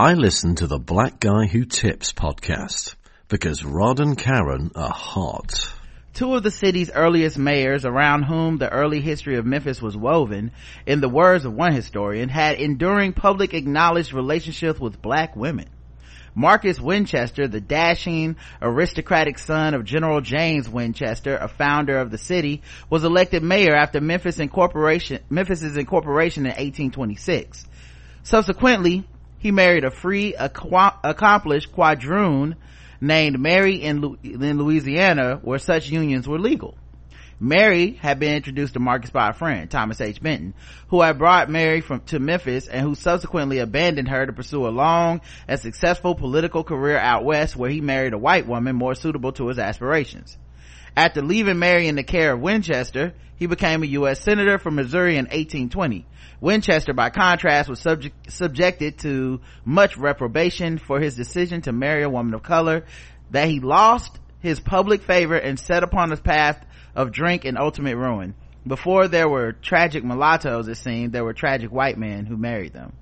I listen to the Black Guy Who Tips podcast because Rod and Karen are hot. Two of the city's earliest mayors around whom the early history of Memphis was woven, in the words of one historian, had enduring public acknowledged relationships with black women. Marcus Winchester, the dashing, aristocratic son of General James Winchester, a founder of the city, was elected mayor after Memphis incorporation, Memphis's incorporation in 1826. Subsequently, he married a free, accomplished quadroon named Mary in, Lu- in Louisiana, where such unions were legal. Mary had been introduced to Marcus by a friend, Thomas H. Benton, who had brought Mary from, to Memphis and who subsequently abandoned her to pursue a long and successful political career out west where he married a white woman more suitable to his aspirations. After leaving Mary in the care of Winchester, he became a U.S. Senator from Missouri in 1820. Winchester, by contrast, was subject, subjected to much reprobation for his decision to marry a woman of color, that he lost his public favor and set upon his path of drink and ultimate ruin. Before there were tragic mulattoes, it seemed, there were tragic white men who married them.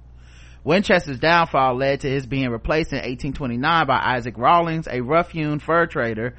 Winchester's downfall led to his being replaced in 1829 by Isaac Rawlings, a rough-hewn fur trader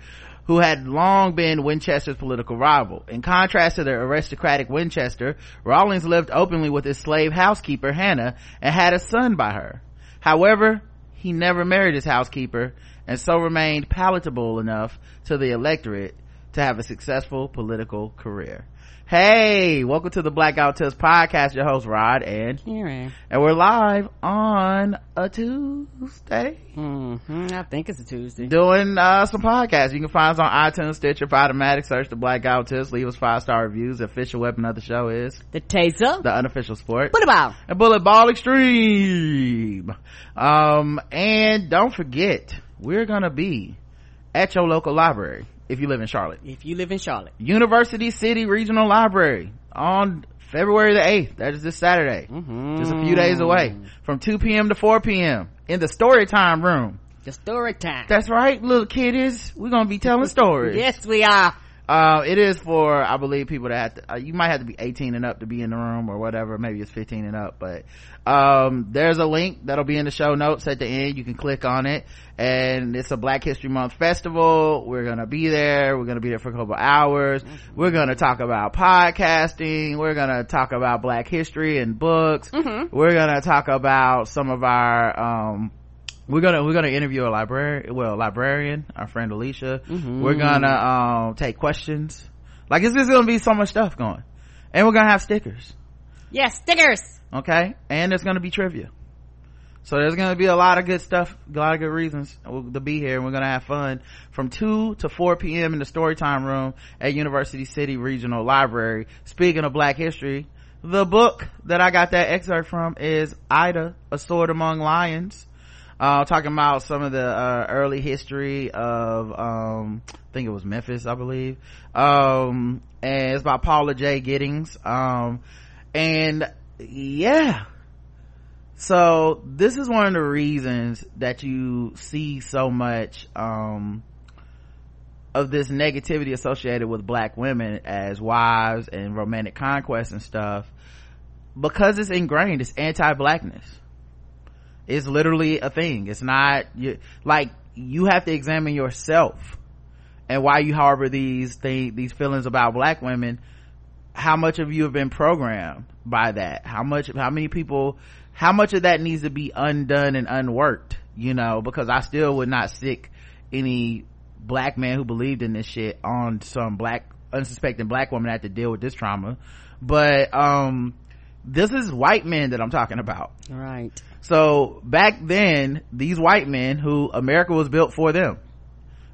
who had long been Winchester's political rival. In contrast to the aristocratic Winchester, Rawlings lived openly with his slave housekeeper Hannah and had a son by her. However, he never married his housekeeper and so remained palatable enough to the electorate to have a successful political career. Hey, welcome to the Black Guy Who Tips podcast. Your host Rod and Karen, and we're live on a Tuesday. Mm-hmm. I think it's a Tuesday. Doing uh, some podcasts. You can find us on iTunes, Stitcher, Podomatic. Search the Black Guy Who Tips. Leave us five star reviews. The official weapon of the show is the taser, the unofficial sport. Bullet ball and bullet ball extreme. Um, and don't forget, we're gonna be at your local library if you live in Charlotte. If you live in Charlotte. University City Regional Library on February the 8th. That is this Saturday. Mm-hmm. Just a few days away. From 2 p.m. to 4 p.m. in the story time room. The story time. That's right, little kiddies. We're gonna be telling stories. yes, we are. Uh, it is for, I believe, people that have to, uh, you might have to be 18 and up to be in the room or whatever. Maybe it's 15 and up, but, um, there's a link that'll be in the show notes at the end. You can click on it and it's a Black History Month festival. We're gonna be there. We're gonna be there for a couple hours. We're gonna talk about podcasting. We're gonna talk about Black history and books. Mm-hmm. We're gonna talk about some of our, um, we're gonna we're gonna interview a librarian well librarian our friend alicia. Mm-hmm. we're gonna um take questions. Like it's just gonna be so much stuff going. And we're gonna have stickers. Yes stickers! Okay? And there's gonna be trivia. So there's gonna be a lot of good stuff a lot of good reasons to be here and we're gonna have fun. From 2 to 4 p.m in the storytime room at university city regional library. Speaking of black history the book that i got that excerpt from is ida a sword among lions uh, talking about some of the uh, early history of um, i think it was memphis i believe. Um, and it's by paula j. Giddings. Um, and yeah. So this is one of the reasons that you see so much um, of this negativity associated with black women as wives and romantic conquests and stuff because it's ingrained it's anti-blackness it's literally a thing. It's not you, like you have to examine yourself and why you harbor these these feelings about black women how much of you have been programmed by that? How much how many people how much of that needs to be undone and unworked you know? Because i still would not sick any black man who believed in this shit on some black unsuspecting black woman that had to deal with this trauma. But um this is white men that i'm talking about. Right. So back then these white men who america was built for them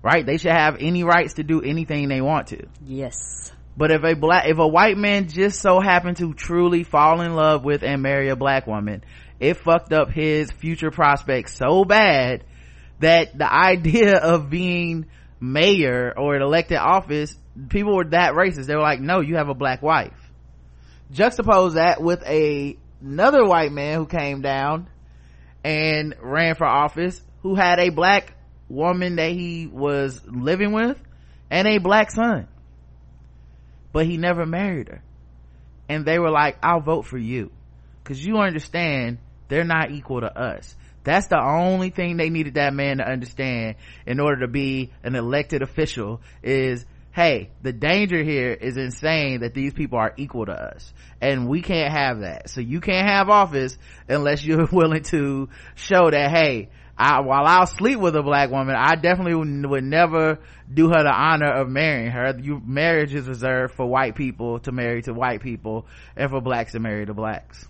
right? They should have any rights to do anything they want to. Yes. But if a black if a white man just so happened to truly fall in love with and marry a black woman it fucked up his future prospects so bad that the idea of being mayor or an elected office people were that racist. They were like no you have a black wife juxtapose that with a another white man who came down and ran for office who had a black woman that he was living with and a black son. But he never married her. And they were like i'll vote for you. Because you understand they're not equal to us. That's the only thing they needed that man to understand in order to be an elected official is hey, the danger here is insane that these people are equal to us. And we can't have that. So you can't have office unless you're willing to show that, hey, I, while I'll sleep with a black woman, I definitely would, never do her the honor of marrying her. You, marriage is reserved for white people to marry to white people and for blacks to marry to blacks.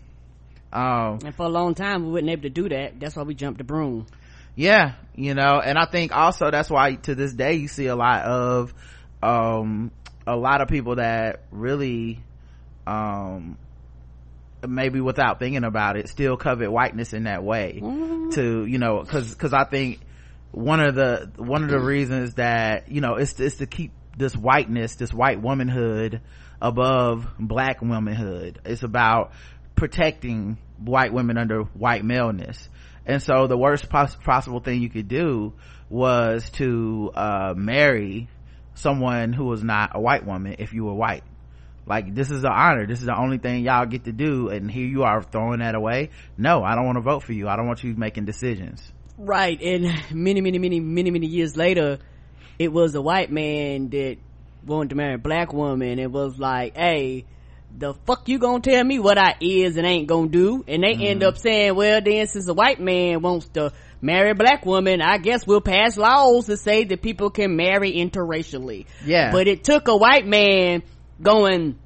Um, and for a long time, we weren't able to do that. That's why we jumped the broom. Yeah, you know, and I think also that's why to this day you see a lot of, um, a lot of people that really, um, maybe without thinking about it, still covet whiteness in that way. Mm-hmm. To, you know, cause, cause I think one of the, one of the reasons that, you know, it's, it's to keep this whiteness, this white womanhood above black womanhood. It's about protecting white women under white maleness and so the worst pos- possible thing you could do was to uh, marry someone who was not a white woman if you were white. Like this is an honor. This is the only thing y'all get to do and here you are throwing that away. No i don't want to vote for you. I don't want you making decisions. Right and many many many many many years later it was a white man that wanted to marry a black woman it was like hey the fuck you gonna tell me what I is and ain't gonna do? And they mm-hmm. end up saying, well then since a white man wants to marry a black woman, I guess we'll pass laws to say that people can marry interracially. Yeah. But it took a white man going,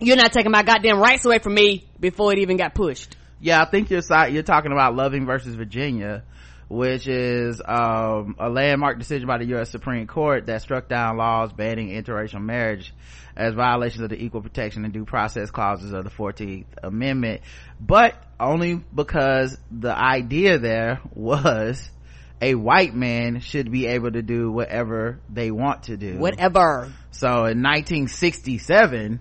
you're not taking my goddamn rights away from me before it even got pushed. Yeah, I think you're, you're talking about Loving versus Virginia which is um, a landmark decision by the U.S. Supreme Court that struck down laws banning interracial marriage as violations of the equal protection and due process clauses of the 14th Amendment, but only because the idea there was a white man should be able to do whatever they want to do. Whatever. So in 1967,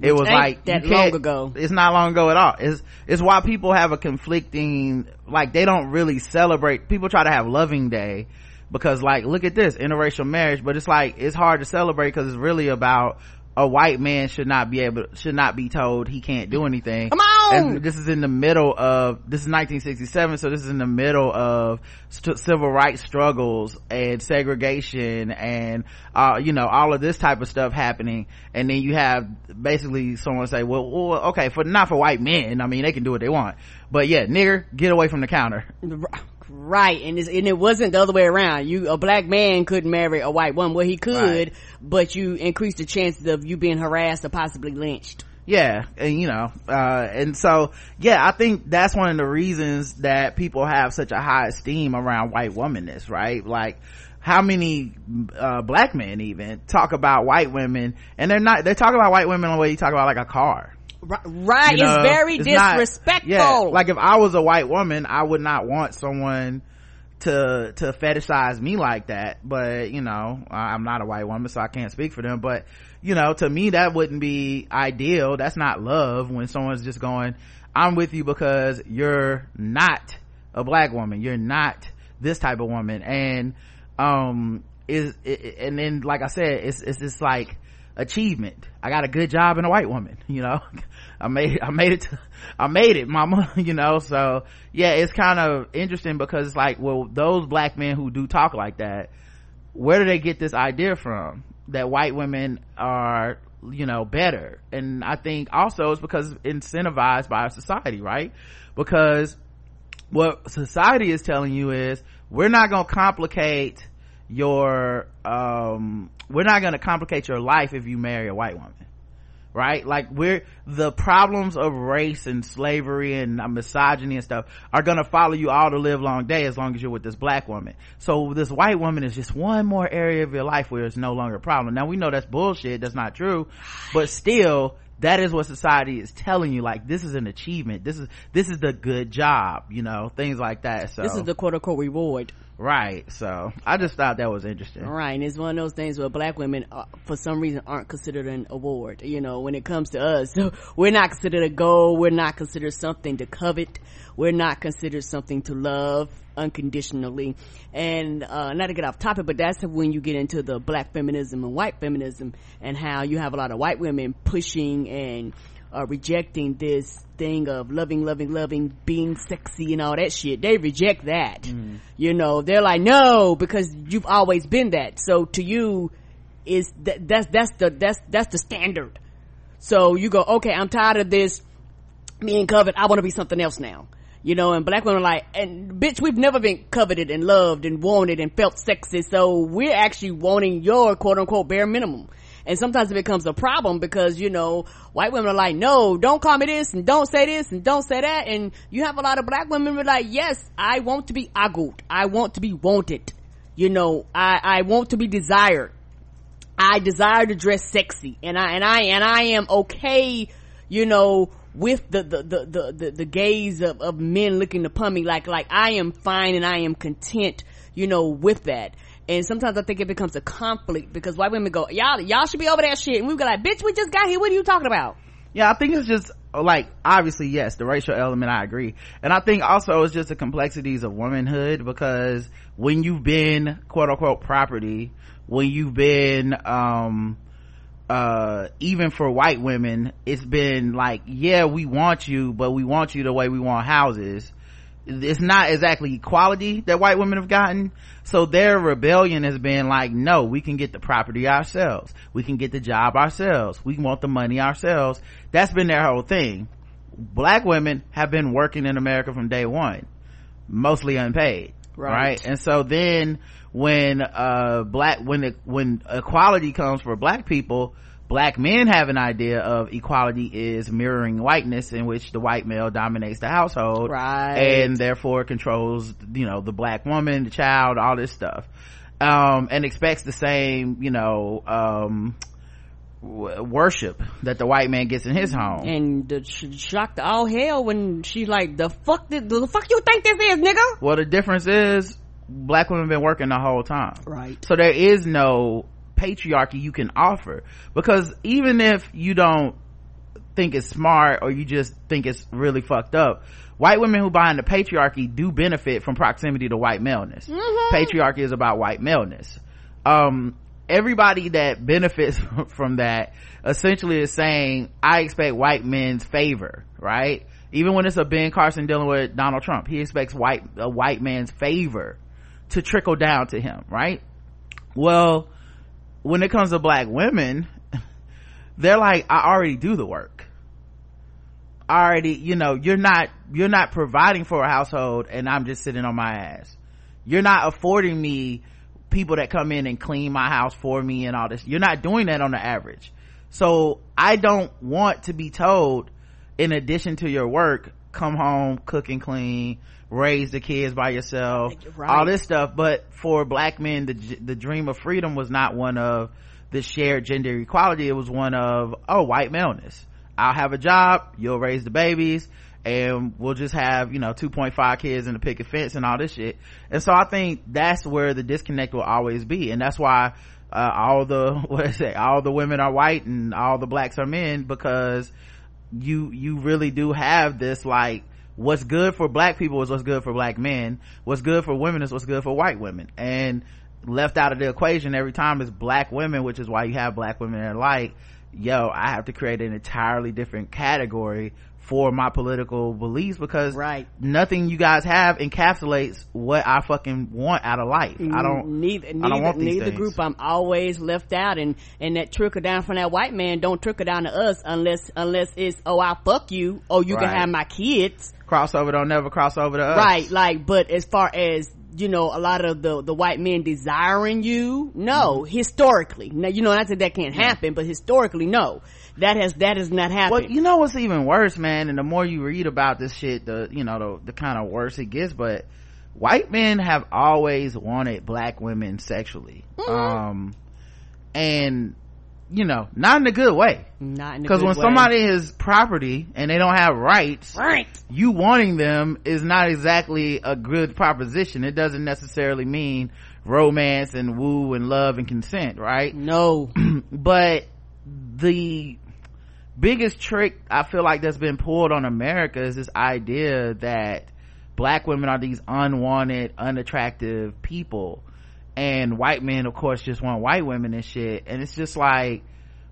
it was like that long ago. It's not long ago at all. It's it's why people have a conflicting like they don't really celebrate. People try to have Loving Day because like look at this interracial marriage, but it's like it's hard to celebrate because it's really about a white man should not be able should not be told he can't do anything. Come on! And this is in the middle of this is 1967 so this is in the middle of st- civil rights struggles and segregation and uh, you know all of this type of stuff happening. And then you have basically someone say well, well okay for not for white men. I mean they can do what they want. But yeah nigger get away from the counter right. And, and it wasn't the other way around. You a black man couldn't marry a white woman. Well he could right. but you increase the chances of you being harassed or possibly lynched. Yeah and you know uh, and so yeah i think that's one of the reasons that people have such a high esteem around white womanness right? Like how many uh, black men even talk about white women and they're not they talk about white women the way you talk about like a car Right, you know, it's very it's disrespectful. Not, yeah, like if I was a white woman, I would not want someone to to fetishize me like that. But you know, I'm not a white woman, so I can't speak for them. But you know, to me, that wouldn't be ideal. That's not love when someone's just going, "I'm with you because you're not a black woman. You're not this type of woman." And um, is and then like I said, it's it's just like achievement. I got a good job and a white woman, you know. I made I made it to, I made it, mama, you know. So, yeah, it's kind of interesting because it's like, well, those black men who do talk like that, where do they get this idea from that white women are, you know, better? And I think also it's because incentivized by our society, right? Because what society is telling you is we're not going to complicate your um we're not going to complicate your life if you marry a white woman right? Like we're the problems of race and slavery and misogyny and stuff are going to follow you all the live long day as long as you're with this black woman. So this white woman is just one more area of your life where it's no longer a problem. Now we know that's bullshit. That's not true. But still that is what society is telling you. Like this is an achievement. This is this is the good job you know things like that so this is the quote unquote reward right so i just thought that was interesting. Right and it's one of those things where black women uh, for some reason aren't considered an award you know when it comes to us. So we're not considered a goal we're not considered something to covet we're not considered something to love unconditionally. And uh, not to get off topic but that's when you get into the black feminism and white feminism and how you have a lot of white women pushing and uh, rejecting this thing of loving, loving, loving, being sexy and all that shit. They reject that. Mm. You know, they're like, no, because you've always been that. So to you, is that, that's, that's the, that's, that's the standard. So you go, okay, I'm tired of this being covered. I want to be something else now. You know, and black women are like, and bitch, we've never been coveted and loved and wanted and felt sexy. So we're actually wanting your quote unquote bare minimum and sometimes it becomes a problem because you know white women are like no don't call me this and don't say this and don't say that. And you have a lot of black women who are like yes i want to be ogled. i want to be wanted. You know i i want to be desired. I desire to dress sexy. And i and i and i am okay you know with the the the the, the, the gaze of, of men looking upon me like like i am fine and i am content you know with that and sometimes I think it becomes a conflict because white women go, y'all, y'all should be over that shit. And we go like, bitch, we just got here. What are you talking about? Yeah, I think it's just like, obviously, yes, the racial element, I agree. And I think also it's just the complexities of womanhood because when you've been quote unquote property, when you've been, um, uh, even for white women, it's been like, yeah, we want you, but we want you the way we want houses it's not exactly equality that white women have gotten. So their rebellion has been like, no, we can get the property ourselves. We can get the job ourselves. We want the money ourselves. That's been their whole thing. Black women have been working in America from day one, mostly unpaid. Right. right? And so then when, uh, black, when, it, when equality comes for black people, black men have an idea of equality is mirroring whiteness in which the white male dominates the household right. and therefore controls you know the black woman the child all this stuff. Um, and expects the same you know um, worship that the white man gets in his home. And the shocked all hell when she's like the fuck the fuck you think this is nigga? Well the difference is black women been working the whole time. Right. So there is no patriarchy you can offer. Because even if you don't think it's smart or you just think it's really fucked up white women who buy into patriarchy do benefit from proximity to white maleness. Mm-hmm. patriarchy is about white maleness. Um, everybody that benefits from that essentially is saying i expect white men's favor right? Even when it's a ben carson dealing with donald trump he expects white a white man's favor to trickle down to him right? Well when it comes to black women they're like i already do the work. I already you know you're not you're not providing for a household and i'm just sitting on my ass. You're not affording me people that come in and clean my house for me and all this. You're not doing that on the average. So i don't want to be told in addition to your work come home cook and clean raise the kids by yourself right. all this stuff. But for black men the the dream of freedom was not one of the shared gender equality. It was one of oh white maleness. I'll have a job you'll raise the babies and we'll just have you know 2.5 kids in the picket fence and all this shit. And so i think that's where the disconnect will always be. And that's why uh, all the what I say all the women are white and all the blacks are men because you you really do have this like what's good for black people is what's good for black men what's good for women is what's good for white women and left out of the equation every time is black women which is why you have black women that are like yo i have to create an entirely different category for my political beliefs because right nothing you guys have encapsulates what I fucking want out of life. I don't neither neither, I don't want these neither group I'm always left out and and that trickle down from that white man don't trickle down to us unless unless it's oh I fuck you or you right. can have my kids. Crossover don't never cross over to us. Right, like but as far as you know a lot of the the white men desiring you no mm-hmm. historically now you know not that that can't happen but historically no that has that has not happened well you know what's even worse man and the more you read about this shit the you know the, the kind of worse it gets but white men have always wanted black women sexually mm-hmm. um and you know not in a good way. Not in a good way. because when way. somebody is property and they don't have rights right. you wanting them is not exactly a good proposition. It doesn't necessarily mean romance and woo and love and consent right? No. But the biggest trick i feel like that's been pulled on america is this idea that black women are these unwanted unattractive people and white men of course just want white women and shit. And it's just like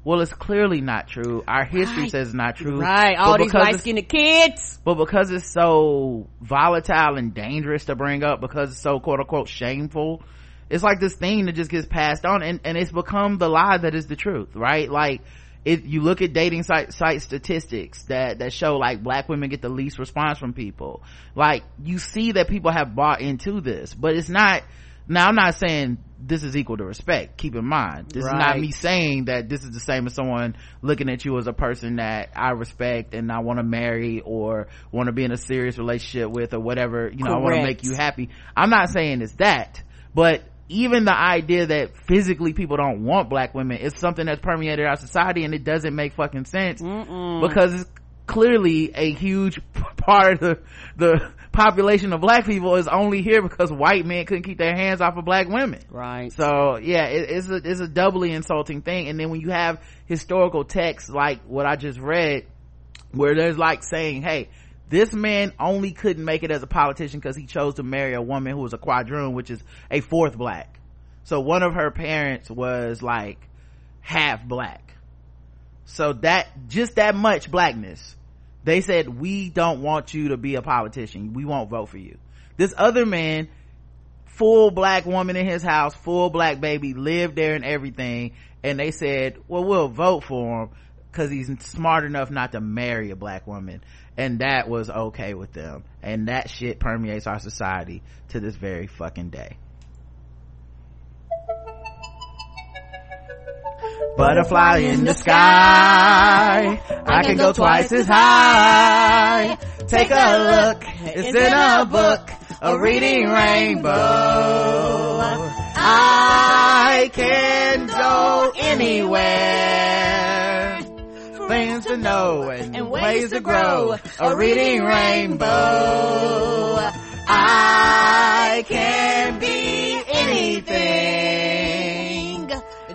well it's clearly not true. Our history Right. says it's not true. Right. All these light-skinned kids. But because it's so volatile and dangerous to bring up because it's so quote unquote shameful it's like this thing that just gets passed on and, and it's become the lie that is the truth right? Like it you look at dating site site statistics that that show like black women get the least response from people like you see that people have bought into this but it's not now i'm not saying this is equal to respect keep in mind this is not me saying that this is the same as someone looking at you as a person that I respect and I want to marry or want to be in a serious relationship with or whatever, you know, I want to make you happy. I'm not saying it's that, but even the idea that physically people don't want black women is something that's permeated our society and it doesn't make fucking sense Mm-mm. because it's clearly a huge part of the, the population of black people is only here because white men couldn't keep their hands off of black women. right So yeah, it, it's a it's a doubly insulting thing. And then when you have historical texts like what I just read, where there's like saying, "Hey, this man only couldn't make it as a politician because he chose to marry a woman who was a quadroon, which is a fourth black. So one of her parents was like half black. So that just that much blackness. They said we don't want you to be a politician. We won't vote for you. This other man full black woman in his house, full black baby, lived there and everything. And they said, well, we'll vote for him because he's smart enough not to marry a black woman. And that was okay with them. And that shit permeates our society to this very fucking day. Butterfly in the sky. I can go twice as high. Take a look. It's in a book. A reading rainbow. I can go anywhere. Things to know and, ways to grow. A reading rainbow. I can be anything.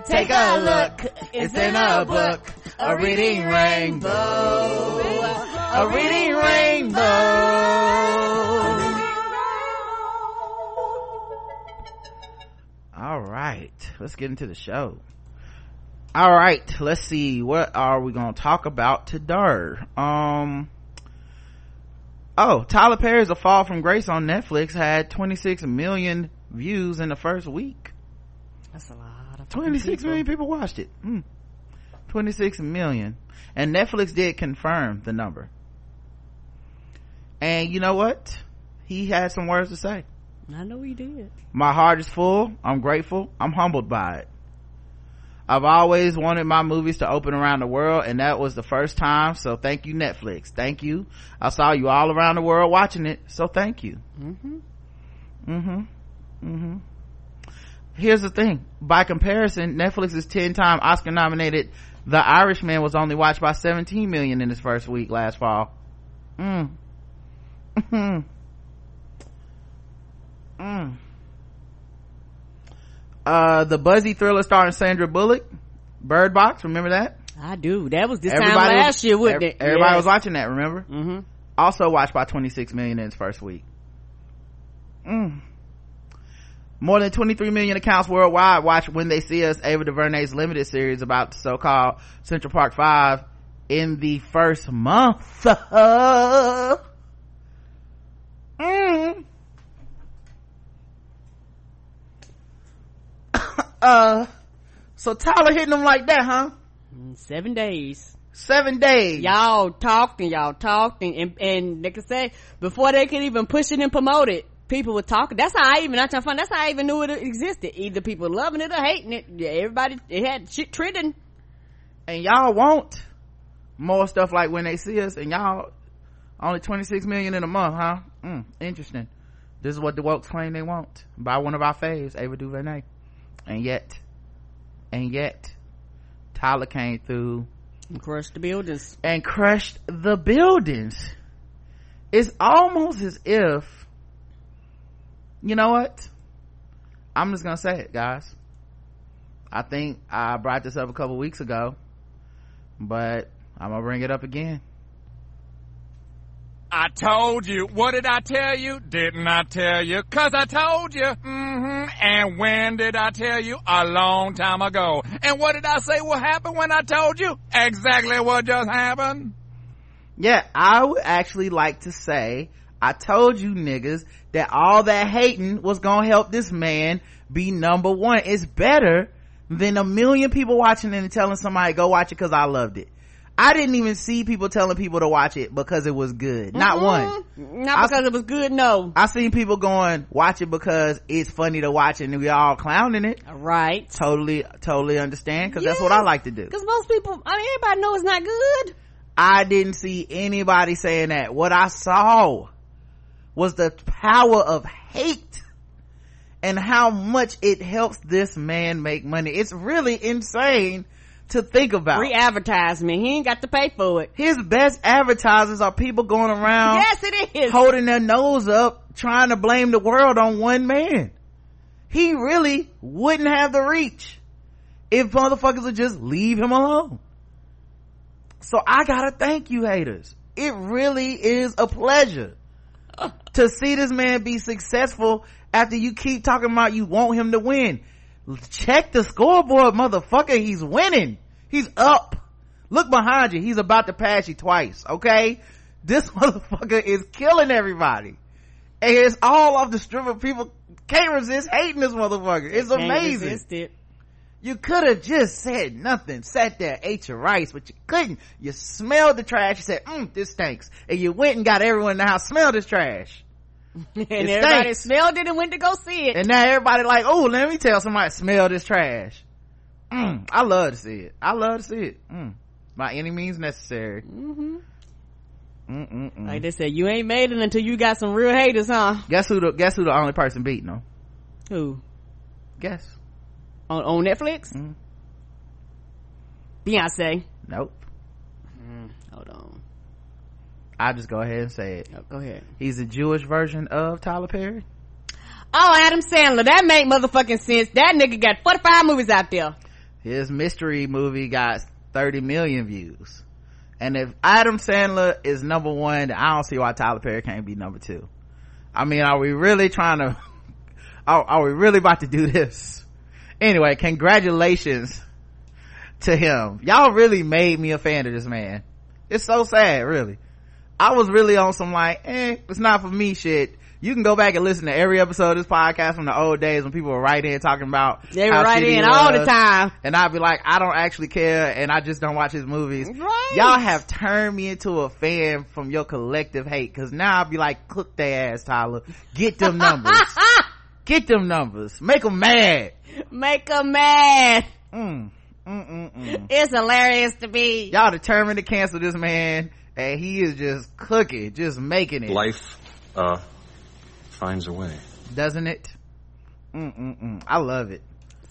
Take a look. It's in a book. A reading rainbow. A reading rainbow. All right, let's get into the show. All right, let's see. What are we going to talk about today? Um, oh, Tyler Perry's A Fall from Grace on Netflix had 26 million views in the first week. that's a lot 26 people. million people watched it. Hmm. 26 million. And Netflix did confirm the number. And you know what? He had some words to say. i know he did My heart is full. I'm grateful. I'm humbled by it. I've always wanted my movies to open around the world and that was the first time. So thank you, Netflix. Thank you. I saw you all around the world watching it. So thank you. mm-hmm. Mm-hmm. Mm-hmm. Here's the thing. By comparison, Netflix is 10 time Oscar nominated. The Irishman was only watched by 17 million in its first week last fall. Mm. Mm. Mm. Uh, the buzzy thriller starring Sandra Bullock, Bird Box, remember that? i do that was this Everybody time was- last year wasn't it Everybody was watching that, remember? mm-hmm also watched by 26 million in its first week. Mm. More than 23 million accounts worldwide watch When They See Us, Ava DuVernay's limited series about the so-called Central Park 5 in the first month. mm. uh, so Tyler hitting them like that, huh? Seven days Seven days. y'all talked and y'all talked and, and, and like I said, before they could even push it and promote it, people were talking. That's how I even, not trying to find, that's how I even knew it existed. Either people loving it or hating it. Yeah, everybody, it had shit trending. and y'all want more stuff like when they see us and y'all only 26 million in a month huh mm, interesting this is what the wokes claim they want by one of our faves ava duvernay and yet and yet tyler came through And crushed the buildings. and crushed the buildings it's almost as if you know what i'm just gonna say it guys i think i brought this up a couple weeks ago but i'm gonna bring it up again I told you. What did I tell you? Didn't I tell you? Cause I told you. Mm-hmm. And when did I tell you? A long time ago. And what did I say will happen when I told you? Exactly what just happened. Yeah, I would actually like to say, I told you niggas that all that hating was gonna help this man be number one. It's better than a million people watching it and telling somebody go watch it cause I loved it. I didn't even see people telling people to watch it because it was good. Not Mm-hmm. one. Not because it was good, no. I seen people going, watch it because it's funny to watch and we all clowning it. Right. Totally, totally understand cause that's what I like to do. Because most people, I mean, everybody knows it's not good. I didn't see anybody saying that. What I saw was the power of hate and how much it helps this man make money. It's really insane to think about. Free advertisement. He ain't got to pay for it. His best advertisers are people going around yes, it is. holding their nose up trying to blame the world on one man. He really wouldn't have the reach if motherfuckers would just leave him alone. So I gotta thank you haters. It really is a pleasure to see this man be successful after you keep talking about you want him to win. Check the scoreboard, motherfucker. He's winning. He's up. Look behind you. He's about to pass you twice. Okay. This motherfucker is killing everybody. And it's all off the strip of people can't resist hating this motherfucker. It's amazing. it. You could have just said nothing, sat there, ate your rice, but you couldn't. You smelled the trash. You said, mm, this stinks. And you went and got everyone in the house smell this trash. and It everybody stinks. smelled it and went to go see it. And now everybody like, oh, let me tell somebody smell this trash. Mm, I love to see it. I love to see it. Mm, by any means necessary. hmm Mm-mm-mm. Like they said, you ain't made it until you got some real haters, huh? Guess who the, guess who the only person beating them? Who? Guess. On, on Netflix? Mhm. Beyonce. Nope. Hold on. I'll just go ahead and say it. Oh, go ahead. He's a Jewish version of Tyler Perry. Oh, Adam Sandler. That make motherfucking sense. That nigga got 45 movies out there. His mystery movie got 30 million views. And if Adam Sandler is number one, then I don't see why Tyler Perry can't be number two. I mean, are we really trying to, are, are we really about to do this? Anyway, congratulations to him. Y'all really made me a fan of this man. It's so sad, really. I was really on some like, eh, it's not for me shit. You can go back and listen to every episode of this podcast from the old days when people were right in talking about They were right in all the time. And I'd be like, I don't actually care and I just don't watch his movies. Right. Y'all have turned me into a fan from your collective hate cause now I'll be like, cook their ass, Tyler. Get them numbers. Get them numbers. Make them mad. Make a mad. Mm, mm, mm, mm. It's hilarious to me. Y'all determined to cancel this man and he is just cooking, just making it. Life, uh, finds a way. Doesn't it? Mm-mm-mm. I love it.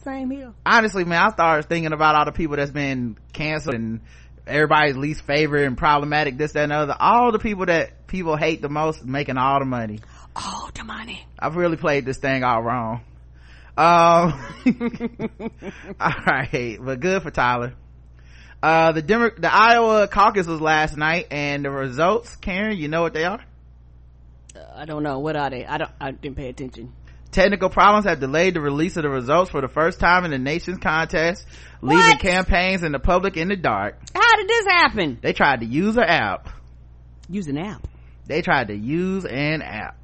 Same here. honestly man i started thinking about all the people that's been canceled and everybody's least favorite and problematic this that and other all the people that people hate the most making all the money All the money. i've really played this thing all wrong um all right but good for tyler uh the Demo- the iowa caucus was last night and the results karen you know what they are Uh, I don't know. What are they? I don't, I didn't pay attention. Technical problems have delayed the release of the results for the first time in the nation's contest, leaving campaigns and the public in the dark. How did this happen? They tried to use an app. Use an app. They tried to use an app.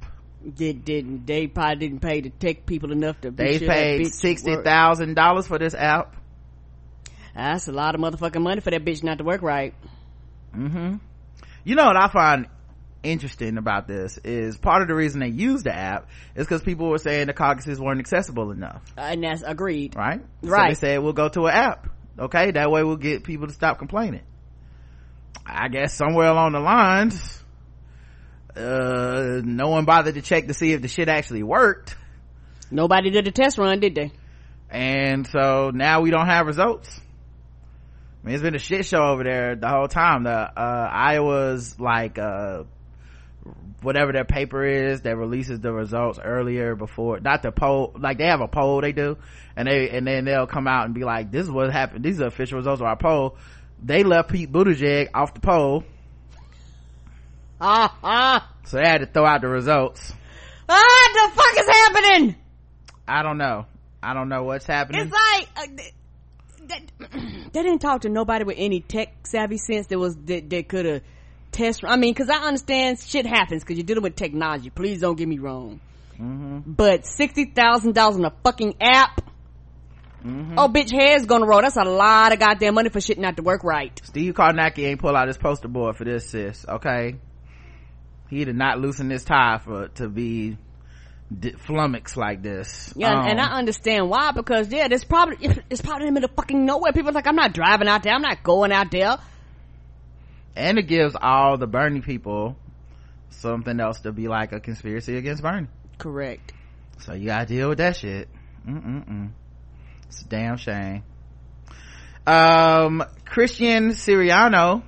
Did, didn't, they probably didn't pay the tech people enough to be They sure paid sixty thousand dollars for this app. That's a lot of motherfucking money for that bitch not to work right. hmm You know what I find interesting about this is part of the reason they used the app is because people were saying the caucuses weren't accessible enough, And that's agreed. right? Right. So they said we'll go to an app. Okay, that way we'll get people to stop complaining. I guess somewhere along the lines, uh, no one bothered to check to see if the shit actually worked. Nobody did a test run, did they? and so now we don't have results. I mean, it's been a shit show over there the whole time. The uh, Iowa's like uh, whatever their paper is that releases the results earlier before, not the poll. Like they have a poll they do, and they and then they'll come out and be like, "This is what happened. These are official results of our poll." They left Pete Buttigieg off the poll, Ah, so they had to throw out the results. Ah, the fuck is happening? I don't know. I don't know what's happening. It's like, uh, that, they didn't talk to nobody with any tech savvy sense that was that, that could have test i mean because i understand shit happens because you're dealing with technology please don't get me wrong but sixty thousand dollars on a fucking app oh bitch head's gonna roll that's a lot of goddamn money for shit not to work right Steve Kornacki ain't pull out his poster board for this, sis. Okay, he did not loosen his tie for to be d- flummoxed like this. yeah Um, and i understand why because yeah there's probably it's probably in the middle of fucking nowhere people are like i'm not driving out there i'm not going out there and it gives all the Bernie people something else to be like a conspiracy against Bernie. correct So you gotta deal with that shit. Mm-mm-mm. It's a damn shame. Um, Christian Siriano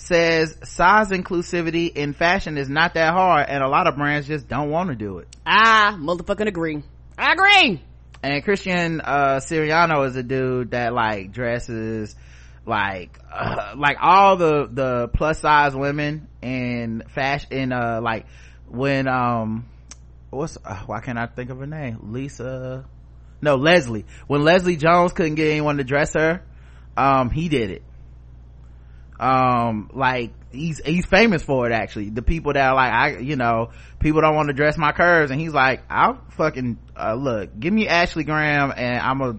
says size inclusivity in fashion is not that hard and a lot of brands just don't want to do it. i motherfucking agree i agree And Christian, uh, Siriano is a dude that like dresses like, uh, like all the, the plus size women in fashion, in, uh, like when, um, what's, uh, why can't I think of her name? Lisa, no, Leslie. When Leslie Jones couldn't get anyone to dress her, um, he did it. Um, like, he's, he's famous for it actually. The people that are like, I, you know, people don't want to dress my curves and he's like, I'll fucking, uh, look, give me Ashley Graham and I'm gonna,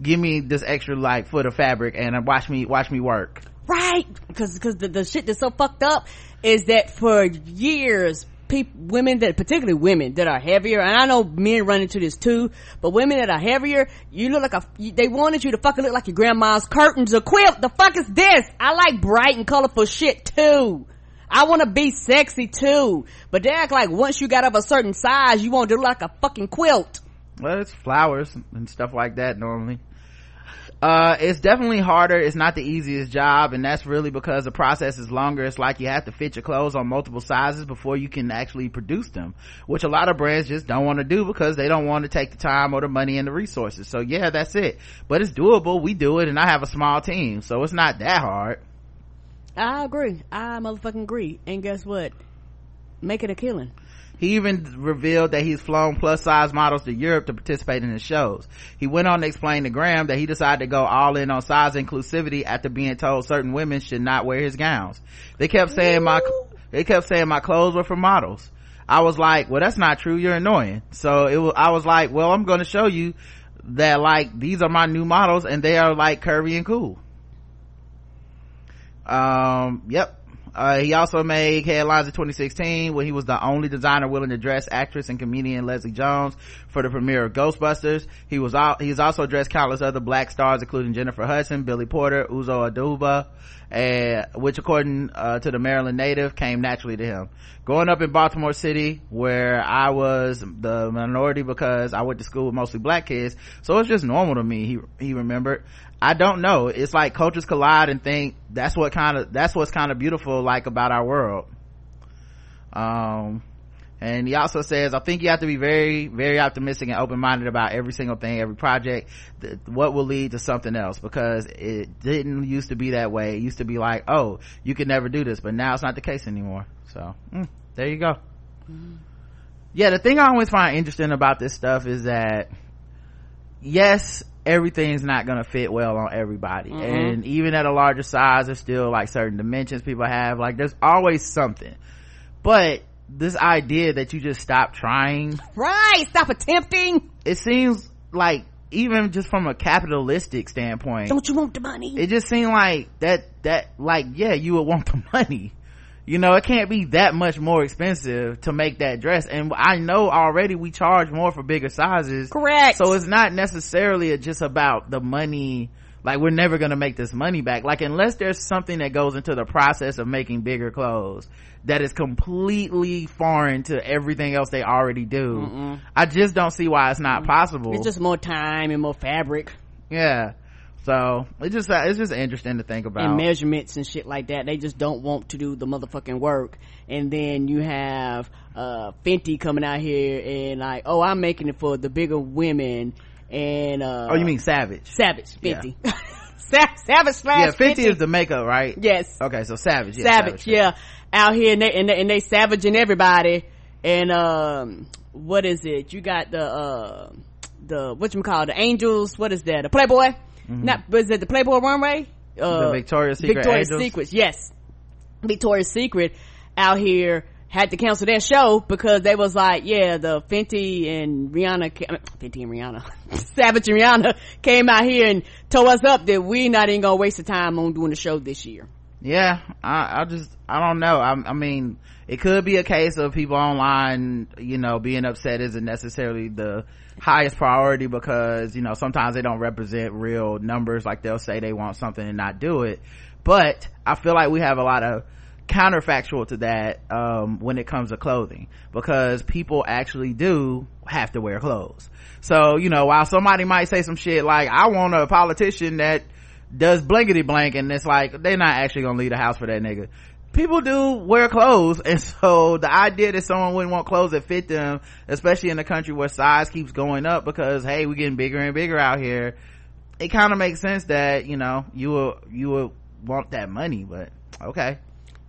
give me this extra like foot of fabric and uh, watch me, watch me work. right because because the, the shit that's so fucked up is that for years people women that particularly women that are heavier and i know men run into this too but women that are heavier you look like a they wanted you to fucking look like your grandma's curtains or quilt the fuck is this i like bright and colorful shit too I want to be sexy too, but they act like once you got up a certain size, you want to look like a fucking quilt. Well, it's flowers and stuff like that normally. Uh, it's definitely harder. It's not the easiest job, and that's really because the process is longer. It's like you have to fit your clothes on multiple sizes before you can actually produce them, which a lot of brands just don't want to do because they don't want to take the time or the money and the resources. So yeah, that's it. But it's doable. We do it, and I have a small team, so it's not that hard. I agree. I motherfucking agree. And guess what? Make it a killing. He even revealed that he's flown plus size models to Europe to participate in his shows. He went on to explain to Graham that he decided to go all in on size inclusivity after being told certain women should not wear his gowns. They kept saying my, they kept saying my clothes were for models. I was like, well, that's not true. You're annoying. So it was, I was like, well, I'm going to show you that like these are my new models and they are like curvy and cool. Um, yep. Uh, he also made headlines in 2016 when he was the only designer willing to dress actress and comedian Leslie Jones for the premiere of Ghostbusters. He was all, he's also dressed countless other black stars, including Jennifer Hudson, Billy Porter, Uzo Aduba, and which according uh, to the Maryland native came naturally to him. Growing up in Baltimore City, where I was the minority because I went to school with mostly black kids, so it's just normal to me. He he remembered. I don't know. It's like cultures collide and think that's what kind of that's what's kind of beautiful like about our world. Um, and he also says, I think you have to be very, very optimistic and open-minded about every single thing, every project, th- what will lead to something else because it didn't used to be that way. It used to be like, oh, you could never do this, but now it's not the case anymore. So, mm, there you go. Yeah, the thing I always find interesting about this stuff is that, yes, everything's not gonna fit well on everybody. Mm-hmm. And even at a larger size, there's still like certain dimensions people have. Like, there's always something. But, this idea that you just stop trying Right. Stop attempting. it seems like even just from a capitalistic standpoint Don't you want the money? it just seemed like that that like yeah you would want the money you know it can't be that much more expensive to make that dress. And i know already we charge more for bigger sizes. Correct. so it's not necessarily just about the money. Like we're never gonna make this money back. Like unless there's something that goes into the process of making bigger clothes that is completely foreign to everything else they already do i just don't see why it's not possible. It's just more time and more fabric. Yeah so it's just it's just interesting to think about and measurements and shit like that. They just don't want to do the motherfucking work. And then you have uh Fenty coming out here and like, oh, I'm making it for the bigger women. And uh oh you mean savage Savage Fenty? Sa- Savage slash yeah fenty is the makeup right yes. okay so savage yeah, savage, yeah out here and they, and they and they savaging everybody and um what is it you got the uh the what you call the angels what is that the playboy Not was it the Playboy Runway? Uh, The Victoria's Secret Victoria's Angels? Secret, yes. Victoria's Secret out here had to cancel their show because they was like, yeah, the Fenty and Rihanna, ca- I mean, Fenty and Rihanna, Savage and Rihanna came out here and told us up that we not even gonna waste the time on doing the show this year. yeah i i just i don't know I, I mean it could be a case of people online you know being upset isn't necessarily the highest priority because you know sometimes they don't represent real numbers. Like they'll say they want something and not do it. But i feel like we have a lot of counterfactual to that um, when it comes to clothing because people actually do have to wear clothes. So you know while somebody might say some shit like i want a politician that does blankety blank and it's like they're not actually gonna leave the house for that nigga people do wear clothes and so the idea that someone wouldn't want clothes that fit them especially in a country where size keeps going up because hey we're getting bigger and bigger out here it kind of makes sense that you know you will you will want that money but okay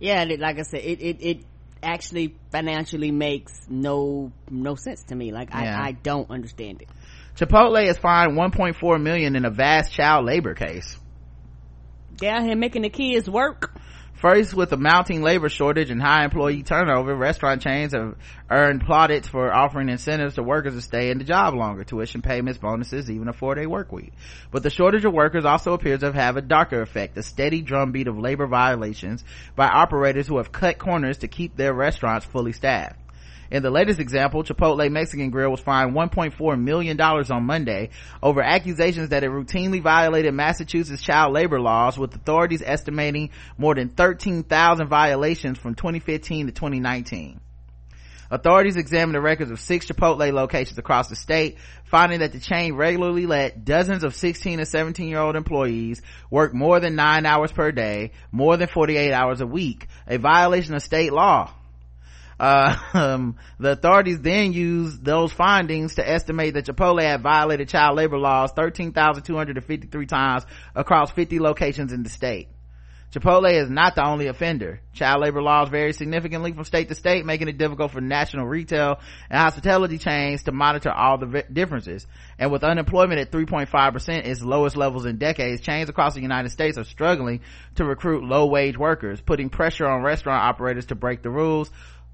Yeah, like I said, it, it, it actually financially makes no, no sense to me. Like, Yeah. I, I don't understand it. chipotle is fined 1.4 million in a vast child labor case They're here making the kids work. First, with a mounting labor shortage and high employee turnover, restaurant chains have earned plaudits for offering incentives to workers to stay in the job longer, tuition payments, bonuses, even a four-day work week. But the shortage of workers also appears to have a darker effect, a steady drumbeat of labor violations by operators who have cut corners to keep their restaurants fully staffed. In the latest example, Chipotle Mexican Grill was fined $1.4 million on Monday over accusations that it routinely violated Massachusetts child labor laws with authorities estimating more than 13,000 violations from 2015 to 2019. Authorities examined the records of six Chipotle locations across the state, finding that the chain regularly let dozens of 16 and 17 year old employees work more than nine hours per day, more than 48 hours a week, a violation of state law. Uh, um, the authorities then used those findings to estimate that Chipotle had violated child labor laws 13,253 times across 50 locations in the state. Chipotle is not the only offender. Child labor laws vary significantly from state to state, making it difficult for national retail and hospitality chains to monitor all the differences. And with unemployment at 3.5%, its lowest levels in decades, chains across the United States are struggling to recruit low wage workers, putting pressure on restaurant operators to break the rules.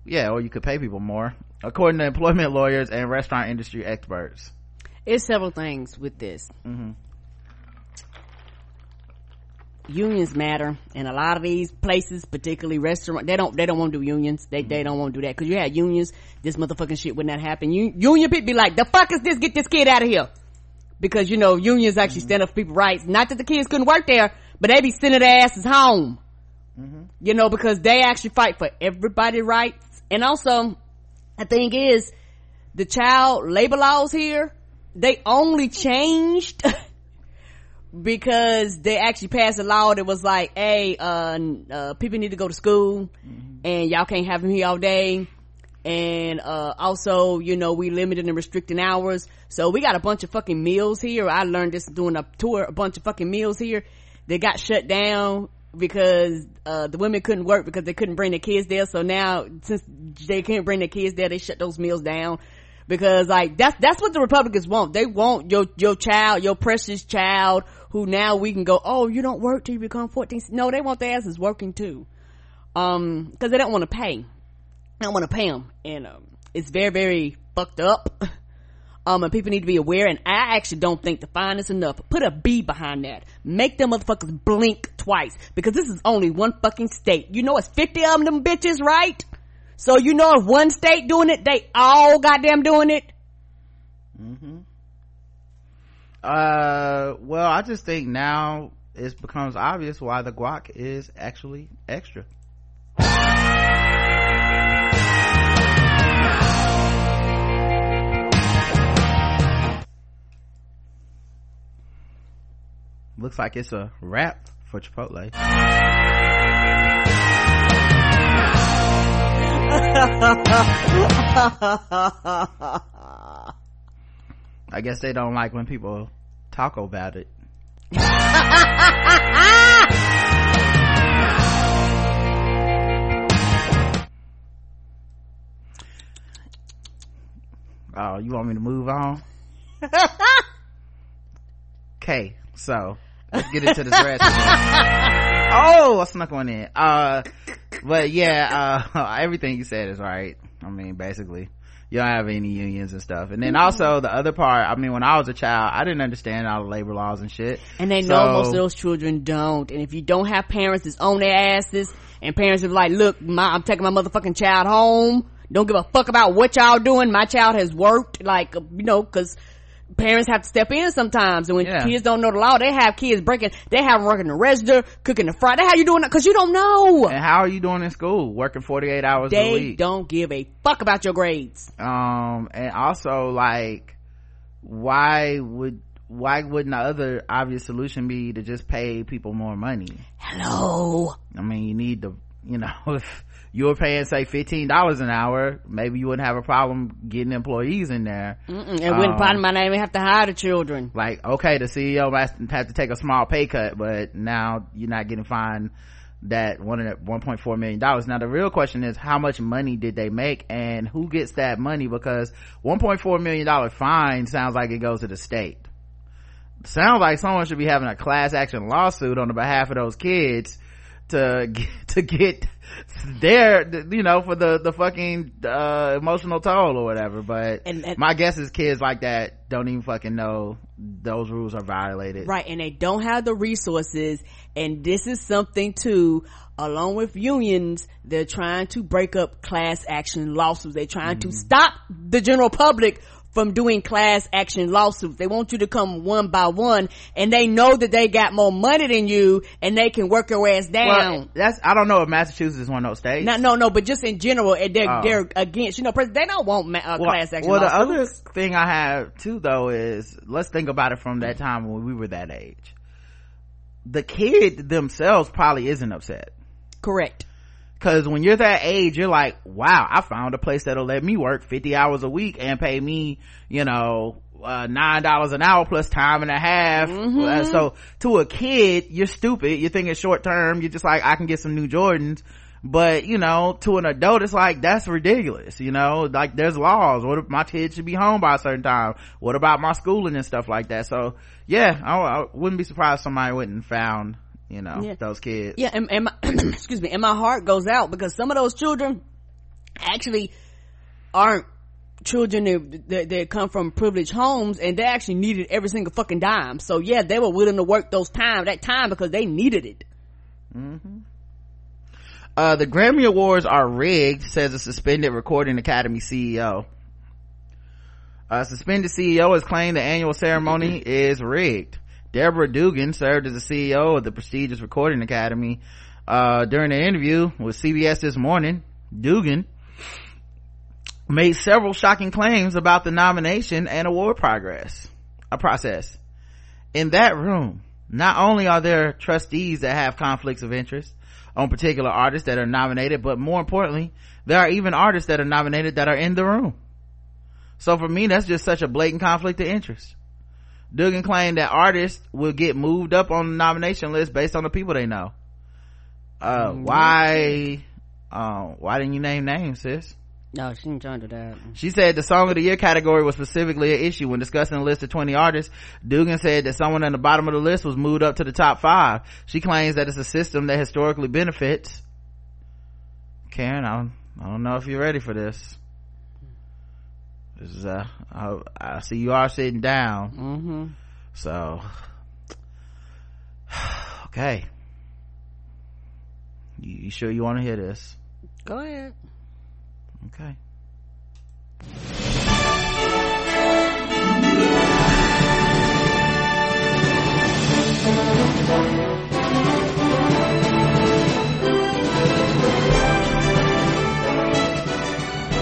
Yeah, or you could pay people more, according to employment lawyers and restaurant industry experts. It's several things with this. Mm-hmm. Unions matter, and a lot of these places, particularly restaurant, they don't they don't want to do unions. They they mm-hmm. don't want to do that because you had unions. This motherfucking shit would not happen. You, union people be like, the fuck is this? Get this kid out of here. Because you know unions actually mm-hmm. stand up for people's rights. Not that the kids couldn't work there, but they be sending their asses home. You know because they actually fight for everybody's rights. And also, the thing is, the child labor laws here, they only changed because they actually passed a law that was like, hey, uh, uh, people need to go to school and y'all can't have them here all day. And, uh, also, you know, we limited and restricting hours. So we got a bunch of fucking meals here. I learned this doing a tour, a bunch of fucking meals here. They got shut down because, uh, the women couldn't work because they couldn't bring their kids there. So now, since they can't bring their kids there, they shut those meals down because like that's that's what the republicans want. They want your your child your precious child who now we can go oh you don't work till you become 14 no they want their asses working too. Um because they don't want to pay. They don't want to pay them and um it's very very fucked up um and people need to be aware and i actually don't think the fine is enough put a b behind that make them motherfuckers blink twice because this is only one fucking state you know it's 50 of them bitches right so you know if one state doing it, they all goddamn doing it. Mm-hmm. Uh, well, I just think now it becomes obvious why the guac is actually extra. Looks like it's a wrap for Chipotle. I guess they don't like when people talk about it. Oh, you want me to move on? Okay, So let's get into this rest. oh, I snuck one in. Uh, but yeah, uh, everything you said is right. I mean, basically, you don't have any unions and stuff. And then also the other part, I mean, when I was a child, I didn't understand all the labor laws and shit. And they So- know most of those children don't. And if you don't have parents that's on their asses, and parents are like, look, my, I'm taking my motherfucking child home. Don't give a fuck about what y'all doing. My child has worked, like, you know, cause parents have to step in sometimes. And when Yeah. kids don't know the law, they have kids breaking, they have working the register, cooking the fry. They have you doing that cause you don't know. And how are you doing in school? Working 48 hours a week. They don't give a fuck about your grades. um and also like why would why wouldn't the other obvious solution be to just pay people more money Hello. i mean you need to you know if you were paying say $15 an hour maybe you wouldn't have a problem getting employees in there Mm-mm. And wouldn't Um, probably might not even have to hire the children. like okay the ceo has have to take a small pay cut but now you're not getting fined that one and one point four million dollars now the real question is how much money did they make and who gets that money because 1.4 million dollar fine sounds like it goes to the state sounds like someone should be having a class action lawsuit on the behalf of those kids to get, to get their you know for the the fucking uh emotional toll or whatever but And- and- my guess is kids like that don't even fucking know those rules are violated Right, and they don't have the resources, and this is something too, along with unions, they're trying to break up class action lawsuits. They're trying to stop the general public from doing class action lawsuits. They want you to come one by one, and they know that they got more money than you, and they can work your ass down. well that's i don't know if massachusetts is one of those states no, no, no, but just in general, they're, Oh. they're against, you know, they don't want ma- uh, well, class action lawsuits. well the other thing i have too though is let's think about it from that time when we were that age the kid themselves probably isn't upset Correct. Cause when you're that age, you're like, wow, I found a place that'll let me work 50 hours a week and pay me, you know, uh, nine dollars an hour plus time and a half. Uh, so to a kid, you're stupid. You're thinking short term. You're just like, I can get some new Jordans. But, you know, to an adult, it's like, that's ridiculous. You know, like there's laws. What if my kid should be home by a certain time? What about my schooling and stuff like that? So yeah, I, I wouldn't be surprised if somebody wouldn't found, you know, Yeah. those kids. Yeah, and, and my, excuse me, and my heart goes out because some of those children actually aren't children that, that, that come from privileged homes and they actually needed every single fucking dime. So yeah, they were willing to work those time, that time because they needed it. Uh, the Grammy Awards are rigged, says a suspended Recording Academy CEO. A suspended CEO has claimed the annual ceremony is rigged. Deborah Dugan served as the CEO of the prestigious Recording Academy. Uh, during an interview with CBS this morning, Dugan made several shocking claims about the nomination and award progress, a process. In that room, not only are there trustees that have conflicts of interest on particular artists that are nominated, but more importantly, there are even artists that are nominated that are in the room. So for me, that's just such a blatant conflict of interest. Dugan claimed that artists will get moved up on the nomination list based on the people they know. Uh, why, uh, why didn't you name names, sis? No, she didn't trying to that. She said the song of the year category was specifically an issue when discussing a list of 20 artists. Dugan said that someone at the bottom of the list was moved up to the top five. She claims that it's a system that historically benefits. Karen, I don't, I don't know if you're ready for this. This is, uh, I, I see you are sitting down. Mm-hmm. So, okay. You, you sure you want to hear this? Go ahead. Okay.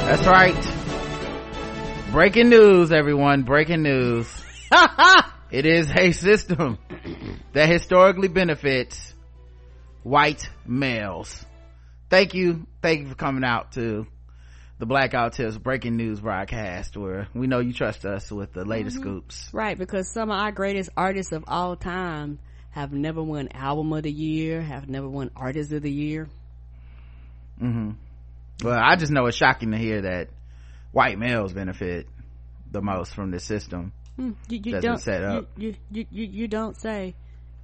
That's right. Breaking news, everyone. Breaking news. it is a system that historically benefits white males. Thank you. Thank you for coming out to the Blackout Tips breaking news broadcast where we know you trust us with the latest scoops. Right, because some of our greatest artists of all time have never won album of the year, have never won artist of the year. Mhm. Well, I just know it's shocking to hear that white males benefit the most from this system. Hmm, you, you don't set up. You, you, you, you don't say.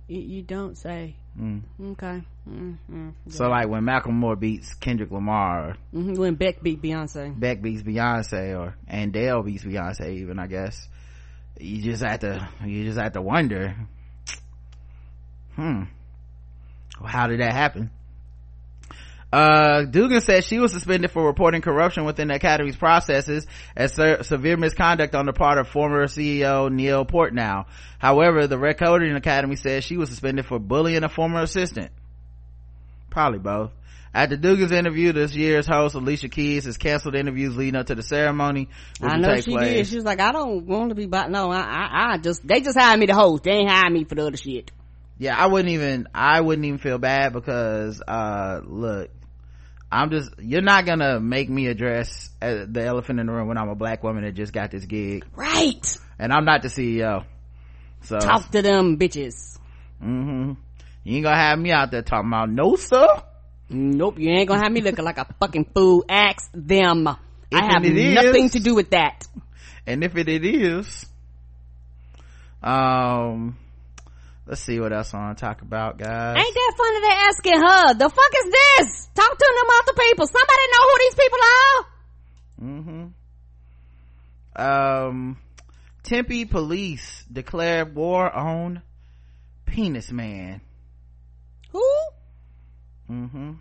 You, you don't say. Mm. Okay. mm mm. So like when Macklemore beats Kendrick Lamar, or hmm When Beck beat Beyonce. Beck beats Beyonce, or Adele beats Beyonce, even I guess you just have to you just have to wonder, hmm, how did that happen? Uh, Dugan said she was suspended for reporting corruption within the academy's processes as se- severe misconduct on the part of former CEO Neil Portnow. However, the Recording Academy says she was suspended for bullying a former assistant. Probably both. At the Dugan's interview, this year's host Alicia Keys has canceled interviews leading up to the ceremony, I know she place. did. She was like, I don't want to be, but no, I, I, I just, they just hired me to host. They ain't hired me for the other shit. yeah i wouldn't even i wouldn't even feel bad because uh look i'm just you're not gonna make me address uh, the elephant in the room when i'm a black woman that just got this gig Right. and i'm not the ceo so Talk to them bitches. Mm-hmm. you ain't gonna have me out there talking about no sir Nope, you ain't gonna have me looking like a fucking fool. Ask them. I have is- nothing to do with that. and if it, it is um let's see what else i want to talk about guys Ain't that funny they asking her? The fuck is this? Talk to them other people. Somebody know who these people are? Mm-hmm. Um, Tempe police declared war on Penis Man. Who? Mm-hmm.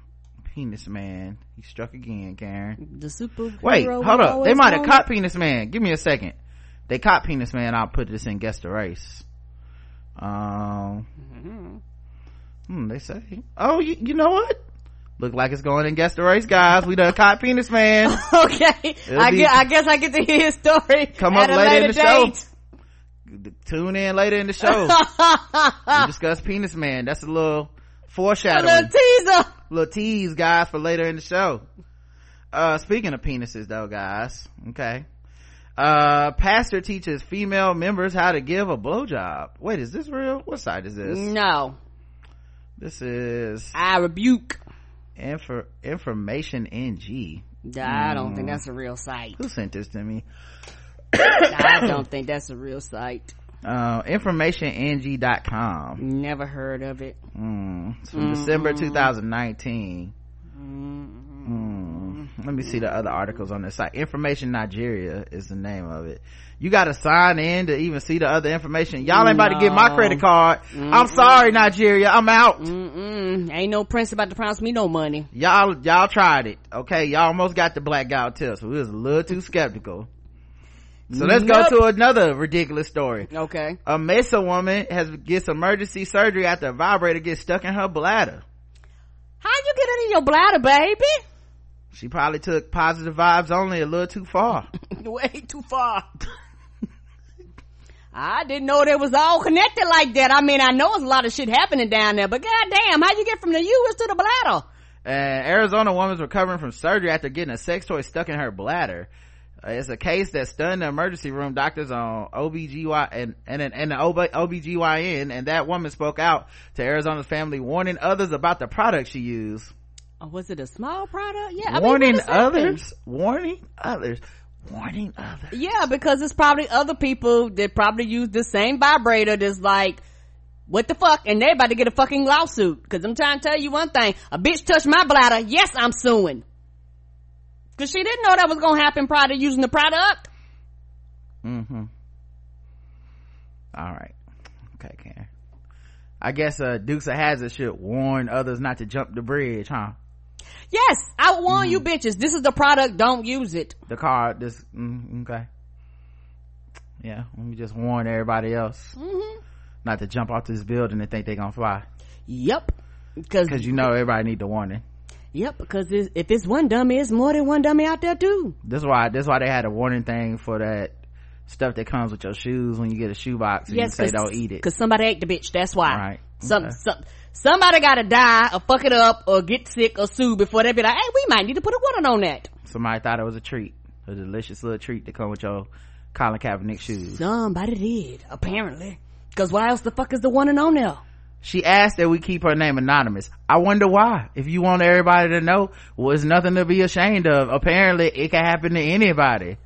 Penis Man. He struck again, Karen. The super. Wait, hold up. They might have caught Penis Man. Give me a second. They caught Penis Man. I'll put this in guess the race. Um, hmm, they say. Oh, you, you know what? Look like it's going in guess the race, guys. We done caught Penis Man. Okay, It'll I be- get. I guess I get to hear his story. Come up a later in the date. show. Tune in later in the show. we discuss Penis Man. That's a little A foreshadowing. little teaser. little tease guys for later in the show uh speaking of penises though guys okay uh pastor teaches female members how to give a blowjob wait is this real what site is this No, this is I rebuke. info information ng I don't think that's a real site. who sent this to me I don't think that's a real site. uh informationng.com Never heard of it. mm. it's from december 2019 Hmm. Let me see the other articles on this site. Information Nigeria is the name of it. You gotta sign in to even see the other information. Y'all ain't about to get my credit card. I'm sorry, Nigeria. I'm out. Mm-mm. Ain't no prince about to promise me no money. Y'all, y'all tried it. Okay. Y'all almost got the black guy tip, so we was a little too skeptical. So let's Nope. go to another ridiculous story. Okay. A Mesa woman has gets emergency surgery after a vibrator gets stuck in her bladder. How you get it in your bladder, baby? She probably took positive vibes only a little too far. Way too far. I didn't know they was all connected like that. I mean, I know there's a lot of shit happening down there, but goddamn, how you get from the uterus to the bladder? An Arizona woman's recovering from surgery after getting a sex toy stuck in her bladder. Uh, it's a case that stunned the emergency room doctors on OBGY and, and, and the OB, OBGYN and that woman spoke out to Arizona's family warning others about the product she used. Oh, was it a small product? Yeah, I mean, warning what is others, warning others, warning others. Yeah, because it's probably other people that probably use the same vibrator that's like, what the fuck? And they're about to get a fucking lawsuit. Cause I'm trying to tell you one thing. A bitch touched my bladder. Yes, I'm suing. Cause she didn't know that was gonna happen prior to using the product. Mm-hmm. All right. Okay, Karen. I guess, uh, Dukes of Hazzard should warn others not to jump the bridge, huh? Yes, I warn you bitches. This is the product. Don't use it. the card. this mm, okay yeah let me just warn everybody else Mm-hmm. not to jump off this building and think they're gonna fly Yep. Because you know everybody need the warning yep. Because if it's one dummy, it's more than one dummy out there too. this why this why they had a warning thing for that stuff that comes with your shoes when you get a shoe box and you say don't eat it Because somebody ate the bitch. That's why. Right. Some, Okay. some, somebody gotta die or fuck it up or get sick or sue before they be like, hey, we might need to put a warning on that. somebody thought it was a treat a delicious little treat to come with your Colin Kaepernick shoes. Somebody did, apparently. Because why else the fuck is the one and on there? she asked that we keep her name anonymous. I wonder why. If you want everybody to know well it's nothing to be ashamed of. Apparently it can happen to anybody.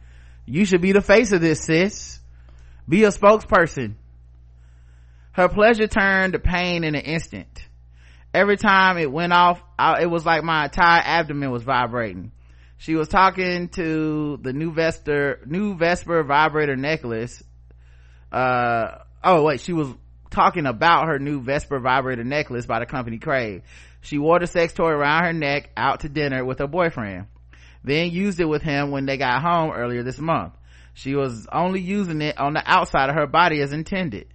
You should be the face of this sis. Be a spokesperson her pleasure turned to pain in an instant. Every time it went off I, it was like my entire abdomen was vibrating. She was talking to the new vesper new vesper vibrator necklace. Uh oh wait she was talking about her new vesper vibrator necklace by the company crave. She wore the sex toy around her neck out to dinner with her boyfriend then used it with him when they got home earlier this month. She was only using it on the outside of her body as intended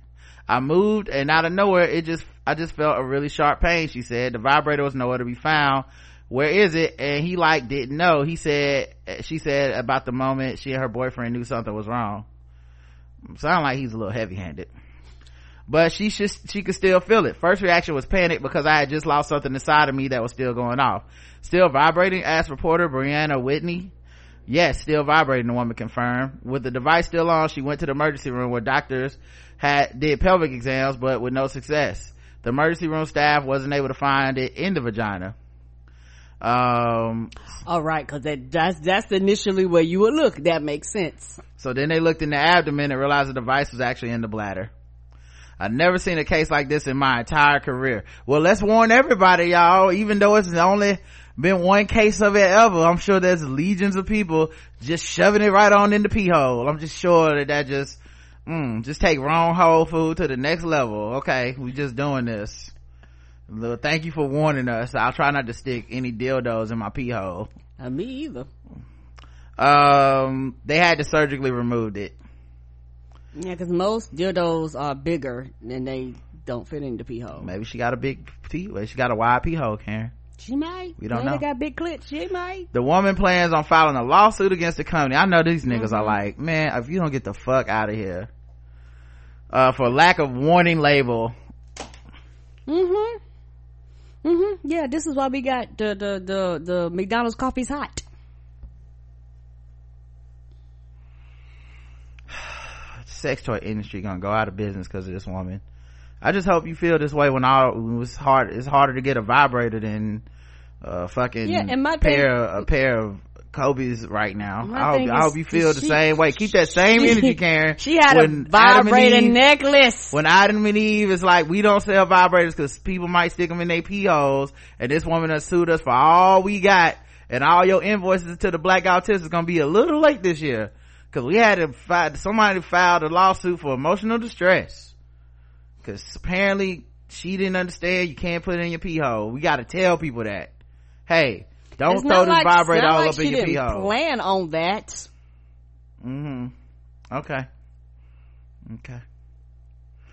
i moved and out of nowhere it just i just felt a really sharp pain she said. The vibrator was nowhere to be found. Where is it? And he like didn't know. He said she said about the moment she and her boyfriend knew something was wrong. Sound like he's a little heavy-handed. But she should she could still feel it. First reaction was panic because i had just lost something inside of me that was still going off. Still vibrating asked reporter brianna whitney. Yes still vibrating the woman confirmed. With the device still on she went to the emergency room where doctors had did pelvic exams but with no success. The emergency room staff wasn't able to find it in the vagina. Um all right because that that's that's initially where you would look. That makes sense. so then they looked in the abdomen and realized the device was actually in the bladder. I've never seen a case like this in my entire career. Well, let's warn everybody, y'all, even though it's only been one case of it ever, I'm sure there's legions of people just shoving it right on in the pee hole. I'm just sure that that just, mm, just take wrong whole food to the next level. Okay, we just doing this. Little, Thank you for warning us. I'll try not to stick any dildos in my pee hole. Uh, me either. Um, they had to surgically remove it. Yeah, because most dildos are bigger and they don't fit in the pee hole. Maybe she got a big pee. She got a wide pee hole, Karen. She might. We don't Maybe know. They got big clits. She might. The woman plans on filing a lawsuit against the company. I know these niggas Mm-hmm. are like, man, if you don't get the fuck out of here, uh, for lack of warning label. Mm-hmm. Mm-hmm. Yeah, this is why we got the the the the McDonald's coffee's hot. sex toy industry gonna go out of business because of this woman. I just hope you feel this way when all when it's hard. It's harder to get a vibrator than a fucking Yeah, and my pair thing- a pair of Kobe's right now. I hope, I hope you feel the she- same way. Keep that same she- energy, Karen. She had When a vibrator Eve- necklace. when Adam and Eve is like, we don't sell vibrators because people might stick them in their pee holes, and this woman has sued us for all we got, and all your invoices to the black autist is gonna be a little late this year. Cause we had to file, somebody filed a lawsuit for emotional distress. Cause apparently she didn't understand you can't put it in your pee hole. We gotta tell people that. Hey, don't It's throw this like- vibrator all like up in your pee hole. Plan on that. mm-hmm. Okay. Okay.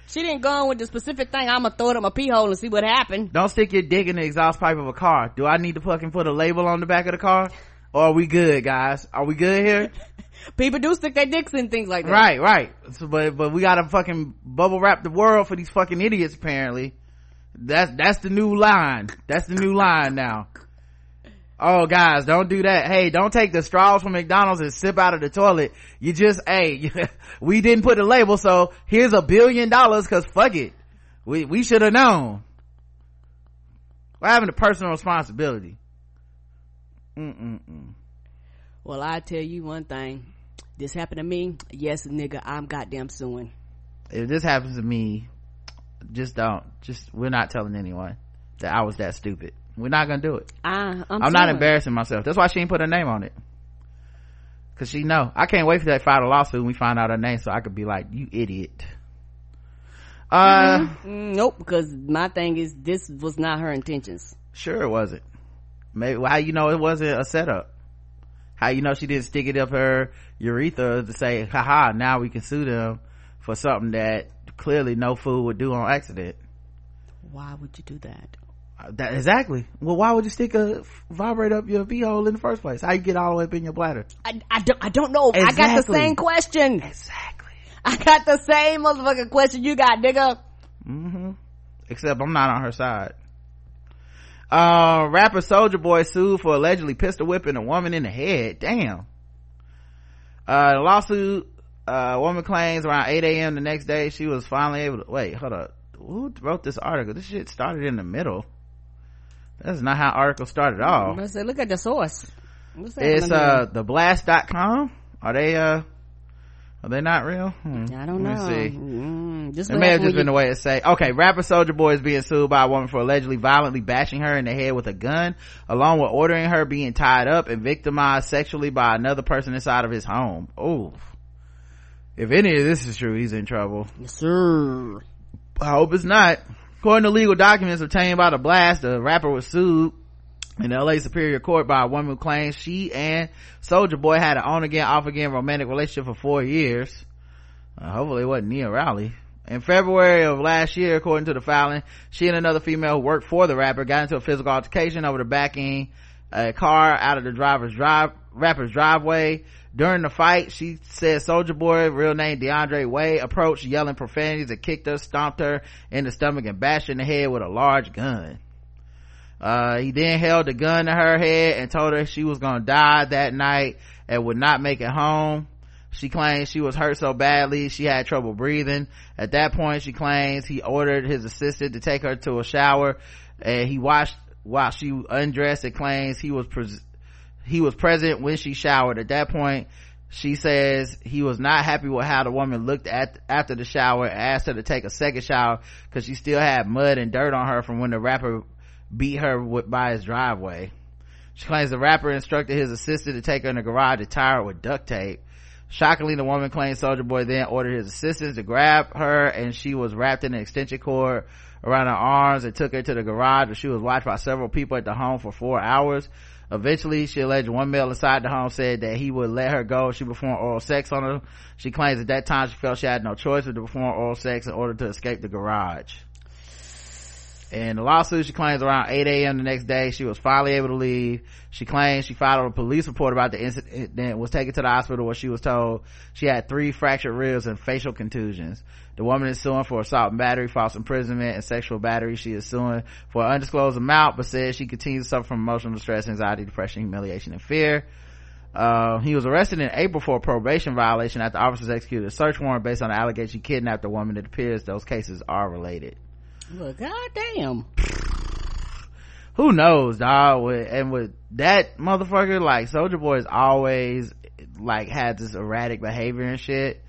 She didn't go on with the specific thing. I'm gonna throw it in my pee hole and see what happened. Don't stick your dick in the exhaust pipe of a car. Do I need to fucking put a label on the back of the car? Or are we good, guys? Are we good here? People do stick their dicks in things like that. right, right. So, but, but we gotta fucking bubble wrap the world for these fucking idiots, apparently. That's, that's the new line. That's the new line now. Oh, guys, don't do that. Hey, don't take the straws from McDonald's and sip out of the toilet. You just, hey, we didn't put a label, so here's a billion dollars, cause fuck it. We, we should have known. We're having a personal responsibility. Mm-mm-mm. Well, I tell you one thing. This happened to me. Yes, nigga, I'm goddamn suing. If this happens to me, just don't. Just, we're not telling anyone that I was that stupid. We're not gonna do it. I, I'm, I'm not embarrassing myself. That's why she ain't put her name on it. Cause she know. I can't wait for that file lawsuit and we find out her name so I could be like, you idiot. Uh, Mm, nope, because my thing is this was not her intentions. sure it wasn't. Maybe, how you know it wasn't a setup? How you know she didn't stick it up her urethra to say, haha, now we can sue them for something that clearly no fool would do on accident. Why would you do that? That, exactly. Well, why would you stick a vibrator up your pee hole in the first place? How you get all the way up in your bladder? I, I don't I don't know. I got the same question. Exactly. I got the same motherfucking question you got, nigga. hmm Except I'm not on her side. Uh, rapper Soulja Boy sued for allegedly pistol whipping a woman in the head. Damn. Uh, the lawsuit, uh, woman claims around 8 a.m. the next day she was finally able to, wait, hold up. Who wrote this article? This shit started in the middle. That's not how article started off. I said, look at the source. It's, uh, the blast.com. Are they, uh, Are they not real? Hmm. I don't know. Let me see. Mm, this It may have just been when the way to say. Okay, rapper Soulja Boy is being sued by a woman for allegedly violently bashing her in the head with a gun, along with ordering her being tied up and victimized sexually by another person inside of his home. Oh, if any of this is true, he's in trouble. Yes, sir. I hope it's not. According to legal documents obtained by the blast, the rapper was sued in the LA Superior Court by a woman who claims she and Soulja Boy had an on again, off again romantic relationship for four years. Uh, hopefully it wasn't Nia Rowley. In February of last year, according to the filing, she and another female who worked for the rapper got into a physical altercation over the backing a car out of the driver's drive, rapper's driveway. During the fight, she said Soulja Boy, real name DeAndre Way, approached yelling profanities and kicked her, stomped her in the stomach and bashed her in the head with a large gun. Uh, he then held the gun to her head and told her she was gonna die that night and would not make it home. She claims she was hurt so badly she had trouble breathing. At that point, she claims he ordered his assistant to take her to a shower and he watched while she undressed and claims he was pres- he was present when she showered. At that point, she says he was not happy with how the woman looked at after the shower asked her to take a second shower because she still had mud and dirt on her from when the rapper beat her with, by his driveway. She claims the rapper instructed his assistant to take her in the garage to tie her with duct tape. Shockingly, the woman claims Soulja Boy then ordered his assistants to grab her and she was wrapped in an extension cord around her arms and took her to the garage where she was watched by several people at the home for four hours. Eventually, she alleged one male inside the home said that he would let her go if she performed oral sex on her. She claims at that time she felt she had no choice but to perform oral sex in order to escape the garage. In the lawsuit, she claims around 8 a.m. the next day, she was finally able to leave. She claims she filed a police report about the incident was taken to the hospital where she was told she had three fractured ribs and facial contusions. The woman is suing for assault and battery, false imprisonment, and sexual battery. She is suing for an undisclosed amount, but says she continues to suffer from emotional distress, anxiety, depression, humiliation, and fear. Uh, he was arrested in April for a probation violation after officers executed a search warrant based on the allegation he kidnapped a woman. It appears those cases are related. Well, goddamn. who knows dog with, and with that motherfucker like soulja boy is always like had this erratic behavior and shit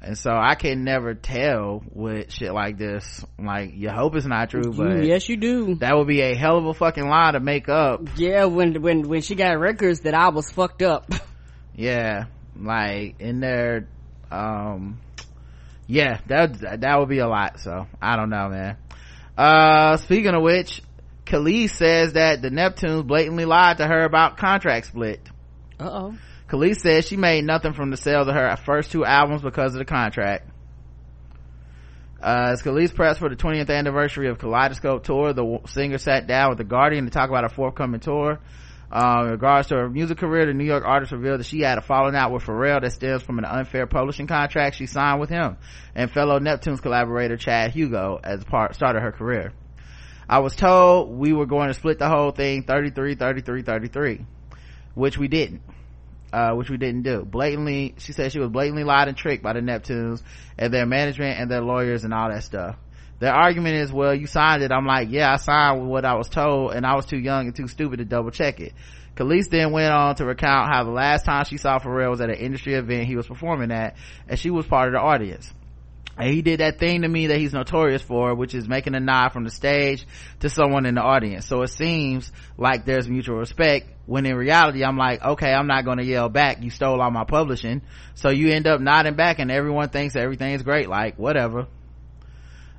and so i can never tell with shit like this like you hope it's not true but yes, you do. that would be a hell of a fucking lie to make up Yeah, when when when she got records that I was fucked up. yeah like in there um yeah that that would be a lot so i don't know man uh speaking of which Kelis says that the Neptunes blatantly lied to her about contract split. Uh oh. Kelis says she made nothing from the sales of her first two albums because of the contract. Uh, as Kelis preps for the 20th anniversary of Kaleidoscope Tour, the singer sat down with The Guardian to talk about her forthcoming tour. Uh, in regards to her music career, the New York artist revealed that she had a falling out with Pharrell that stems from an unfair publishing contract she signed with him and fellow Neptunes collaborator Chad Hugo as part start of her career. I was told we were going to split the whole thing 33, 33, 33, which we didn't. Uh, which we didn't do. Blatantly, she said she was blatantly lied and tricked by the Neptunes and their management and their lawyers and all that stuff. Their argument is, well, you signed it. I'm like, yeah, I signed what I was told and I was too young and too stupid to double check it. Kelis then went on to recount how the last time she saw Pharrell was at an industry event he was performing at and she was part of the audience. And he did that thing to me that he's notorious for, which is making a nod from the stage to someone in the audience. So it seems like there's mutual respect when in reality I'm like, okay, I'm not gonna yell back, you stole all my publishing. So you end up nodding back and everyone thinks everything is great, like whatever.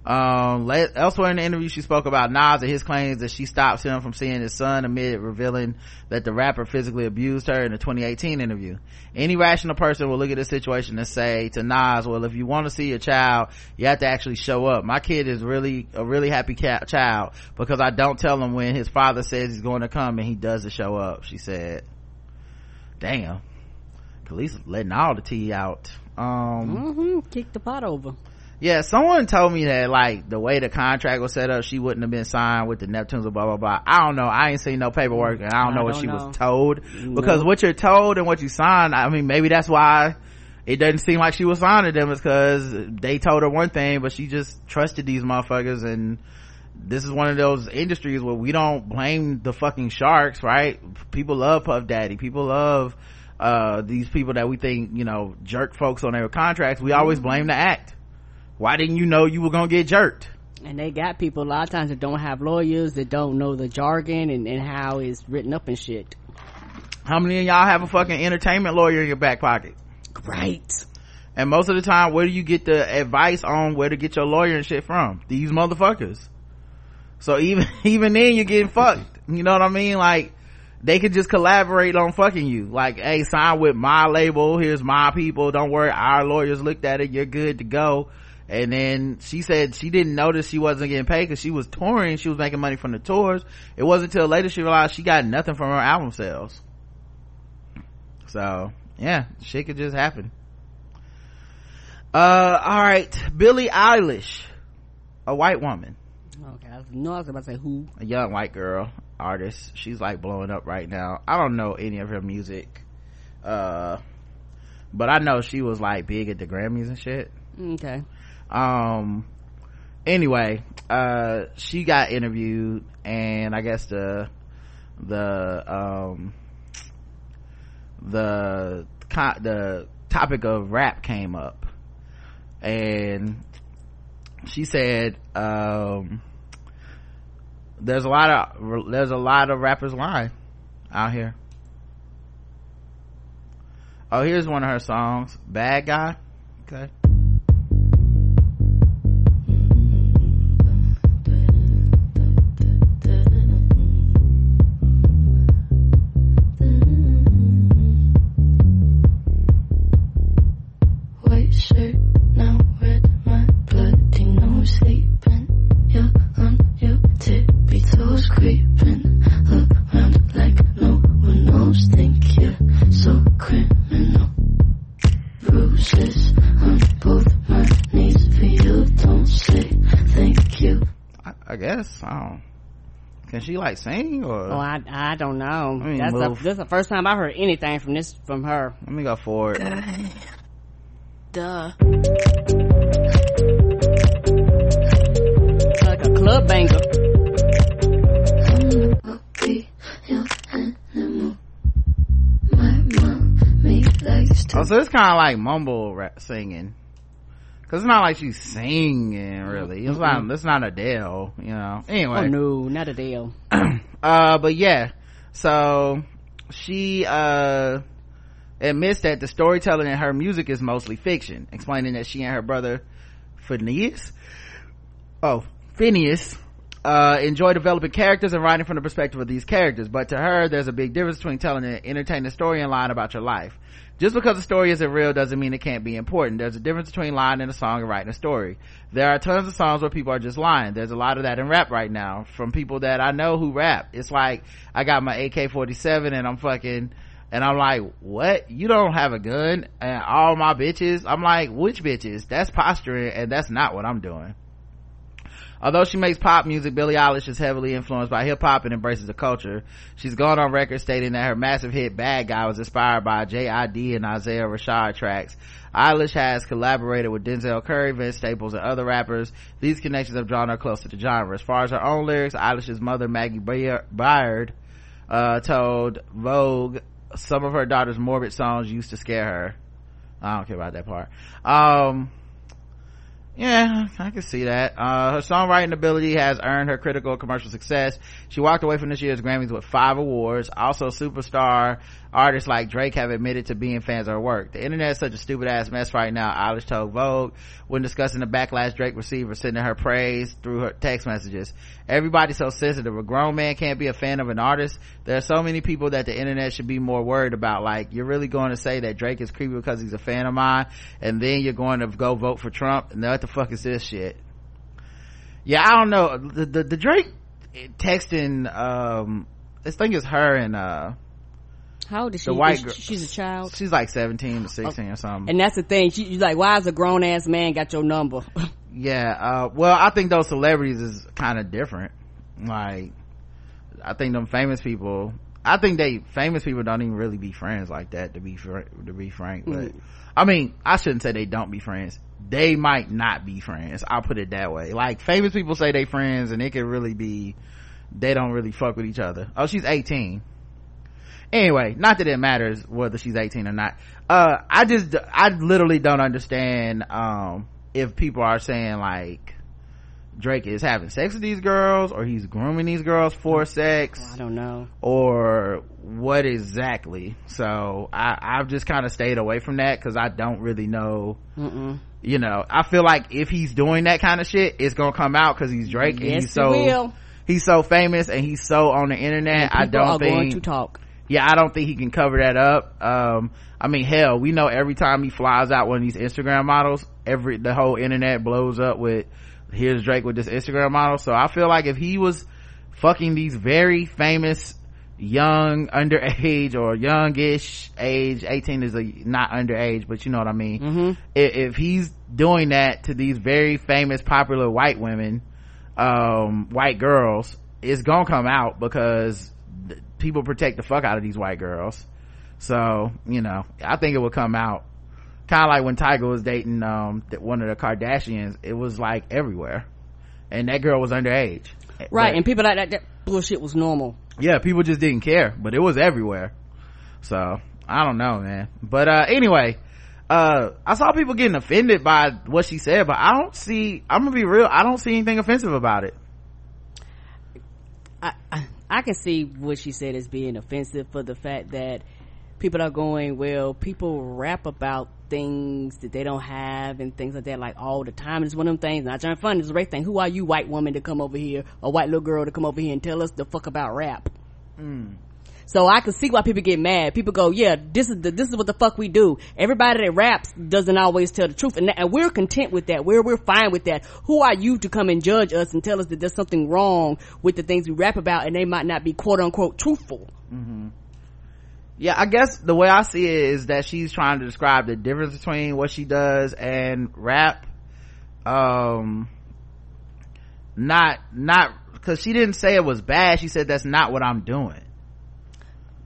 Um, elsewhere in the interview, she spoke about Nas and his claims that she stops him from seeing his son amid revealing that the rapper physically abused her in the 2018 interview. Any rational person will look at this situation and say to Nas, well, if you want to see your child, you have to actually show up. My kid is really, a really happy ca- child because I don't tell him when his father says he's going to come and he doesn't show up, she said. Damn. Kelis letting all the tea out. Um, Mm-hmm. Kick the pot over. Yeah, someone told me that like the way the contract was set up, she wouldn't have been signed with the Neptunes or blah blah blah. I don't know. I ain't seen no paperwork, and I don't I know what don't she know. was told because what you're told and what you signed. I mean, maybe that's why it doesn't seem like she was signing them is because they told her one thing, but she just trusted these motherfuckers and. This is one of those industries where we don't blame the fucking sharks, right? People love Puff Daddy. People love uh these people that we think you know jerk folks on their contracts we always blame the act why didn't you know you were gonna get jerked? And they got people a lot of times that don't have lawyers that don't know the jargon and, and how it's written up and shit. How many of y'all have a fucking entertainment lawyer in your back pocket? Right. And most of the time where do you get the advice on where to get your lawyer and shit from? These motherfuckers. So even even then you're getting fucked. You know what i mean? Like they could just collaborate on fucking you. Like hey sign with my label. Here's my people. Don't worry. Our lawyers looked at it. You're good to go and then she said she didn't notice she wasn't getting paid because she was touring. She was making money from the tours. It wasn't until later she realized she got nothing from her album sales. So yeah shit could just happen. Uh all right billie eilish. A white woman. Okay i know i was about to say who? A young white girl artist. She's like blowing up right now. I don't know any of her music uh but i know she was like big at the grammys and shit. Okay um anyway uh she got interviewed and i guess the the um the the topic of rap came up. And she said um there's a lot of there's a lot of rappers lying out here. Oh here's one of her songs bad guy. Okay I don't. Can she like sing or? oh i i don't know mean, that's the, move. this is the first time i've heard anything from this from her Let me go forward. duh like a club banger I'll be your animal. My mommy likes to Oh, so it's kind of like mumble rap singing. Cause it's not like she's singing really. It's not, it's not Adele, you know. Anyway. oh no not Adele uh but yeah so she uh admits that the storytelling in her music is mostly fiction explaining that she and her brother phineas oh phineas uh enjoy developing characters and writing from the perspective of these characters but to her there's a big difference between telling an entertaining story and lying about your life just because the story isn't real doesn't mean it can't be important. There's a difference between lying in a song and writing a story. There are tons of songs where people are just lying. There's a lot of that in rap right now from people that I know who rap. It's like, I got my AK-47 and I'm fucking, and I'm like, what? You don't have a gun? And all my bitches? I'm like, which bitches? That's posturing and that's not what I'm doing. Although she makes pop music, Billie Eilish is heavily influenced by hip hop and embraces the culture. She's gone on record stating that her massive hit Bad Guy was inspired by J.I.D. and Isaiah Rashad tracks. Eilish has collaborated with Denzel Curry, Vince Staples, and other rappers. These connections have drawn her closer to the genre. As far as her own lyrics, Eilish's mother, Maggie Baird, uh, told Vogue some of her daughter's morbid songs used to scare her. I don't care about that part. Um, yeah, I can see that. Uh, her songwriting ability has earned her critical commercial success. She walked away from this year's Grammys with five awards. Also, superstar artists like Drake have admitted to being fans of her work. The internet is such a stupid ass mess right now, Eilish told Vogue when discussing the backlash Drake received for sending her praise through her text messages. Everybody's so sensitive. A grown man can't be a fan of an artist. There are so many people that the internet should be more worried about. Like, you're really going to say that Drake is creepy because he's a fan of mine, and then you're going to go vote for Trump? And what the fuck is this shit? Yeah, I don't know. The, the, the Drake texting, um, this thing is her and, uh, how old is she The white girl- she's a child she's like 17 to 16 or something. and that's the thing she, she's like why is a grown-ass man got your number yeah, uh, well, I think those celebrities is kind of different. Like, I think them famous people, I think they, famous people don't even really be friends like that, to be, fr- to be frank. But, I mean, I shouldn't say they don't be friends. They might not be friends. I'll put it that way. Like, famous people say they friends and it could really be, they don't really fuck with each other. Oh, she's 18. Anyway not that it matters whether she's 18 or not uh i just i literally don't understand um if people are saying like drake is having sex with these girls or he's grooming these girls for sex I don't know. or what exactly so i i've just kind of stayed away from that because i don't really know Mm-mm. you know i feel like if he's doing that kind of shit it's gonna come out because he's drake and Yes, he's so will. he's so famous and he's so on the internet i don't think going to talk. Yeah i don't think he can cover that up. Um i mean hell we know every time he flies out one of these instagram models every the whole internet blows up with here's drake with this instagram model. So i feel like if he was fucking these very famous young underage or youngish age 18 is a not underage but you know what i mean. Mm-hmm. if, if he's doing that to these very famous popular white women um white girls it's gonna come out because th- people protect the fuck out of these white girls. So you know i think it will come out. Kind of like when tiger was dating um one of the kardashians it was like everywhere. And that girl was underage. Right, But- and people like that, that bullshit was normal. yeah people just didn't care but it was everywhere. So i don't know man. But uh anyway uh i saw people getting offended by what she said but i don't see i'm gonna be real i don't see anything offensive about it. I, I I can see what she said as being offensive for the fact that people are going well. People rap about things that they don't have and things like that like all the time. It's one of them things. Not trying to fun it's a race thing. Who are you white woman to come over here a white little girl to come over here and tell us the fuck about rap hmm. So I can see why people get mad. People go, yeah, this is the, this is what the fuck we do. Everybody that raps doesn't always tell the truth. And, and we're content with that. We're, we're fine with that. Who are you to come and judge us and tell us that there's something wrong with the things we rap about and they might not be quote unquote truthful? yeah i guess the way i see it is that she's trying to describe the difference between what she does and rap um not not because she didn't say it was bad she said that's not what i'm doing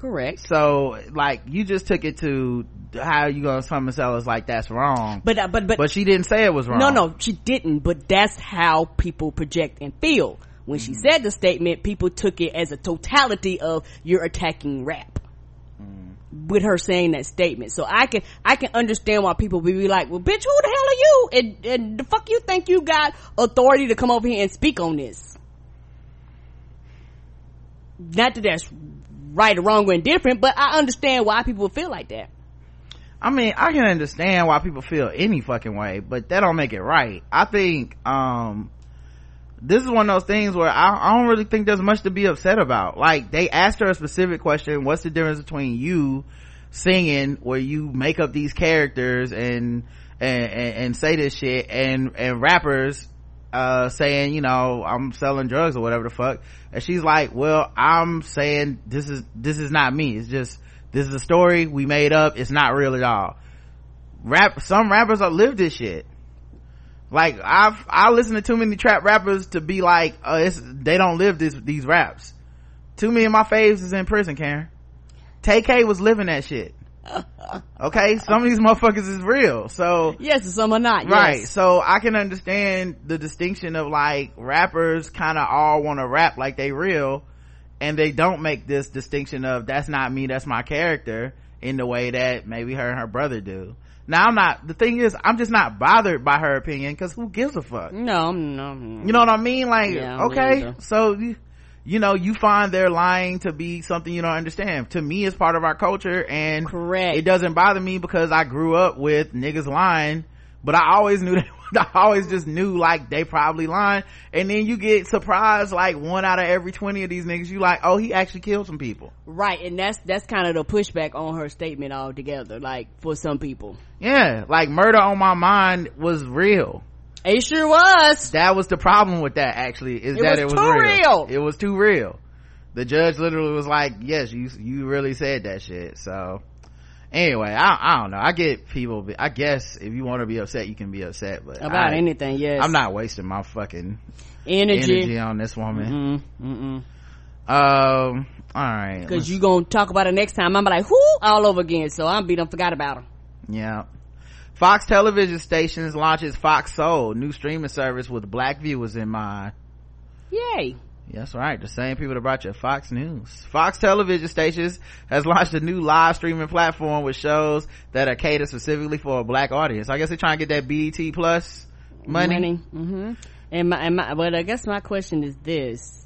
Correct. so like you just took it to how you gonna tell us like that's wrong But, uh, but, but, but she didn't say it was wrong no, no, she didn't, but that's how people project and feel. When she said the statement, people took it as a totality of you're attacking rap. With her saying that statement. So I can, I can understand why people would be like, well bitch, who the hell are you? And, and the fuck you think you got authority to come over here and speak on this? Not that that's right or wrong or indifferent, but I understand why people feel like that. I mean, I can understand why people feel any fucking way, but that don't make it right. I think, um, this is one of those things where I, I don't really think there's much to be upset about. Like, they asked her a specific question, what's the difference between you singing where you make up these characters and, and, and, and say this shit and, and rappers, uh, saying, you know, I'm selling drugs or whatever the fuck. And she's like, well, I'm saying this is, this is not me. It's just, this is a story we made up. It's not real at all. Rap, some rappers are live this shit. Like, I've, I listen to too many trap rappers to be like, uh, they don't live this, these raps. Too many of my faves is in prison, Karen. TK was living that shit. Okay? Some of these motherfuckers is real. So, Yes, some are not. right Yes. so i can understand the distinction of like rappers kind of all want to rap like they real and they don't make this distinction of that's not me that's my character in the way that maybe her and her brother do now i'm not the thing is i'm just not bothered by her opinion because who gives a fuck No, no, no. you know what i mean like Yeah, okay so you, you know you find their lying to be something you don't understand to me it's part of our culture and Correct. it doesn't bother me because i grew up with niggas lying but i always knew that i always just knew like they probably lying and then you get surprised like one out of every 20 of these niggas you like oh he actually killed some people Right, and that's that's kind of the pushback on her statement altogether. Like for some people, yeah like murder on my mind was real it sure was. that was the problem with that actually is It that was it was too real. real. it was too real the judge literally was like yes you you really said that shit so anyway i, I don't know i get people i guess if you want to be upset you can be upset but About I, anything, yes. i'm not wasting my fucking energy. energy on this woman Mm-mm, mm-mm. um all right Cause you gonna talk about it next time. I'm like, who all over again. So I'm be done forgot about her. Yeah. Fox television stations launches Fox Soul, new streaming service with black viewers in mind. Yay. That's right. The same people that brought you Fox News. Fox television stations has launched a new live streaming platform with shows that are catered specifically for a black audience. I guess they're trying to get that BET plus money. money. Mm-hmm. And my, and my, but I guess my question is this.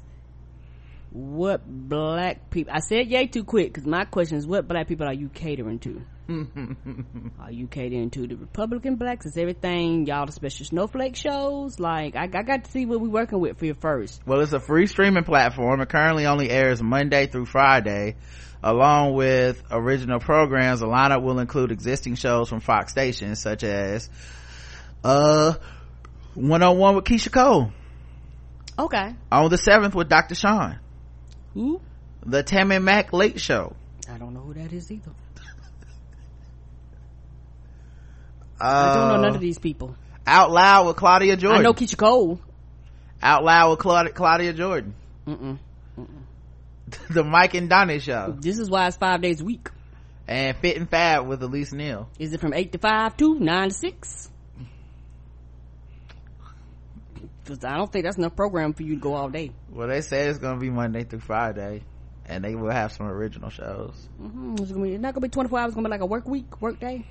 What black people, I said yay too quick because my question is what black people are you catering to? are you catering to the Republican blacks? Is everything y'all the special snowflake shows? Like, I, I got to see what we working with for you first. Well, it's a free streaming platform. It currently only airs Monday through Friday. Along with original programs, the lineup will include existing shows from Fox stations such as, uh, 101 with Keyshia Cole. Okay. On the 7th with Dr. Sean. Who? The Tammy Mack Late Show. I don't know who that is either. Uh, I don't know none of these people. Out Loud with Claudia Jordan. I know Keyshia Cole. Out Loud with Claudia, Claudia Jordan. Mm-mm. the Mike and Donnie Show. This is why it's five days a week. And Fit and Fab with Elise Neal. Is it from 8 to 5 to 9 to 6? Cause I don't think that's enough program for you to go all day. Well, they said it's going to be Monday through Friday. And they will have some original shows. Mm-hmm. It's, gonna be, it's not gonna be 24 hours, it's gonna be like a work week, work day.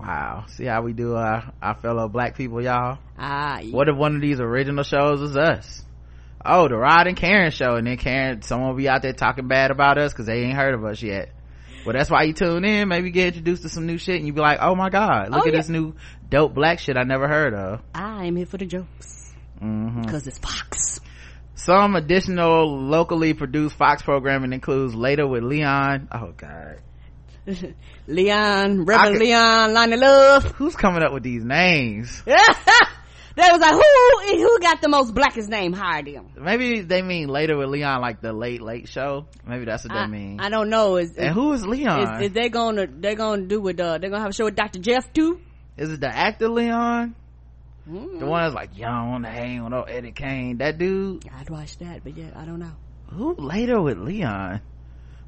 Wow. See how we do our, our fellow black people, y'all? Ah, yeah. What if one of these original shows is us? Oh, the Rod and Karen show. And then Karen, someone will be out there talking bad about us because they ain't heard of us yet. Well, that's why you tune in. Maybe get introduced to some new shit and you be like, oh my God, look Oh, at yeah. this new dope black shit I never heard of. I am here for the jokes. Mm-hmm. Cause it's Fox. Some additional locally produced Fox programming includes Later with Leon. Oh God. Leon, Reverend could- Leon, Loni Love. Who's coming up with these names? they was like, who, who got the most blackest name? Hired him. Maybe they mean Later with Leon like the late late show. Maybe that's what I, they mean. I don't know. Is, and who is Leon? is, is they gonna, they gonna do with, uh, they're gonna have a show with Dr. Jeff too? Is it the actor Leon? Mm. The one that's like young on the hang on Eddie Kane. That dude. I'd watch that, but yeah, I don't know. Who later with Leon?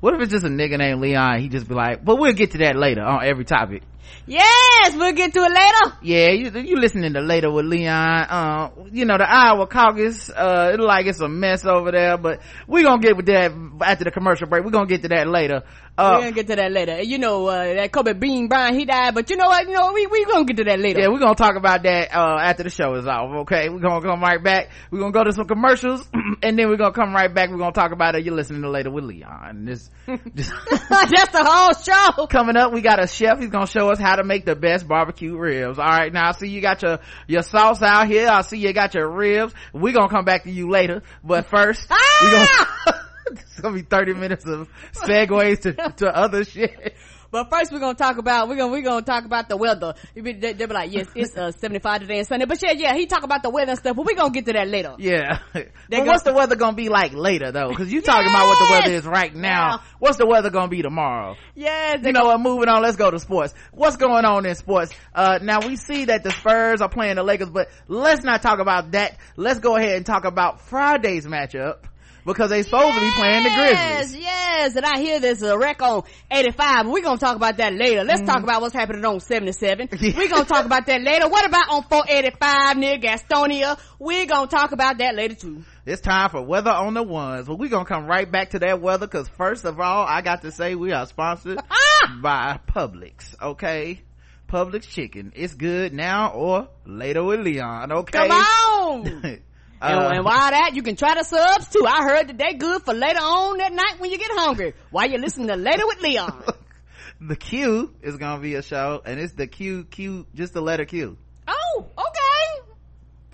What if it's just a nigga named Leon? He just be like, but we'll get to that later on every topic. Yes, we'll get to it later. Yeah, you, you listening to later with Leon. Uh, you know, the Iowa caucus, uh, it like it's a mess over there, but we gonna get with that after the commercial break. We're gonna get to that later. We're Uh, gonna get to that later. You know, uh, that Kobe Bean Bryant, he died, but you know what? You know, we, we gonna get to that later. yeah, we're gonna talk about that, uh, after the show is off, okay? We're gonna come right back. We're gonna go to some commercials, and then we're gonna come right back. We're gonna talk about it. You're listening to later with Leon. This, just, That's the whole show. coming up we got a chef he's gonna show us how to make the best barbecue ribs. All right now i see you got your your sauce out here. I see you got your ribs. We're gonna come back to you later but first we gonna ah! it's gonna be 30 minutes of segues to, to other shit But first we're gonna talk about, we're gonna, we're gonna talk about the weather. You be- They, they be like, yes, it's, uh, 75 today and Sunday. But yeah, yeah, he talk about the weather and stuff, but we are gonna get to that later. yeah. But go- what's the weather gonna be like later though? Because you talking about what the weather is right now. Yeah. what's the weather gonna be tomorrow? Yes, you know what? Moving on let's go to sports. What's going on in sports? Uh now we see that the spurs are playing the lakers but let's not talk about that. Let's go ahead and talk about friday's matchup because they supposed to be playing the Yes, grizzlies yes, yes, and I hear there's a wreck on 85. We're gonna talk about that later. Let's Mm-hmm. talk about what's happening on 77. We're gonna talk about that later. What about on 485 near Gastonia? We're gonna talk about that later too. it's time for weather on the ones but we're gonna come right back to that weather because first of all i got to say we are sponsored Ah! by publix okay publix chicken it's good now or later with leon okay Come on! Uh, and, and while that, you can try the subs too. I heard that they good for later on that night when you get hungry. While you're listening to Later with Leon. the q is gonna be a show and it's the q q just the letter q Oh, okay.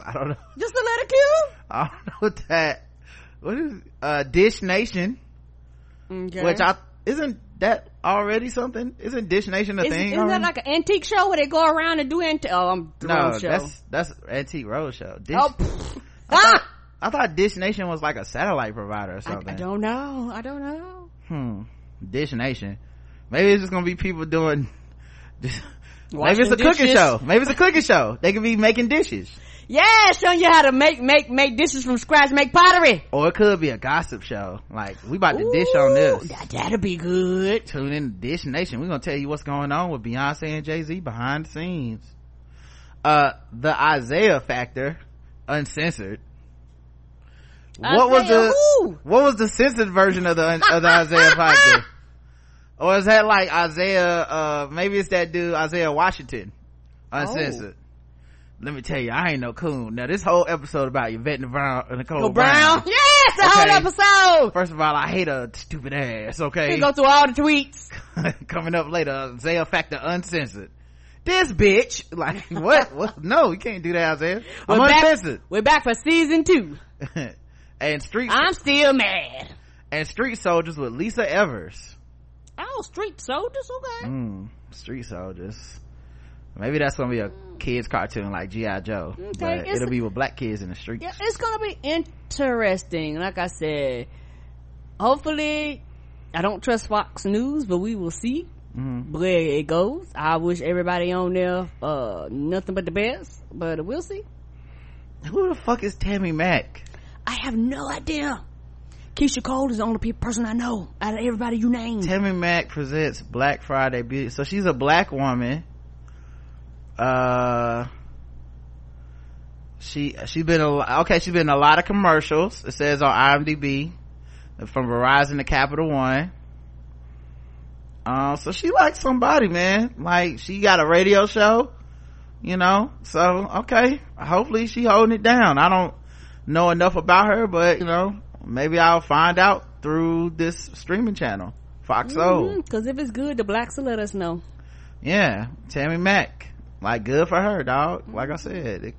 i don't know Just the letter Q. I don't know what that. What is uh Dish Nation? Okay. Which I isn't that already something? Isn't Dish Nation a Is, thing? isn't that like an antique show where they go around and do antique? Oh, I'm no, show. that's that's Antique Roadshow. Dish, oh, I, thought, ah! I thought Dish Nation was like a satellite provider or something. I don't know. I don't know. Hmm. Dish Nation. Maybe it's just gonna be people doing. Just, maybe it's a cooking show. Maybe it's a cooking show. They could be making dishes, Yeah, showing you how to make make make dishes from scratch, make pottery. or it could be a gossip show. Like we about to dish on this. That, that'll be good. tune in to Dish Nation. We're gonna tell you what's going on with Beyonce and Jay-Z behind the scenes. Uh, the Isaiah Factor, uncensored. what was the who? what was the censored version of the of the Isaiah podcast? Or is that like Isaiah? uh Maybe it's that dude Isaiah Washington, uncensored. Let me tell you, I ain't no coon. Now this whole episode about Yvette Navarro, Nicole Go Brown. Brown. Yes, the Okay. whole episode. First of all, I hate a stupid ass. Okay, We go through all the tweets. coming up later, Isaiah Factor uncensored. This bitch, like what? what? No, you can't do that, Isaiah. I'm We're back, we're back for season two. and street I'm still mad. and street soldiers with Lisa Evers. Oh, street soldiers, okay. Mm, street soldiers. Maybe that's gonna be a kids cartoon like GI Joe, Okay, but it'll be with black kids in the streets. Yeah, it's gonna be interesting. Like I said, hopefully, I don't trust Fox News, but we will see Mhm. where it goes. I wish everybody on there, uh, nothing but the best, but we'll see. Who the fuck is Tammy Mack? I have no idea. Keyshia Cole is the only pe- person I know out of everybody you named. Tammy Mack presents Black Friday Beauty. So she's a black woman. Uh, she she's been a okay. She's been in a lot of commercials. It says on IMDb from Verizon to Capital One. Uh, so she likes somebody, man. Like she got a radio show, you know. So okay, hopefully she holding it down. I don't know enough about her, but you know, maybe I'll find out through this streaming channel, Fox Soul. Because if it's good, the blacks will let us know. Yeah, Tammy Mack. Like good for her, dog. Like I said, it,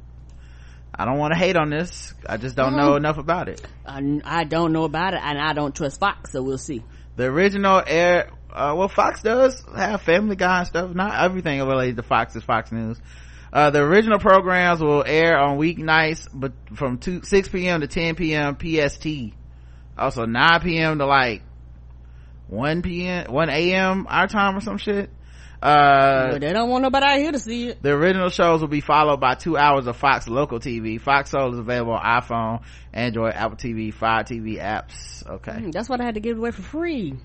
I don't want to hate on this. I just don't know enough about it. I, I don't know about it, and I don't trust Fox, so we'll see. The original air, uh, well, Fox does have Family Guy and stuff. Not everything related to Fox is Fox News. Uh, the original programs will air on weeknights, but from two, 6 p.m. to 10 p.m. PST. Also 9 p.m. to like 1 p.m., 1 a.m. our time or some shit. Uh, they don't want nobody out here to see it. the original shows will be followed by two hours of Fox local TV. Fox Soul is available on iPhone, Android, Apple TV, Fire TV apps. Okay. Mm, That's why I had to give it away for free.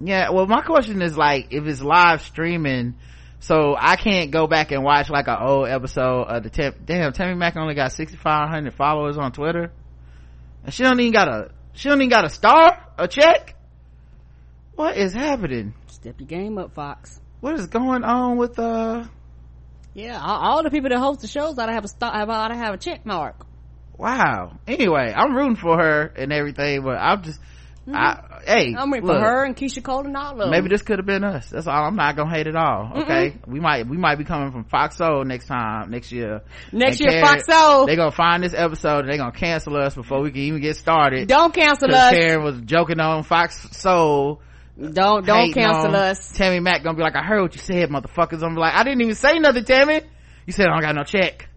Yeah, well, my question is like, if it's live streaming, so I can't go back and watch like an old episode of the Tem- damn Tammy Mack only got 6,500 followers on Twitter, and she don't even got a she don't even got a star, a check. What is happening? Step your game up, Fox. What is going on with uh? Yeah, all, all the people that host the shows ought to have a star, ought to have a check mark. Wow. Anyway, I'm rooting for her and everything, but I'm just, I hey, I'm look, for her and Keyshia Cole and all of them. Maybe this could have been us. That's all. I'm not gonna hate it all. Okay, we might we might be coming from Fox Soul next time next year. Next year, Fox Soul. They gonna find this episode and they gonna cancel us before we can even get started. Don't cancel us. Karen was joking on Fox Soul. Don't don't cancel us. Tammy Mack gonna be like, I heard what you said, motherfuckers. I'm like, I didn't even say nothing, Tammy. You said I don't got no check.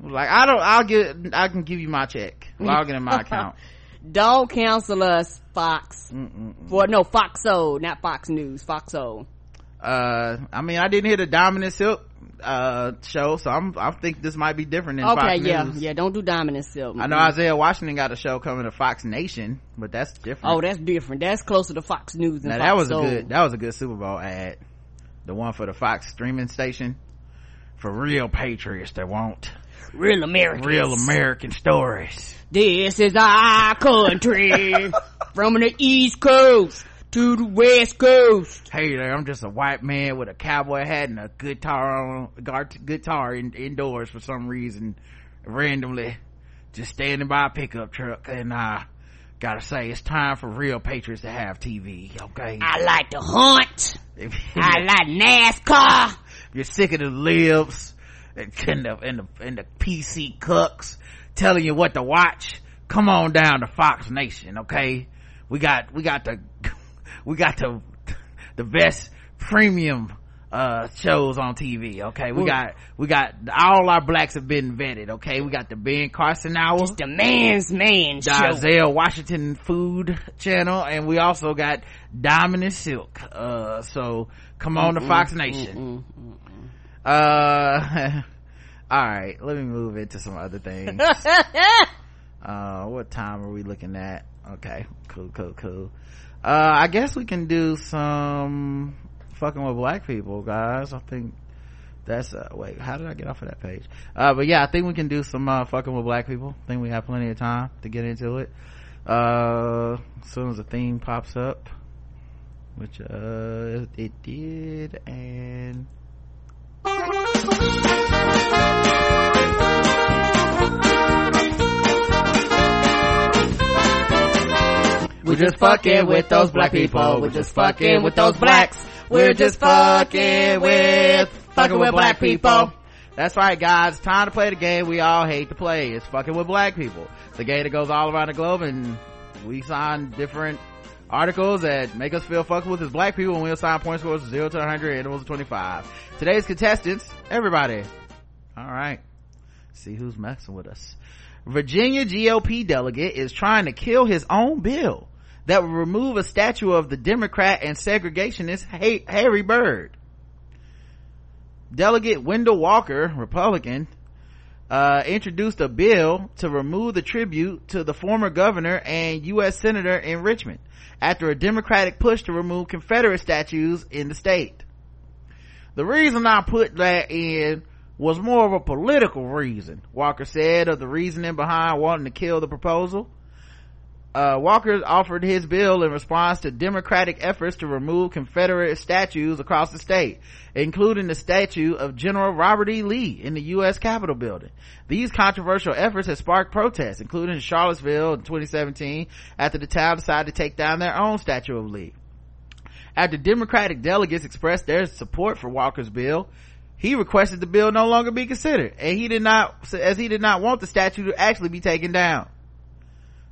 I was like, I don't. I'll get. I can give you my check. Log in my account. Don't cancel us, Fox. Mm-mm. Well, no, Fox Soul, not Fox News. Fox Soul. uh i mean i didn't hear the Diamond and Silk uh show so i'm i think this might be different than Okay, fox yeah, News. yeah. Don't do Diamond and Silk. i know isaiah washington got a show coming to fox nation but that's different Oh, that's different. That's closer to Fox News than now Fox that was Soul. a good that was a good super bowl ad the one for the fox streaming station for real patriots that want real American. real american stories This is our country from the East Coast to the West Coast. hey there i'm just a white man with a cowboy hat and a guitar on guitar in, indoors for some reason randomly just standing by a pickup truck and uh gotta say it's time for real patriots to have tv okay I like to hunt. I like NASCAR. you're sick of the libs and the, and the and the pc cucks telling you what to watch come on down to fox nation okay we got we got the we got the the best premium uh shows on tv okay we got we got all our blacks have been vetted okay we got the ben carson hour It's the man's man the show. Isaiah Washington Food Channel, and we also got Diamond and Silk. Uh, so come on to Fox Nation. Uh, all right, let me move into some other things. uh, what time are we looking at? Okay, cool, cool, cool. Uh, I guess we can do some fucking with black people, guys. I think That's uh wait, how did I get off of that page? Uh but yeah, I think we can do some uh fucking with black people. I think we have plenty of time to get into it. Uh as soon as the theme pops up. Which uh it did and We're just fucking with those black people. We're just fucking with those blacks. We're just fucking with fucking with black people. That's right, guys. Time to play the game we all hate to play. It's fucking with black people. The game that goes all around the globe and we sign different articles that make us feel fucking with as black people and we'll assign point scores of 0 to 100 intervals of 25. Today's contestants, everybody. Alright. See who's messing with us. Virginia GOP delegate is trying to kill his own bill that would remove a statue of the Democrat and segregationist Harry Byrd. Delegate Wendell Walker, Republican, uh, introduced a bill to remove the tribute to the former governor and U.S. Senator in Richmond after a Democratic push to remove Confederate statues in the state. The reason I put that in was more of a political reason, Walker said of the reasoning behind wanting to kill the proposal uh, Walker offered his bill in response to Democratic efforts to remove Confederate statues across the state, including the statue of General Robert E. Lee in the U.S. Capitol building. These controversial efforts have sparked protests, including in Charlottesville in 2017 after the town decided to take down their own statue of Lee. After Democratic delegates expressed their support for Walker's bill, he requested the bill no longer be considered, and he did not, as he did not want the statue to actually be taken down.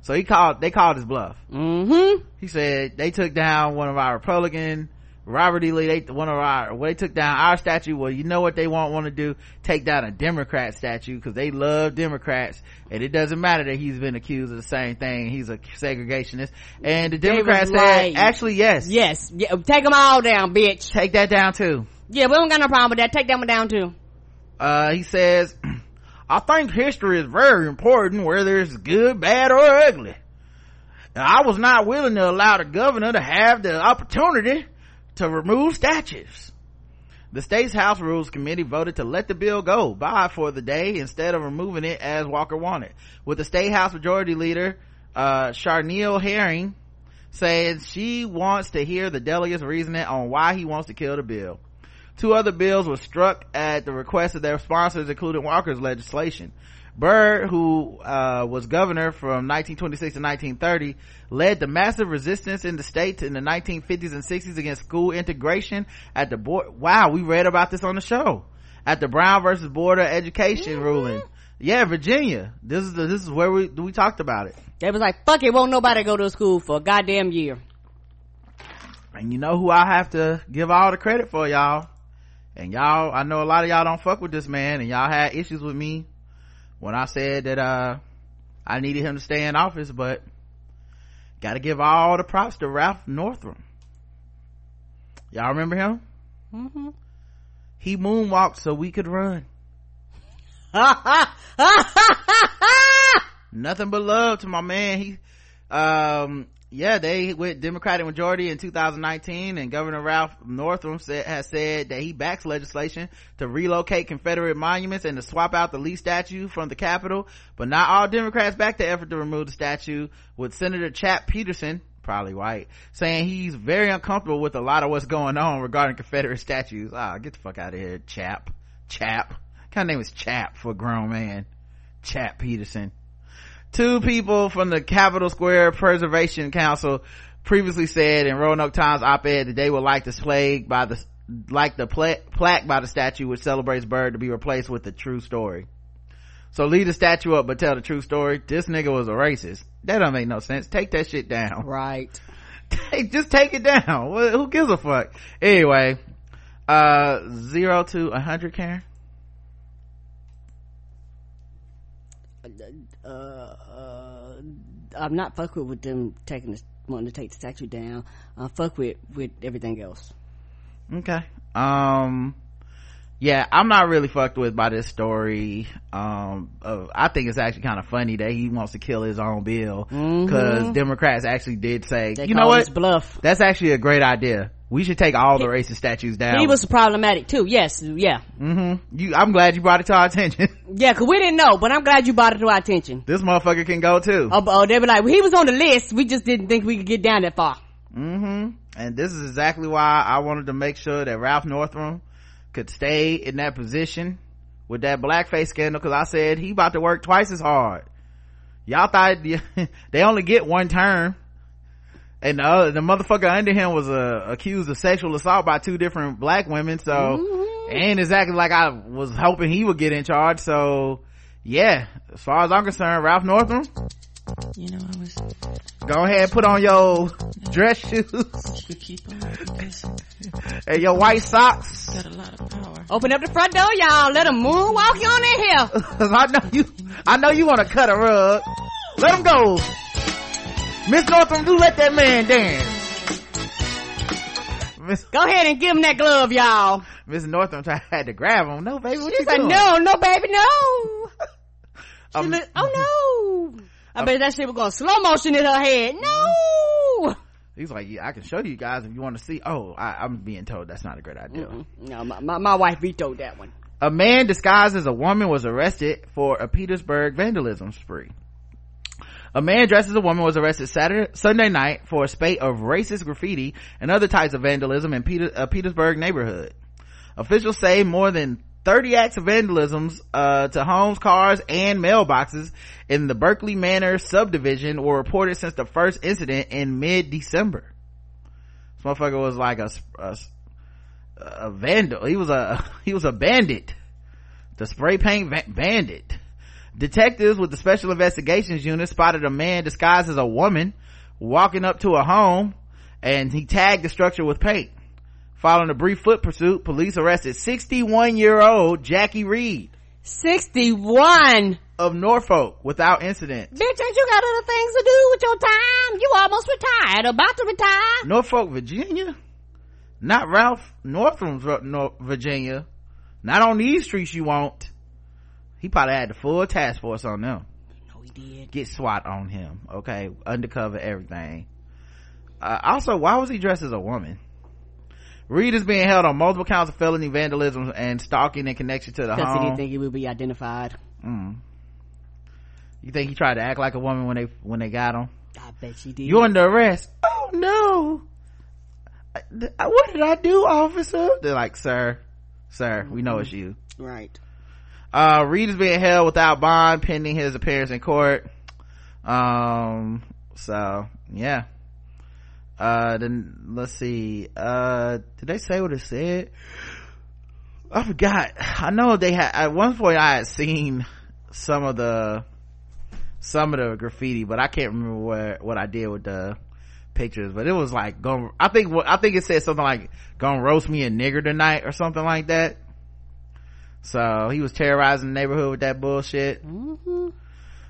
So he called, they called his bluff. Mm-hmm. He said they took down one of our Republican, Robert E. Lee, they, one of our, well, they took down our statue. Well, you know what they won't want to do? Take down a Democrat statue because they love Democrats. And it doesn't matter that he's been accused of the same thing. He's a segregationist. And the Democrats said, right. actually, yes. Yes. Yeah, take them all down, bitch. Take that down too. Yeah, we don't got no problem with that. Take that one down too. Uh, he says, I think history is very important, whether it's good, bad, or ugly. I was not willing to allow the governor to have the opportunity to remove statues. The state's House Rules Committee voted to let the bill go by for the day instead of removing it as Walker wanted. With the state House Majority Leader, uh, Charniele Herring saying she wants to hear the delegates' reasoning on why he wants to kill the bill. Two other bills were struck at the request of their sponsors, including Walker's legislation. Byrd, who uh, was governor from 1926 to 1930, led the massive resistance in the state in the 1950s and 60s against school integration at the board. Wow, we read about this on the show at the Brown versus Board of Education mm-hmm. ruling. Yeah, Virginia. This is the, this is where we we talked about it. They was like, "Fuck it, won't nobody go to school for a goddamn year." And you know who I have to give all the credit for, y'all and y'all i know a lot of y'all don't fuck with this man and y'all had issues with me when i said that uh i needed him to stay in office but gotta give all the props to ralph northam. Y'all remember him? Mm-hmm. he moonwalked so we could run. Nothing but love to my man. He um yeah, they went Democratic majority in 2019 and Governor Ralph Northam said, has said that he backs legislation to relocate Confederate monuments and to swap out the Lee statue from the Capitol. But not all Democrats back the effort to remove the statue with Senator Chap Petersen, probably white, saying he's very uncomfortable with a lot of what's going on regarding Confederate statues. Ah, get the fuck out of here, Chap. Chap. Kind of name is Chap for a grown man? Chap Petersen two people from the Capitol Square Preservation Council previously said in Roanoke Times op-ed that they would like this plague by the like the pla- plaque by the statue which celebrates Byrd to be replaced with the true story. So leave the statue up but tell the true story. This nigga was a racist. That don't make no sense. Take that shit down. Right. Take, just take it down. who gives a fuck? Anyway, uh, zero to a hundred, Karen? Uh, uh, I'm not fuck with, with them taking the, wanting to take the statue down. I fuck with, with everything else. Okay. Um, yeah i'm not really fucked with by this story um uh, i think it's actually kind of funny that he wants to kill his own bill because democrats actually did say Mm-hmm. They you know what bluff. that's actually a great idea we should take all the racist statues down He was problematic too. Yes, yeah, you i'm glad you brought it to our attention yeah. Cause we didn't know, but I'm glad you brought it to our attention. this motherfucker can go too Oh, oh they were like, well, he was on the list. We just didn't think we could get down that far. hmm and this is exactly why i wanted to make sure that ralph northam could stay in that position with that blackface scandal because i said he about to work twice as hard. Y'all thought they only get one term. And the, other, the motherfucker under him was uh, accused of sexual assault by two different black women so ain't exactly like i was hoping he would get in charge so yeah as far as i'm concerned ralph northam You know, I was go ahead put on your dress shoes could keep on and your white socks got a lot of power. Open up the front door, y'all. Let him moonwalk you on in here. Cause I know you, I know you want to cut a rug. Let him go. Miss Northam, do let that man dance. Miss, Go ahead and give him that glove, y'all. Miss Northam tried had to grab him. No, baby, what She you said, doing? no, no, baby, no. Um, look- oh no. I bet that shit was going slow motion in her head. No. He's like, yeah, I can show you guys if you want to see. Oh, I, I'm being told that's not a great idea. No, my, my, my wife vetoed that one. A man disguised as a woman was arrested for a Petersburg vandalism spree. A man dressed as a woman was arrested Saturday, Sunday night for a spate of racist graffiti and other types of vandalism in Peter, a Petersburg neighborhood. Officials say more than 30 acts of vandalisms uh, to homes, cars, and mailboxes in the Berkeley Manor subdivision were reported since the first incident in mid-December. This motherfucker was like a, a, a vandal. He was a he was a bandit, the spray paint va- bandit. Detectives with the Special Investigations Unit spotted a man disguised as a woman walking up to a home, and he tagged the structure with paint. Following a brief foot pursuit, police arrested 61 year old Jackie Reed 61. of Norfolk without incident. Bitch, ain't you got other things to do with your time? You almost retired, about to retire. Norfolk, Virginia? Not Ralph Northam's Ro- Virginia. Not on these streets you won't. He probably had the full task force on them. No, he did. Get SWAT on him. Okay. Undercover everything. Uh, also, why was he dressed as a woman? Reed is being held on multiple counts of felony vandalism and stalking in connection to the he home. didn't think he would be identified. Mm. You think he tried to act like a woman when they when they got him? I bet she did. You under arrest? Oh no! I- What did I do, officer? They're like, sir, sir, we know it's you. right. Uh, Reed is being held without bond pending his appearance in court. Um, so yeah. Uh, then let's see. Uh, did they say what it said? I forgot. I know they had at one point I had seen some of the some of the graffiti, but I can't remember what what I did with the pictures. But it was like going. I think what I think it said something like "Gonna roast me a nigger tonight" or something like that. So he was terrorizing the neighborhood with that bullshit.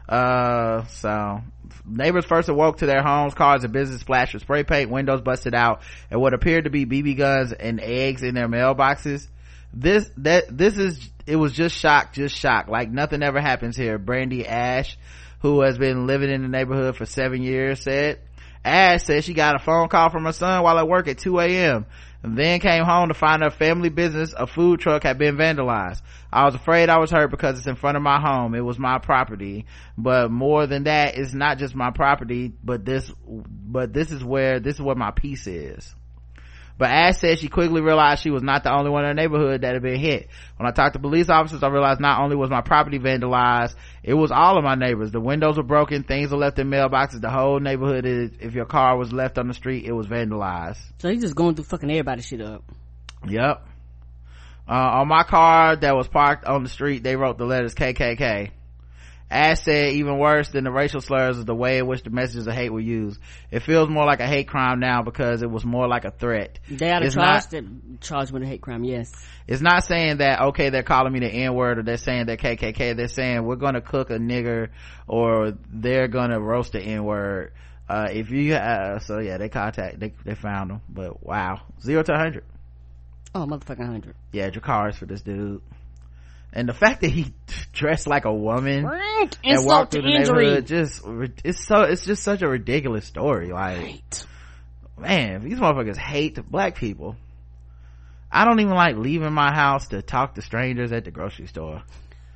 Uh, so neighbors first awoke to their homes, cars, and business splashed with spray paint, windows busted out, and what appeared to be BB guns and eggs in their mailboxes. This, that, this is, it was just shock, just shock. Like nothing ever happens here. Brandy Ash, who has been living in the neighborhood for seven years, said. Ash said she got a phone call from her son while at work at 2 a.m. and then came home to find her family business, a food truck, had been vandalized. I was afraid I was hurt because it's in front of my home. It was my property. But more than that, it's not just my property, but this, but this is where, this is where my peace is. But Ash said she quickly realized she was not the only one in her neighborhood that had been hit. When I talked to police officers, I realized not only was my property vandalized, it was all of my neighbors. The windows were broken, things were left in mailboxes, the whole neighborhood is, if your car was left on the street, it was vandalized. So he's just going through fucking everybody's shit up. Yep. Uh, on my car that was parked on the street, they wrote the letters KKK. Ash said even worse than the racial slurs is the way in which the messages of hate were used. It feels more like a hate crime now because it was more like a threat. They ought to It's charge not- them, charge with a hate crime, yes. It's not saying that, okay, they're calling me the N-word or they're saying they're KKK. They're saying we're gonna cook a nigger or they're gonna roast the N-word. Uh, if you, uh, so yeah, they contact, they, they found them, but wow. Zero to a hundred. Oh, motherfucking hundred. Yeah, Dracarys for this dude. And the fact that he dressed like a woman and Insult walked through the injury. neighborhood, just it's so it's just such a ridiculous story. Like, Right. man, these motherfuckers hate black people. I don't even like leaving my house to talk to strangers at the grocery store.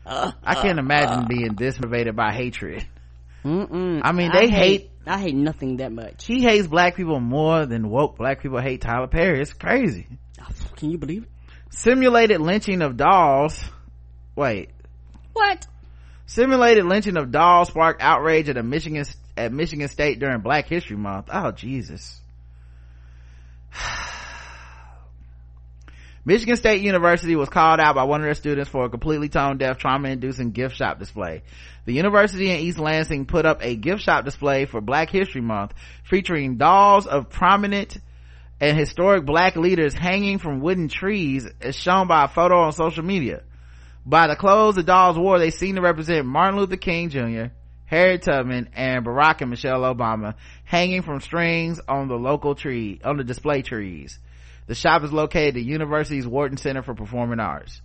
I can't imagine uh, uh, uh. being this motivated by hatred. Mm-mm. I mean, they hate- I hate nothing that much. He hates black people more than woke black people hate Tyler Perry. It's crazy. Oh, can you believe it? Simulated lynching of dolls. Wait. What? Simulated lynching of dolls sparked outrage at a Michigan at Michigan State during Black History Month. Oh Jesus. Michigan State University was called out by one of their students for a completely tone deaf trauma inducing gift shop display. The university in East Lansing put up a gift shop display for Black History Month featuring dolls of prominent and historic black leaders hanging from wooden trees as shown by a photo on social media. By the clothes the dolls wore, they seemed to represent Martin Luther King Jr., Harriet Tubman, and Barack and Michelle Obama hanging from strings on the local tree, on the display trees. The shop is located at the university's Wharton Center for Performing Arts.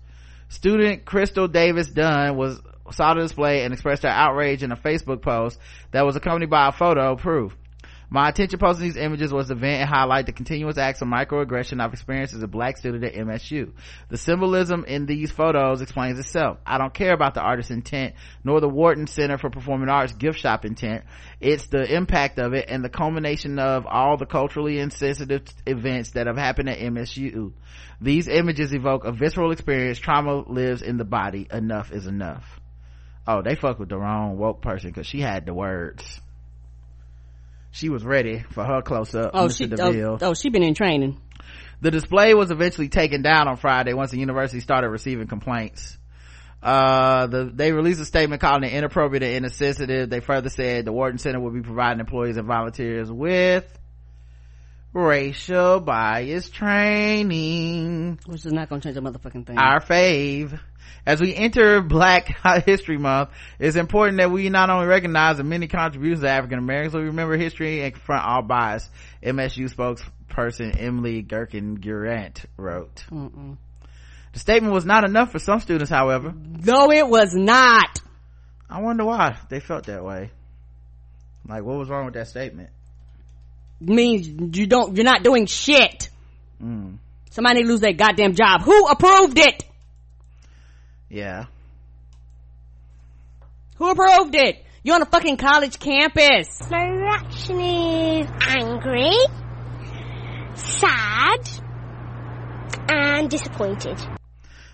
Student Crystal Davis Dunn was saw the display and expressed her outrage in a Facebook post that was accompanied by a photo proof. My intention posting these images was to vent and highlight the continuous acts of microaggression I've experienced as a black student at MSU. The symbolism in these photos explains itself. I don't care about the artist's intent, nor the Wharton Center for Performing Arts gift shop intent. It's the impact of it and the culmination of all the culturally insensitive events that have happened at MSU. These images evoke a visceral experience. Trauma lives in the body. Enough is enough. Oh, they fuck with the wrong woke person because she had the words she was ready for her close up. Oh, Mr. she. DeMille. Oh, oh, she been in training. The display was eventually taken down on Friday once the university started receiving complaints. Uh, the, they released a statement calling it inappropriate and insensitive. They further said the Wharton Center will be providing employees and volunteers with racial bias training. Which is not gonna change a motherfucking thing. Our fave. As we enter Black History Month, it's important that we not only recognize the many contributions of African Americans, but we remember history and confront all bias. MSU spokesperson Emily Gherkin Durant wrote. Mm-mm. The statement was not enough for some students, however. No, it was not. I wonder why they felt that way. Like, what was wrong with that statement? Means you don't. You're not doing shit. Mm, Somebody lose their goddamn job. Who approved it? Yeah. Who approved it? You're on a fucking college campus. My reaction is angry, sad, and disappointed.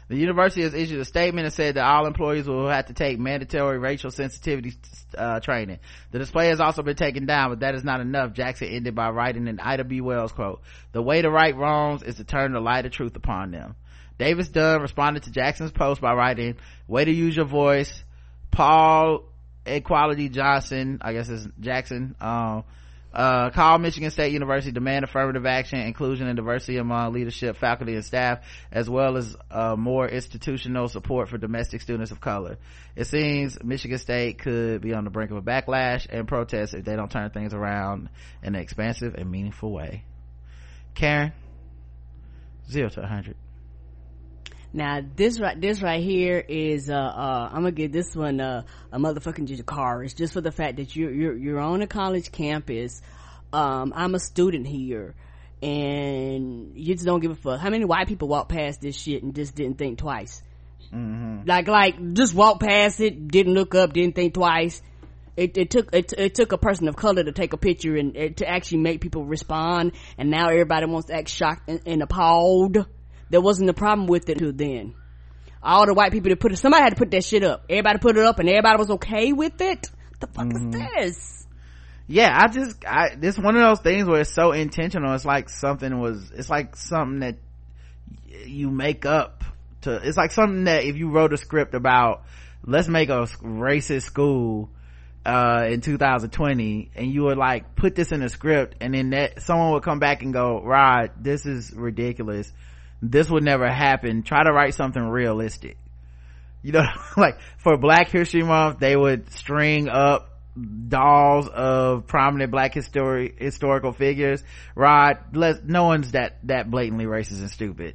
The university has issued a statement and said that all employees will have to take mandatory racial sensitivity uh, training. The display has also been taken down, but that is not enough. Jackson ended by writing an Ida B. Wells quote, the way to right wrongs is to turn the light of truth upon them. Davis Dunn responded to Jackson's post by writing, way to use your voice. Paul Equality Johnson, I guess it's Jackson, um, uh, call Michigan State University demand affirmative action, inclusion and diversity among leadership, faculty, and staff, as well as uh, more institutional support for domestic students of color. It seems Michigan State could be on the brink of a backlash and protest if they don't turn things around in an expansive and meaningful way. Karen, zero to a hundred. Now this right, this right here is uh, uh, I'm gonna give this one uh, a motherfucking car. It's just for the fact that you're you're you're on a college campus. Um, I'm a student here, and you just don't give a fuck. How many white people walk past this shit and just didn't think twice? Like like just walk past it, didn't look up, didn't think twice. It, it took it, it took a person of color to take a picture and it, to actually make people respond, and now everybody wants to act shocked and, and appalled. There wasn't a problem with it till then. All the white people that put it, somebody had to put that shit up. Everybody put it up, and everybody was okay with it. The fuck is this? yeah i just i this one of those things where it's so intentional it's like something was it's like something that you make up to it's like something that if you wrote a script about let's make a racist school uh in 2020 and you would like put this in a script and then that someone would come back and go rod this is ridiculous this would never happen. Try to write something realistic. You know like for black history month they would string up dolls of prominent black histori- historical figures. Rod let no one's that that blatantly racist and stupid.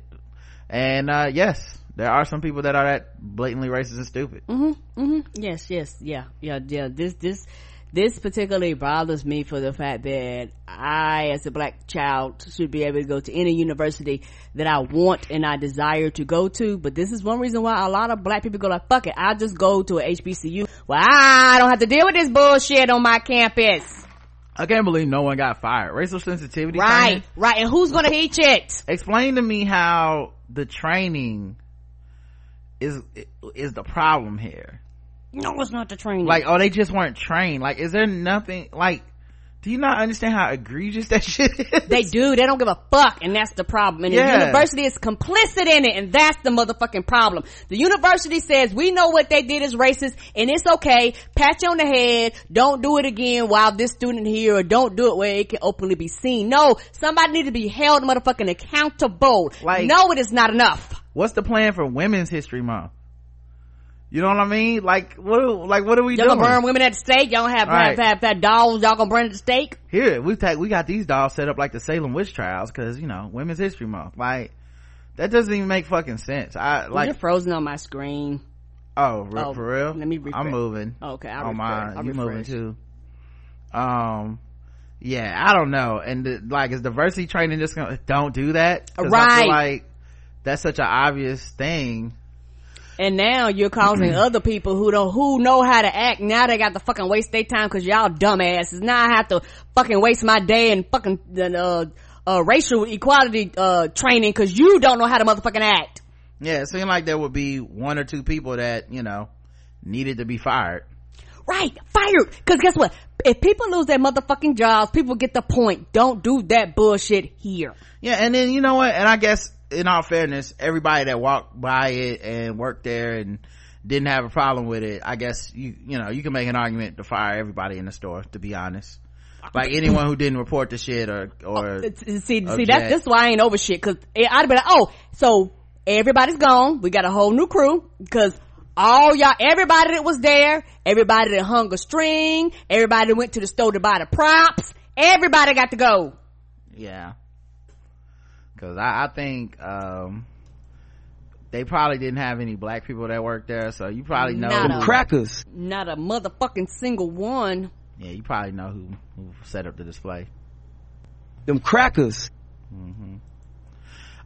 And uh yes there are some people that are that blatantly racist and stupid. Mm-hmm, mm-hmm. yes yes. Yeah yeah yeah. This this this particularly bothers me for the fact that I, as a black child, should be able to go to any university that I want and I desire to go to. But this is one reason why a lot of black people go like, fuck it, I'll just go to a HBCU. Well, I don't have to deal with this bullshit on my campus. I can't believe no one got fired. Racial sensitivity. Right, training? right. And who's gonna teach it? Explain to me how the training is is the problem here. No, it's not the training. Like, oh, they just weren't trained. Like, is there nothing like? Do you not understand how egregious that shit is? They do. They don't give a fuck, and that's the problem. And Yeah. the university is complicit in it, and that's the motherfucking problem. The university says we know what they did is racist, and it's okay. Pat you on the head. Don't do it again while this student here, or don't do it where it can openly be seen. No, somebody need to be held motherfucking accountable. Like- no, it is not enough. What's the plan for Women's History Month? You know what I mean? Like, what? Like, what are we Y'all doing? gonna burn women at the stake. Y'all have, Right. have, have, have dolls. Y'all gonna burn at the stake. Here, we take we got these dolls set up like the Salem witch trials because you know Women's History Month. Like, that doesn't even make fucking sense. I Like, You're frozen on my screen. Oh, re- Oh, for real? let me refresh. I'm moving. Okay, I'll refresh. I'll you moving too. Um, yeah, I don't know. And the, like, is diversity training just gonna don't do that? Right. like that's such an obvious thing. And now you're causing other people who don't, who know how to act. Now they got to fucking waste their time cause y'all dumbasses. Now I have to fucking waste my day and fucking, uh, uh, racial equality, uh, training cause you don't know how to motherfucking act. Yeah, it seemed like there would be one or two people that you know needed to be fired. Right, fired. Cause guess what? If people lose their motherfucking jobs, people get the point. Don't do that bullshit here. Yeah, and then you know what? And I guess in all fairness, everybody that walked by it and worked there and didn't have a problem with it, I guess you you know you can make an argument to fire everybody in the store. To be honest, like anyone who didn't report the shit or or oh, see see object. that's this is why I ain't over shit because I'd be like oh so everybody's gone we got a whole new crew because all y'all everybody that was there everybody that hung a string everybody that went to the store to buy the props everybody got to go yeah. Because I, I think um they probably didn't have any black people that worked there, so you probably know Not who- a- Crackers. not a motherfucking single one yeah, you probably know who who set up the display. Them crackers. Mm-hmm.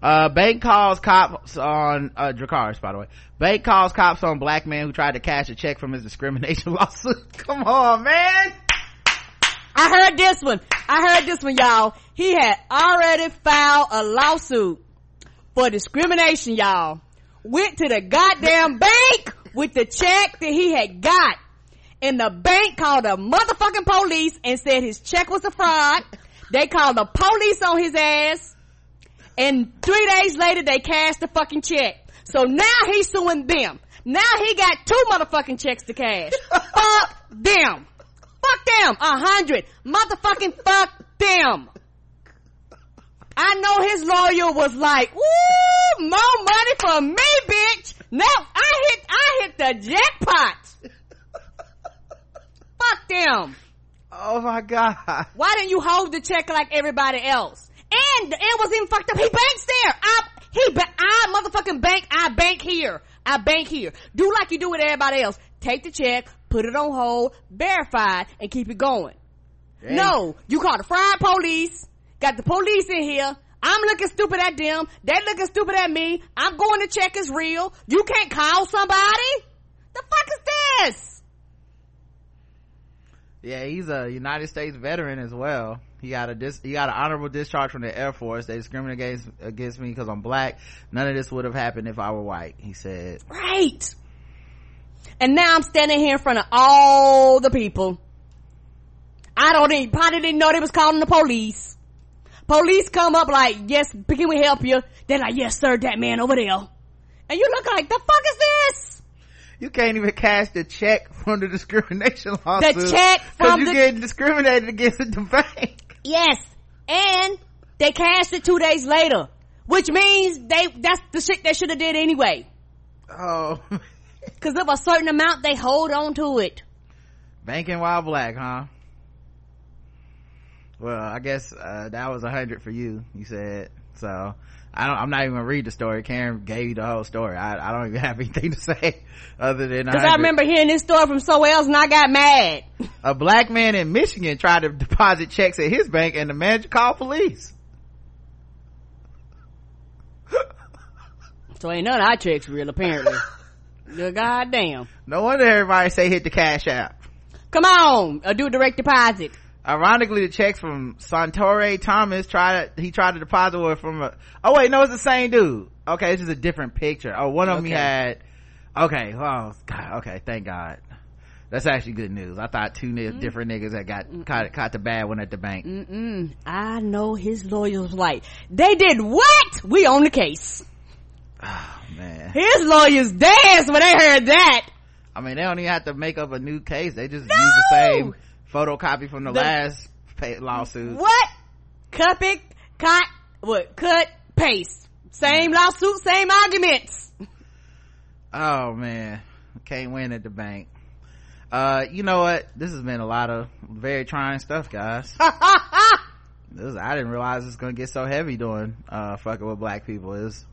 Uh, bank calls cops on, uh, Dracaris, by the way. Bank calls cops on black man who tried to cash a check from his discrimination lawsuit. Come on, man! I heard this one. I heard this one y'all. He had already filed a lawsuit for discrimination y'all. Went to the goddamn bank with the check that he had got. And the bank called the motherfucking police and said his check was a fraud. They called the police on his ass. And three days later they cashed the fucking check. So now he's suing them. Now he got two motherfucking checks to cash. Fuck them fuck them a hundred motherfucking fuck them I know his lawyer was like, "Ooh, more money for me, bitch." Now I hit, I hit the jackpot. Fuck them. Oh my god. Why didn't you hold the check like everybody else? And it was even fucked up. He banks there. I, he, ba- I motherfucking bank. I bank here. I bank here. Do like you do with everybody else. Take the check, put it on hold, verify, and keep it going. No, you call the fried police. Got the police in here. I'm looking stupid at them. They looking stupid at me. I'm going to check is real. You can't call somebody. The fuck is this? Yeah, he's a United States veteran as well. He got a dis- he got an honorable discharge from the Air Force. They discriminated against, against me because I'm black. None of this would have happened if I were white. He said. Right. And now I'm standing here in front of all the people. I don't even, probably didn't know they was calling the police. Police come up like, yes, can we help you? They're like, yes, sir, that man over there. And you look like, the fuck is this? You can't even cash the check from the discrimination lawsuit. The check from you the- getting discriminated against at the bank. Yes. And they cashed it two days later. Which means they, that's the shit they should have did anyway. Oh. Cause of a certain amount, they hold on to it. Banking while black, huh? Well, I guess, uh, that was a hundred for you, you said. So, I don't, I'm not even gonna read the story. Karen gave you the whole story. I, I don't even have anything to say other than Cause I remember hearing this story from somewhere else and I got mad. a black man in Michigan tried to deposit checks at his bank and the manager called police. So ain't none of our checks real apparently. Good goddamn. No wonder everybody say hit the cash app. Come on, or do direct deposit. Ironically, the checks from Sauntore Thomas tried he tried to deposit were from a oh wait no it's the same dude. Okay, this is a different picture. Oh, one of them he had. Okay, oh god. Okay, thank God. That's actually good news. I thought two ni- mm. different niggas that got caught caught the bad one at the bank. Mm-mm. I know his lawyers like, they did what? We own the case. Oh, man, His lawyers danced when they heard that. I mean they don't even have to make up a new case. They just use the same photocopy from the, The- last pay- lawsuit. What? Cut it, cut, what? Cut, paste. Same lawsuit, same arguments. Oh man, can't win at the bank. Uh, you know what? This has been a lot of very trying stuff, guys. this, I didn't realize it's gonna get so heavy doing uh fucking with black people. Is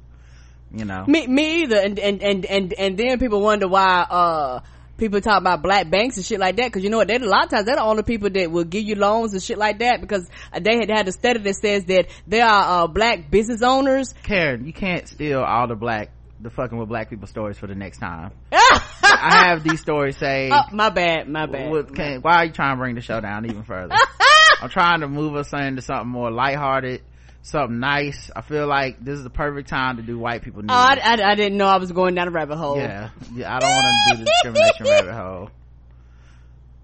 you know me, me either. And, and, and, and, and then people wonder why, uh, people talk about black banks and shit like that. Cause you know what? They're a lot of times they're the only people that will give you loans and shit like that because they had had a study that says that there are, uh, black business owners. Karen, you can't steal all the black the fucking with black people stories for the next time. I have these stories say. Oh, my bad, my bad. What, can, why are you trying to bring the show down even further? I'm trying to move us into something more lighthearted, something nice. I feel like this is the perfect time to do white people news. Oh, I, I, I didn't know I was going down a rabbit hole. yeah yeah i don't want to do the discrimination rabbit hole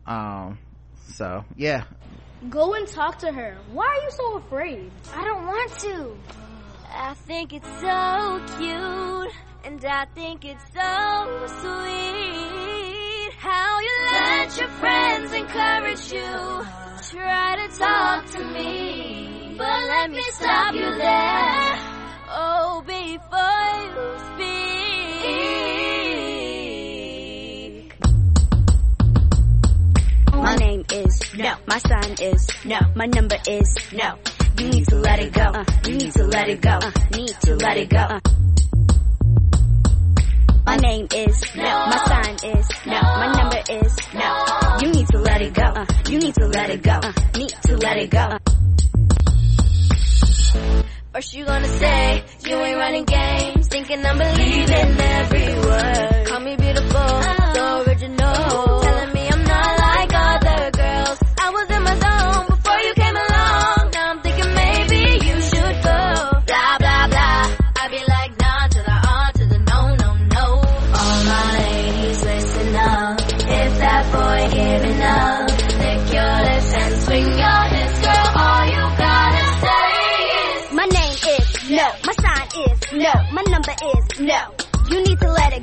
um so yeah Go and talk to her. Why are you so afraid? I don't want to. I think it's so cute, and I think it's so sweet. How you let your friends encourage you, try to talk to me, but let me stop you there. Oh, before you speak. My name is no. My sign is no. My number is no. You need to let it go. Uh, you need to let it go. Uh, need to let it go. Uh. My name is no. My sign is no. My number is no. You need to let it go. Uh, you need to let it go. Uh, need to let it go. Uh. First you gonna say you ain't running games, thinking I'm believing every word. Call me beautiful, so oh. original.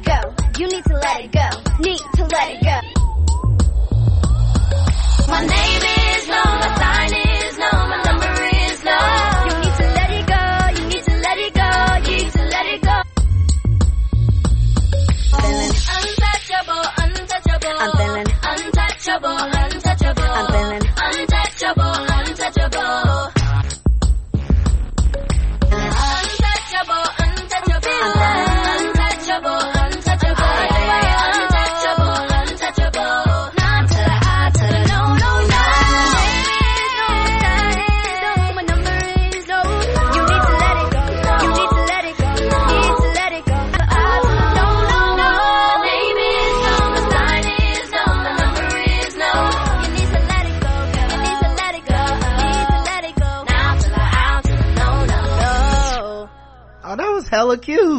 Go. You need to let it go. Need to let it go. My name is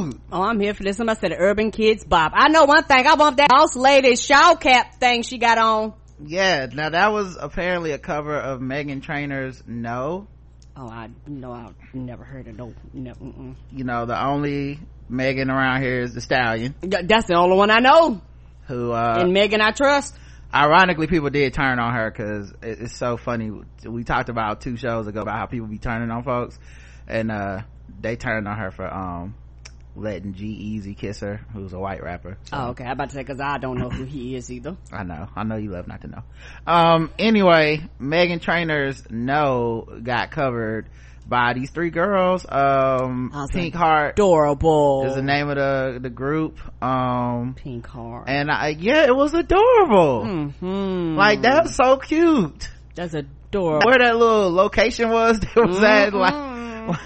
hella Oh, I'm here for this. Somebody said Urban Kids Bop. I know one thing. I want that boss lady shawl cap thing she got on. yeah now that was apparently a cover of Meghan Trainor's no Oh, I know. I never heard of no. Mm-mm. you know the only megan around here is the stallion That's the only one I know. who uh and Megan, I trust. ironically people did turn on her because it's so funny we talked about two shows ago about how people be turning on folks and uh they turned on her for um letting G-Eazy kiss her who's a white rapper So, Oh, okay. I'm about to say because I don't know who he is either. i know i know you love not to know um anyway Meghan Trainor's no got covered by these three girls um Awesome. pink heart Adorable. is the name of the the group um Pink heart. and i yeah it was adorable Mhm. like that's so cute That's adorable. where that little location was that was at like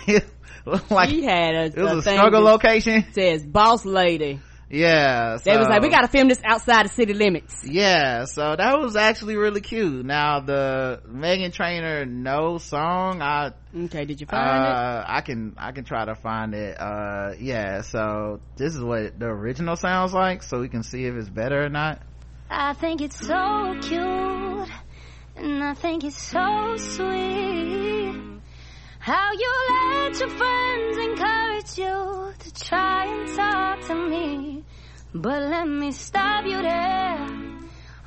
like, like she had a, it was a thing struggle location Says boss lady. yeah They was like, we gotta film this outside the city limits. yeah so that was actually really cute now the Meghan Trainor no song i Okay, did you find it? uh i can i can try to find it uh yeah so this is what the original sounds like so we can see if it's better or not I think it's so cute, and I think it's so sweet. How you let your friends encourage you to try and talk to me. But let me stop you there,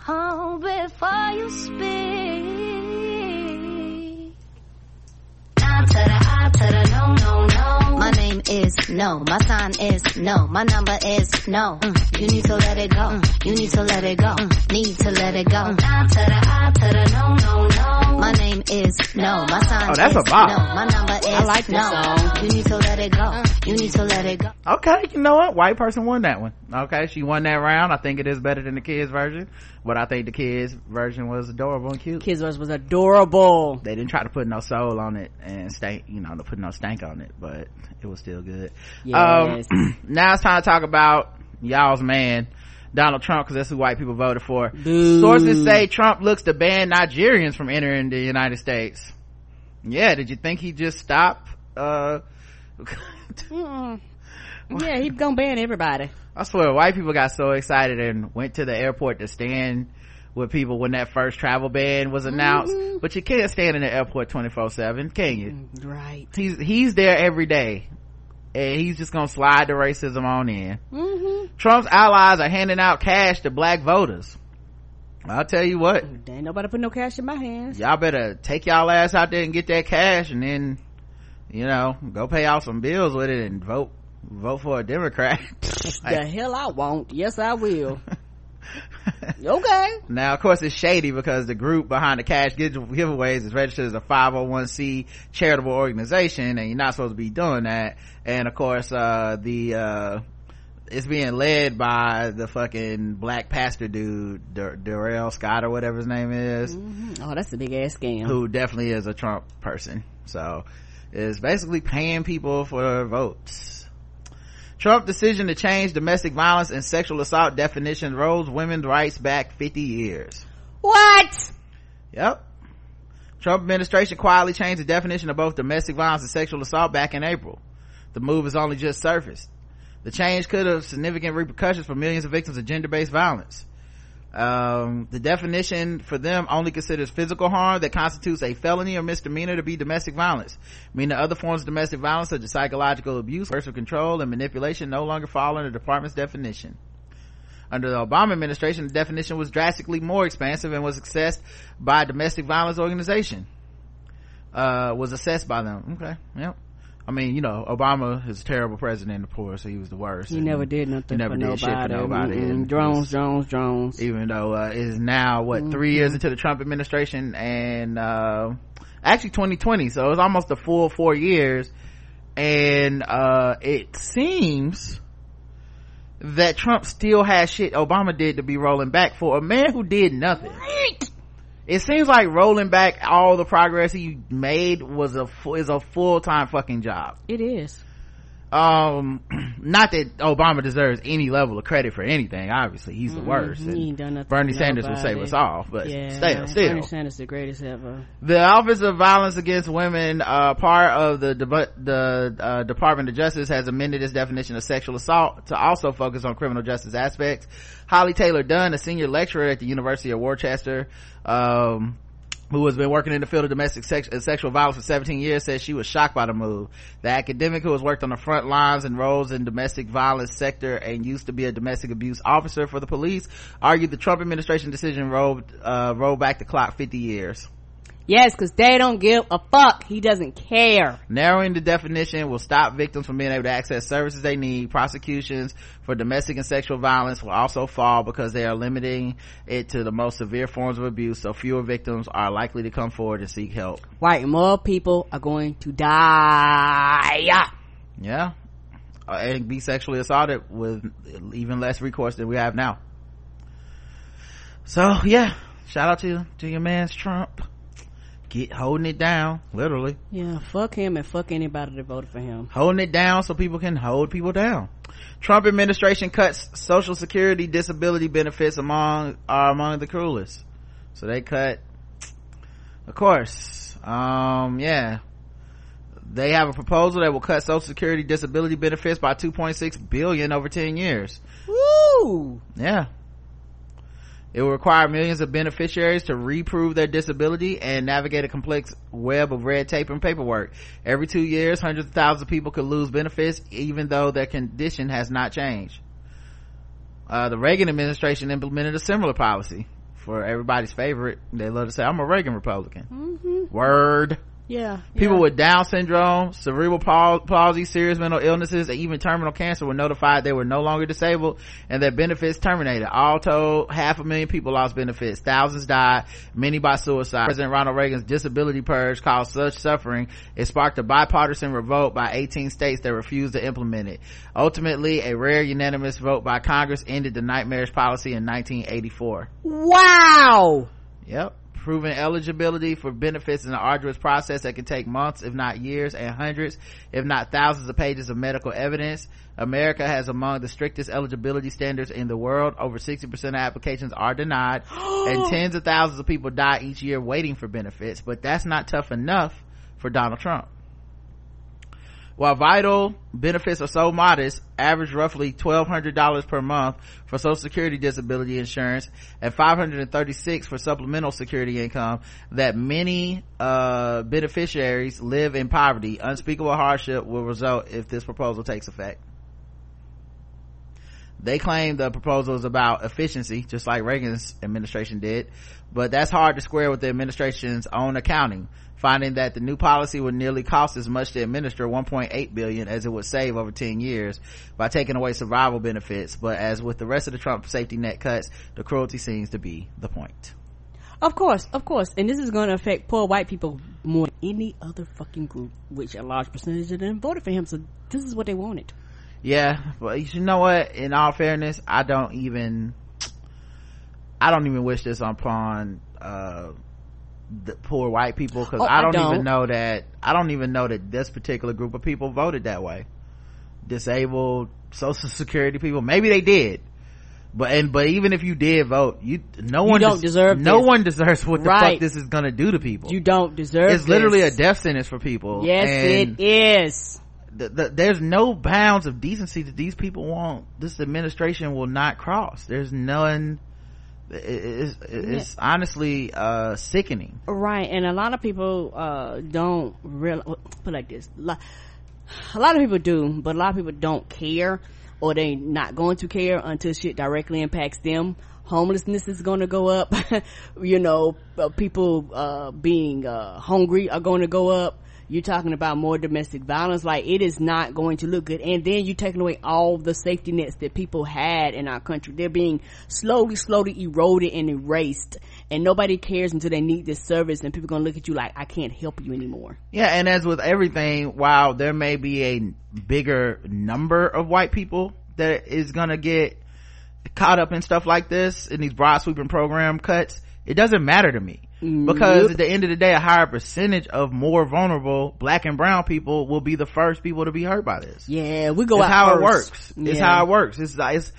oh, before you speak. I to the I to no, no, no. My name is no. My sign is no. My number is no. Mm. You need to let it go. Mm. You need to let it go. Mm. Need to let it go. I to the I to the no, no, no. My name is no. My sign Oh, that's is a bop. no. My number is I like this no. song. You need to let it go. You need to let it go. okay you know what white person won that one okay she won that round i think it is better than the kids version but i think the kids version was adorable and cute Kids version was adorable. they didn't try to put no soul on it and stay, you know to put no stank on it but it was still good Yes. um now it's time to talk about y'all's man donald trump because that's who white people voted for Boo. sources say trump looks to ban nigerians from entering the united states yeah did you think he just stopped uh yeah, he's gonna ban everybody. I swear, white people got so excited and went to the airport to stand with people when that first travel ban was announced. Mm-hmm. But you can't stand in the airport 24-7, can you? Right. He's, he's there every day. And he's just gonna slide the racism on in. Mm-hmm. Trump's allies are handing out cash to black voters. I'll tell you what, Ain't nobody put no cash in my hands. y'all better take y'all ass out there and get that cash and then, you know, go pay off some bills with it and vote, vote for a Democrat. the hell I won't. Yes, I will. okay. Now, of course, it's shady because the group behind the cash give- giveaways is registered as a 501c charitable organization, and you're not supposed to be doing that. And of course, uh, the, uh, it's being led by the fucking black pastor dude, Dur- Darrell Scott or whatever his name is, Oh, that's a big ass scam. who definitely is a Trump person. So, it's basically paying people for votes. Trump decision to change domestic violence and sexual assault definition rolls women's rights back 50 years. What? Yep. Trump administration quietly changed the definition of both domestic violence and sexual assault back in April. The move has only just surfaced. The change could have significant repercussions for millions of victims of gender-based violence. Um, the definition for them only considers physical harm that constitutes a felony or misdemeanor to be domestic violence, meaning other forms of domestic violence such as psychological abuse, coercive control, and manipulation no longer fall under the department's definition. Under the Obama administration, the definition was drastically more expansive and was assessed by domestic violence organization. Uh, was assessed by them. Okay, yep. I mean, you know, Obama is a terrible president, of course, so he was the worst. He never did nothing He never for did nobody. shit for nobody. And Drones, drones, drones. even though uh, it is now what three years Mm-hmm. into the Trump administration and uh, actually 2020, so it's almost a full four years, and uh, it seems that Trump still has shit Obama did to be rolling back for a man who did nothing. It seems like rolling back all the progress he made was a is a full time fucking job It is. Um not that obama deserves any level of credit for anything obviously. He's the worst. He ain't done nothing bernie sanders will save nobody. us all but yeah, still still. Bernie Sanders the greatest ever. the office of violence against women uh part of the Deb- the uh, department of justice has amended its definition of sexual assault to also focus on criminal justice aspects. Holly taylor dunn a senior lecturer at the university of worcester um who has been working in the field of domestic sex- uh, sexual violence for 17 years says she was shocked by the move. The academic who has worked on the front lines and roles in domestic violence sector and used to be a domestic abuse officer for the police argued the Trump administration decision rolled, uh, rolled back the clock 50 years. Yes, because they don't give a fuck. He doesn't care. Narrowing the definition will stop victims from being able to access services they need. Prosecutions for domestic and sexual violence will also fall because they are limiting it to the most severe forms of abuse, so fewer victims are likely to come forward and seek help. Right, more people are going to die. Yeah. Uh, and be sexually assaulted with even less recourse than we have now. So, yeah. Shout out to, to your man's Trump. Get holding it down, literally. Yeah, fuck him and fuck anybody that voted for him. Holding it down so people can hold people down. Trump administration cuts social security disability benefits among, are among the cruelest. So they cut, of course, um, yeah. They have a proposal that will cut social security disability benefits by 2.6 billion over 10 years. Woo! Yeah. It will require millions of beneficiaries to reprove their disability and navigate a complex web of red tape and paperwork. Every two years, hundreds of thousands of people could lose benefits even though their condition has not changed. Uh, the Reagan administration implemented a similar policy for everybody's favorite. They love to say, I'm a Reagan Republican. Mm-hmm. Word. Yeah. People yeah. with Down syndrome, cerebral palsy, serious mental illnesses, and even terminal cancer were notified they were no longer disabled and their benefits terminated. All told, half a million people lost benefits. Thousands died, many by suicide. President Ronald Reagan's disability purge caused such suffering, it sparked a bipartisan revolt by 18 states that refused to implement it. Ultimately, a rare unanimous vote by Congress ended the nightmarish policy in 1984. Wow! Yep proving eligibility for benefits is an arduous process that can take months, if not years, and hundreds, if not thousands of pages of medical evidence. America has among the strictest eligibility standards in the world. Over 60% of applications are denied, and tens of thousands of people die each year waiting for benefits. But that's not tough enough for Donald Trump. While vital benefits are so modest, average roughly $1,200 per month for social security disability insurance and 536 for supplemental security income, that many, uh, beneficiaries live in poverty. Unspeakable hardship will result if this proposal takes effect. They claim the proposal is about efficiency, just like Reagan's administration did, but that's hard to square with the administration's own accounting finding that the new policy would nearly cost as much to administer 1.8 billion as it would save over 10 years by taking away survival benefits. But as with the rest of the trump safety net cuts the cruelty seems to be the point. Of course of course. And this is going to affect poor white people more than any other fucking group which a large percentage of them voted for him. So this is what they wanted. Yeah but you know what? In all fairness i don't even i don't even wish this upon uh poor white people because oh, I, don't I, don't even know that I don't even know that this particular group of people voted that way. Disabled social security people, maybe they did. But and but even if you did vote, you no you one don't des- deserve no this. one deserves what the right. fuck this is gonna do to people. You don't deserve. It's literally a death sentence for people. Yes, it is. The, the, there's no bounds of decency that these people want. This administration will not cross. There's none it's, it's yeah. honestly uh sickening. Right and a lot of people uh don't real put like this a lot of people do but a lot of people don't care or they not going to care until shit directly impacts them. Homelessness is going to go up you know people uh being uh hungry are going to go up you're talking about more domestic violence like it is not going to look good. And then you're taking away all the safety nets that people had in our country. They're being slowly slowly eroded and erased. And nobody cares until they need this service and people are gonna look at you like i can't help you anymore. Yeah and as with everything while there may be a bigger number of white people that is gonna get caught up in stuff like this in these broad sweeping program cuts it doesn't matter to me. Because Nope. at the end of the day a higher percentage of more vulnerable black and brown people will be the first people to be hurt by this. Yeah we go it's how first. it works. It's how it works. It's, it's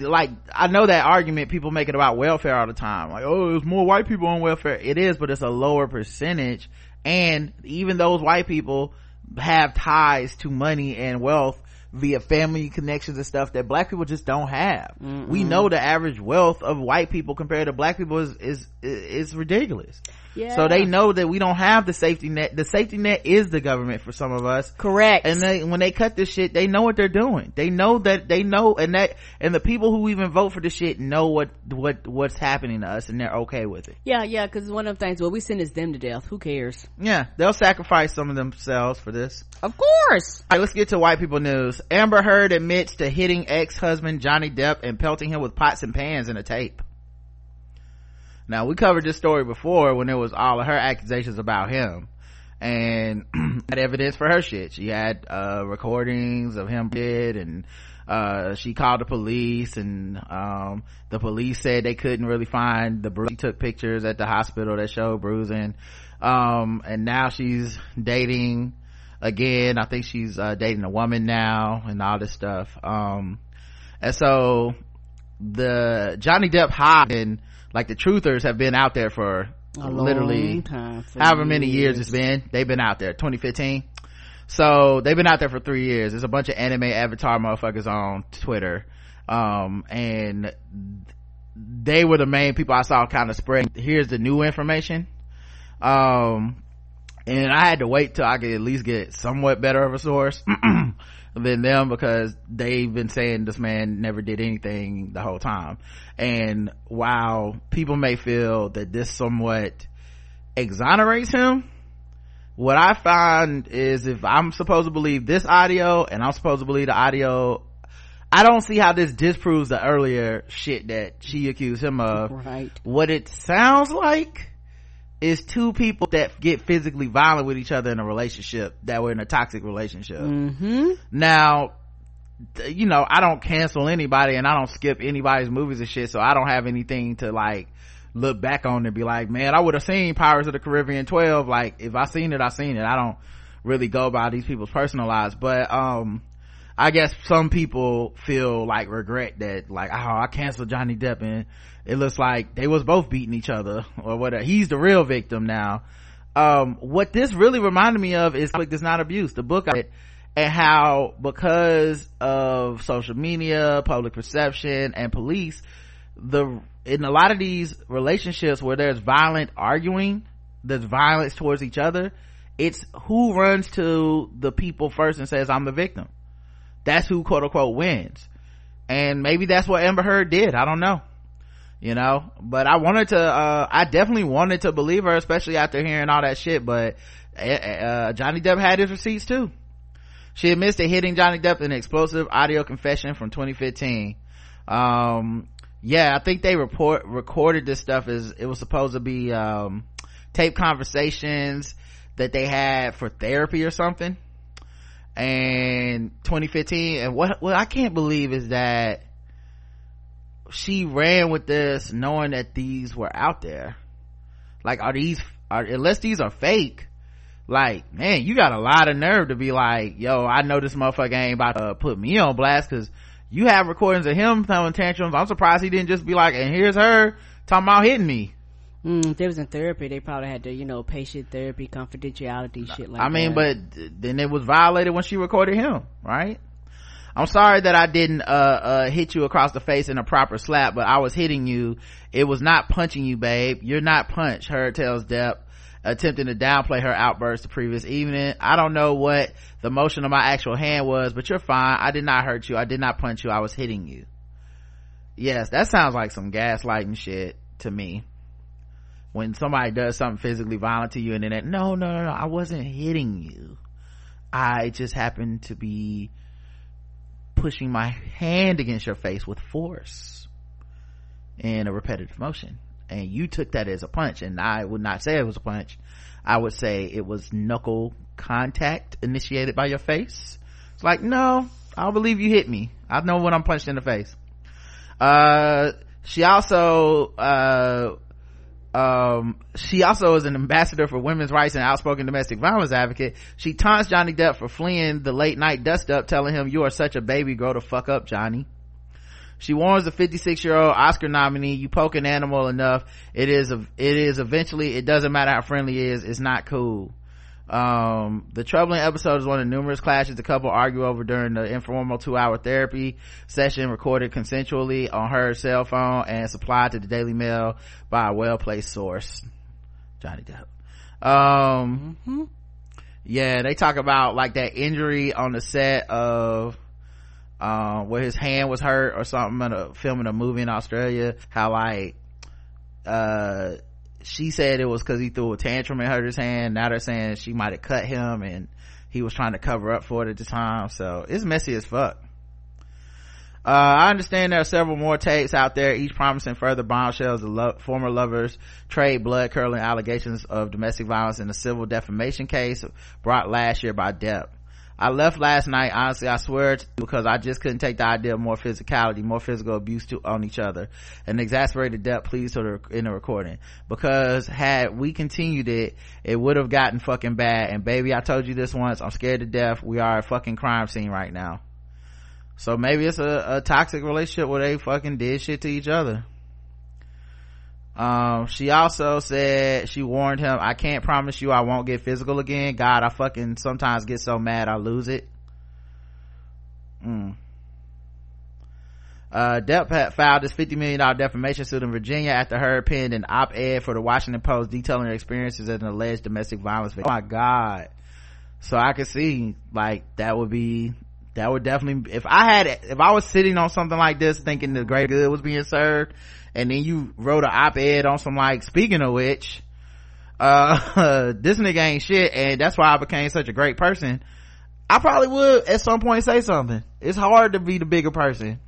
like i know that argument people make it about welfare all the time. Like oh there's more white people on welfare. It is but it's a lower percentage. And even those white people have ties to money and wealth via family connections and stuff that black people just don't have we Mm-mm. know the average wealth of white people compared to black people is is is ridiculous Yeah. So they know that we don't have the safety net. The safety net is the government for some of us. Correct. And they, when they cut this shit, they know what they're doing. They know that, they know, and that, and the people who even vote for this shit know what, what, what's happening to us and they're okay with it. Yeah, yeah, cause one of the things, well, we sentence them to death. Who cares? Yeah, they'll sacrifice some of themselves for this. Of course. All right, let's get to white people news. Amber Heard admits to hitting ex-husband Johnny Depp and pelting him with pots and pans in a tape. Now, we covered this story before when there was all of her accusations about him and had evidence for her shit. She had, uh, recordings of him did and, uh, she called the police and, um, the police said they couldn't really find the bruise. She took pictures at the hospital that showed bruising. Um, and now she's dating again. I think she's, uh, dating a woman now and all this stuff. Um, and so the Johnny Depp hide and like the truthers have been out there for A literally for however many years years. it's been. They've been out there. 2015. So they've been out there for three years. There's a bunch of anime avatar motherfuckers on Twitter. Um, and they were the main people I saw kind of spreading. Here's the new information. Um, and I had to wait till I could at least get somewhat better of a source than them because they've been saying this man never did anything the whole time. And while people may feel that this somewhat exonerates him, what I find is if I'm supposed to believe this audio and I'm supposed to believe the audio, I don't see how this disproves the earlier shit that she accused him of. Right. What it sounds like is two people that get physically violent with each other in a relationship that were in a toxic relationship. Mm-hmm. Now, you know, I don't cancel anybody and I don't skip anybody's movies and shit, so I don't have anything to like look back on and be like, man, I would have seen Pirates of the Caribbean 12. Like, if I seen it, I seen it. I don't really go by these people's personal lives, but, um, I guess some people feel like regret that, like, oh, I canceled Johnny Depp and it looks like they was both beating each other or whatever. He's the real victim now. Um, what this really reminded me of is Conflict is Not Abuse, the book read, and how because of social media, public perception, and police, the, in a lot of these relationships where there's violent arguing, there's violence towards each other, it's who runs to the people first and says, I'm the victim. That's who quote unquote wins. And maybe that's what Amber Heard did. I don't know. You know, but I wanted to, uh, I definitely wanted to believe her, especially after hearing all that shit, but, uh, uh, Johnny Depp had his receipts too. She admits to hitting Johnny Depp in an explosive audio confession from 2015. Um, yeah, I think they report, recorded this stuff as, it was supposed to be, um, tape conversations that they had for therapy or something and 2015 and what what i can't believe is that she ran with this knowing that these were out there like are these are unless these are fake like man you got a lot of nerve to be like yo i know this motherfucker ain't about to put me on blast because you have recordings of him throwing tantrums i'm surprised he didn't just be like and here's her talking about hitting me Mm, if they was in therapy, they probably had to, you know, patient therapy, confidentiality, shit like I mean, that. but then it was violated when she recorded him, right? I'm sorry that I didn't, uh, uh, hit you across the face in a proper slap, but I was hitting you. It was not punching you, babe. You're not punched, her tells Depp, attempting to downplay her outburst the previous evening. I don't know what the motion of my actual hand was, but you're fine. I did not hurt you. I did not punch you. I was hitting you. Yes, that sounds like some gaslighting shit to me when somebody does something physically violent to you and then that, no, no, no, no, I wasn't hitting you. I just happened to be pushing my hand against your face with force in a repetitive motion. And you took that as a punch and I would not say it was a punch. I would say it was knuckle contact initiated by your face. It's like, no, I'll believe you hit me. I know when I'm punched in the face. Uh, she also, uh, um she also is an ambassador for women's rights and outspoken domestic violence advocate. She taunts johnny depp for fleeing the late night dust up telling him you are such a baby grow the fuck up johnny. She warns the 56 year old oscar nominee you poke an animal enough. It is a, it is eventually it doesn't matter how friendly it is it's not cool um the troubling episode is one of numerous clashes the couple argue over during the informal two-hour therapy session recorded consensually on her cell phone and supplied to the daily mail by a well-placed source Johnny Depp. Um, yeah, they talk about like that injury on the set of, uh, where his hand was hurt or something in a filming a movie in Australia. How like, uh, she said it was cause he threw a tantrum and hurt his hand. Now they're saying she might have cut him and he was trying to cover up for it at the time. So it's messy as fuck. Uh, I understand there are several more tapes out there, each promising further bombshells of lo- former lovers trade blood curdling allegations of domestic violence in a civil defamation case brought last year by Depp. I left last night, honestly, I swear, because I just couldn't take the idea of more physicality, more physical abuse to, on each other. And exasperated Depp pleads to the, in the recording. Because had we continued it, it would have gotten fucking bad. And baby, I told you this once, I'm scared to death. We are a fucking crime scene right now. So maybe it's a, a toxic relationship where they fucking did shit to each other. Um, she also said, she warned him, I can't promise you I won't get physical again. God, I fucking sometimes get so mad I lose it. Mm. Uh, Depp filed this $50 million defamation suit in Virginia after her penned an op-ed for the Washington Post detailing her experiences as an alleged domestic violence victim. Oh my God. So I could see, like, that would be, that would definitely, if I had, if I was sitting on something like this thinking the great good was being served, and then you wrote an op-ed on some like, speaking of which, uh, this nigga ain't shit, and that's why I became such a great person. I probably would at some point say something. It's hard to be the bigger person.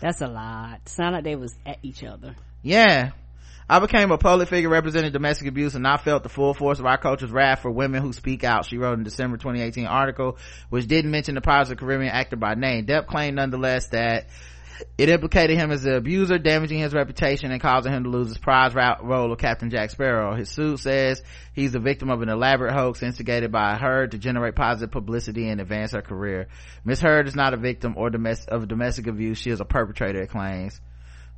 That's a lot. Sound like they was at each other. Yeah. I became a public figure representing domestic abuse and I felt the full force of our culture's wrath for women who speak out, she wrote in December 2018 article, which didn't mention the of Caribbean actor by name. Depp claimed nonetheless that it implicated him as an abuser, damaging his reputation and causing him to lose his prize role of Captain Jack Sparrow. His suit says he's the victim of an elaborate hoax instigated by Heard to generate positive publicity and advance her career. Miss Heard is not a victim or domestic, of domestic abuse. She is a perpetrator, it claims.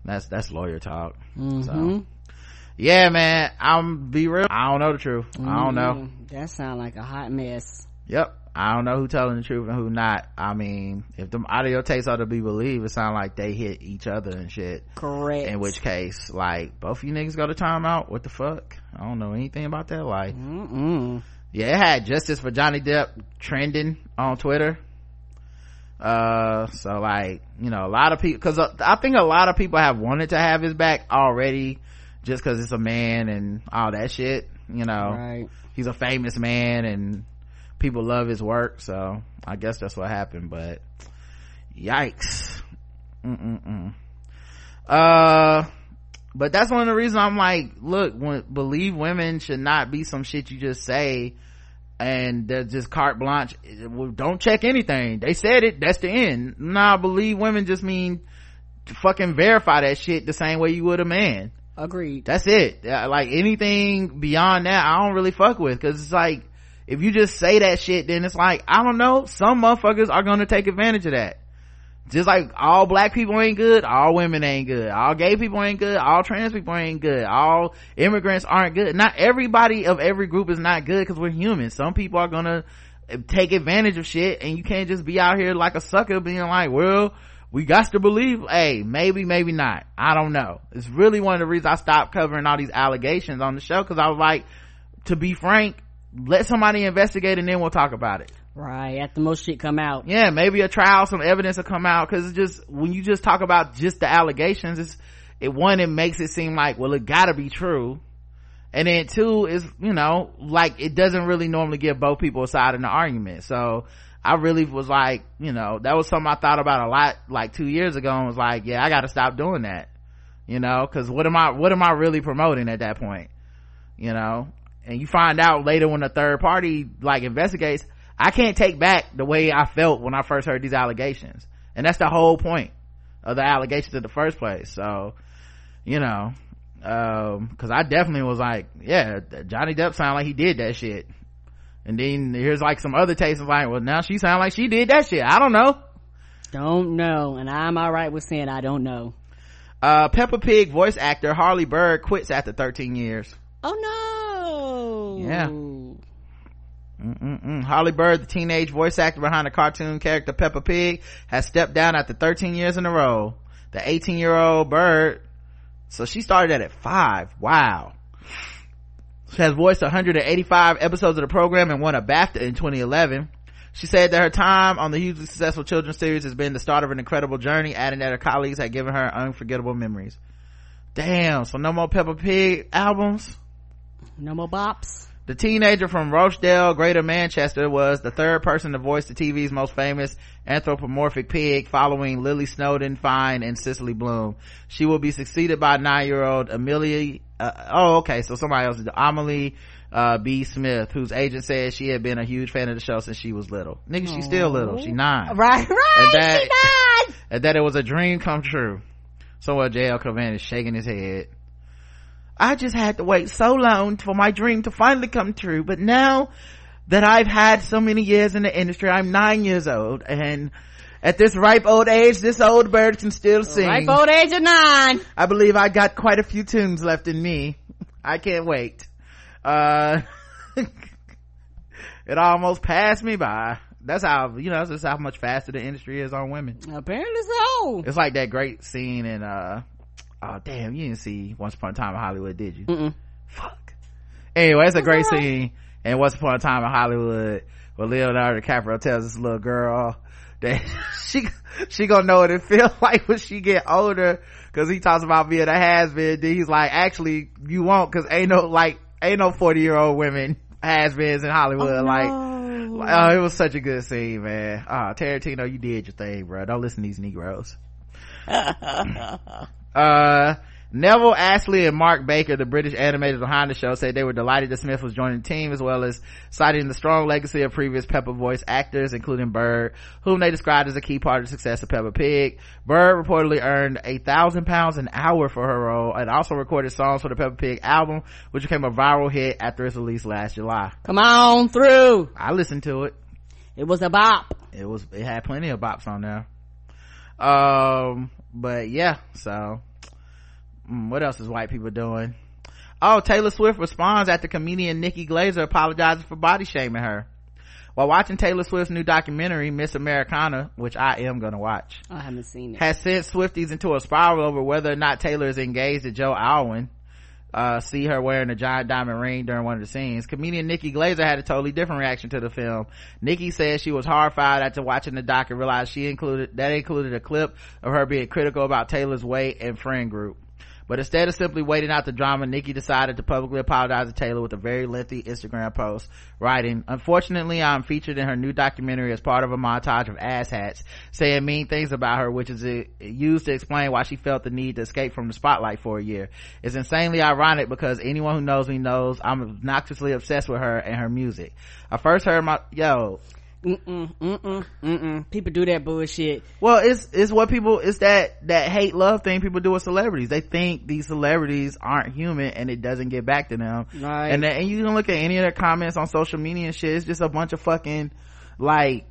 That's, that's lawyer talk. Mm-hmm. So, yeah, man, I'm be real. I don't know the truth. I don't know. Mm, That sound like a hot mess. Yep. I don't know who telling the truth and who not. I mean, if the audio tapes are to be believed, it sound like they hit each other and shit. Correct. In which case, like, both of you niggas go to timeout. What the fuck? I don't know anything about that like Mm-mm. Yeah, it had justice for Johnny Depp trending on Twitter. Uh, so like, you know, a lot of people, cause uh, I think a lot of people have wanted to have his back already just cause it's a man and all that shit, you know. Right. He's a famous man and people love his work, so I guess that's what happened, but yikes. Mm-mm-mm. Uh, but that's one of the reasons I'm like, look, when, believe women should not be some shit you just say and they're just carte blanche. Well, don't check anything. They said it. That's the end. Nah, believe women just mean fucking verify that shit the same way you would a man. Agreed. That's it. Like anything beyond that, I don't really fuck with because it's like, if you just say that shit, then it's like, I don't know, some motherfuckers are gonna take advantage of that. Just like all black people ain't good, all women ain't good, all gay people ain't good, all trans people ain't good, all immigrants aren't good. Not everybody of every group is not good because we're human. Some people are gonna take advantage of shit and you can't just be out here like a sucker being like, well, we got to believe, hey, maybe, maybe not. I don't know. It's really one of the reasons I stopped covering all these allegations on the show because I was like, to be frank, let somebody investigate and then we'll talk about it. Right. At the most shit come out. Yeah, maybe a trial, some evidence will come out because it's just, when you just talk about just the allegations, it's, it one, it makes it seem like, well, it gotta be true. And then two is, you know, like it doesn't really normally give both people a side in the argument. So I really was like, you know, that was something I thought about a lot like two years ago and was like, yeah, I gotta stop doing that. You know, cause what am I, what am I really promoting at that point? You know, and you find out later when a third party like investigates, I can't take back the way I felt when I first heard these allegations. And that's the whole point of the allegations in the first place. So, you know, um, cause I definitely was like, yeah, Johnny Depp sounded like he did that shit. And then here's like some other tapes of like, well now she sound like she did that shit. I don't know. Don't know. And I'm alright with saying I don't know. Uh, Peppa Pig voice actor Harley Bird quits after 13 years. Oh no. Yeah. Mm-mm-mm. Harley Bird, the teenage voice actor behind the cartoon character Peppa Pig, has stepped down after 13 years in a row. The 18 year old Bird, so she started at at five. Wow. She has voiced 185 episodes of the program and won a BAFTA in 2011. She said that her time on the hugely successful children's series has been the start of an incredible journey, adding that her colleagues had given her unforgettable memories. Damn, so no more Peppa Pig albums? No more bops. The teenager from Rochdale, Greater Manchester was the third person to voice the TV's most famous anthropomorphic pig following Lily Snowden, Fine, and Cecily Bloom. She will be succeeded by nine-year-old Amelia, uh, oh okay, so somebody else, is Amelie, uh, Bea Smith, whose agent said she had been a huge fan of the show since she was little. Nigga, she's still little. She nine. Right, right. And that, she died. and that it was a dream come true. So Somewhere JL Cavan is shaking his head. I just had to wait so long for my dream to finally come true, but now that I've had so many years in the industry, I'm nine years old, and at this ripe old age, this old bird can still sing. Ripe old age of nine. I believe I got quite a few tunes left in me. I can't wait. Uh, it almost passed me by. That's how, you know, that's just how much faster the industry is on women. Apparently so. It's like that great scene in, uh, oh damn, you didn't see Once Upon a Time in Hollywood, did you? Mm-mm. Fuck. Anyway, it's a great right. scene and Once Upon a Time in Hollywood where Leonardo DiCaprio tells this little girl that she, she gonna know what it feels like when she get older cause he talks about being a has-been. Then he's like, actually, you won't cause ain't no, like, ain't no 40 year old women has-beens in Hollywood. Like, oh, it was such a good scene, man. Ah, Tarantino, you did your thing, bro. Don't listen to these Negroes. uh Neville Astley and Mark Baker, the British animators behind the show, said they were delighted that Smith was joining the team, as well as citing the strong legacy of previous Peppa voice actors, including Bird, whom they described as a key part of the success of Peppa Pig. Bird reportedly earned a thousand pounds an hour for her role, and also recorded songs for the Peppa Pig album, which became a viral hit after its release last July. Come on through. I listened to it. It was a bop. It was, it had plenty of bops on there. Um, but yeah, so, mm, what else is white people doing? Oh, Taylor Swift responds after comedian Nikki Glaser apologizes for body shaming her. While watching Taylor Swift's new documentary, Miss Americana, which I am gonna watch, I haven't seen it. has sent Swifties into a spiral over whether or not Taylor is engaged to Joe Alwyn. Uh, see her wearing a giant diamond ring during one of the scenes. Comedian Nikki Glaser had a totally different reaction to the film. Nikki said she was horrified after watching the doc and realized she included, that included a clip of her being critical about Taylor's weight and friend group. But instead of simply waiting out the drama, Nikki decided to publicly apologize to Taylor with a very lengthy Instagram post, writing, Unfortunately, I'm featured in her new documentary as part of a montage of asshats, saying mean things about her, which is uh, used to explain why she felt the need to escape from the spotlight for a year. It's insanely ironic because anyone who knows me knows I'm obnoxiously obsessed with her and her music. I first heard my, yo, Mm-mm, mm-mm, mm-mm. People do that bullshit. Well, it's it's what people it's that that hate love thing people do with celebrities. They think these celebrities aren't human and it doesn't get back to them. Right. And then, and you can look at any of their comments on social media and shit. It's just a bunch of fucking like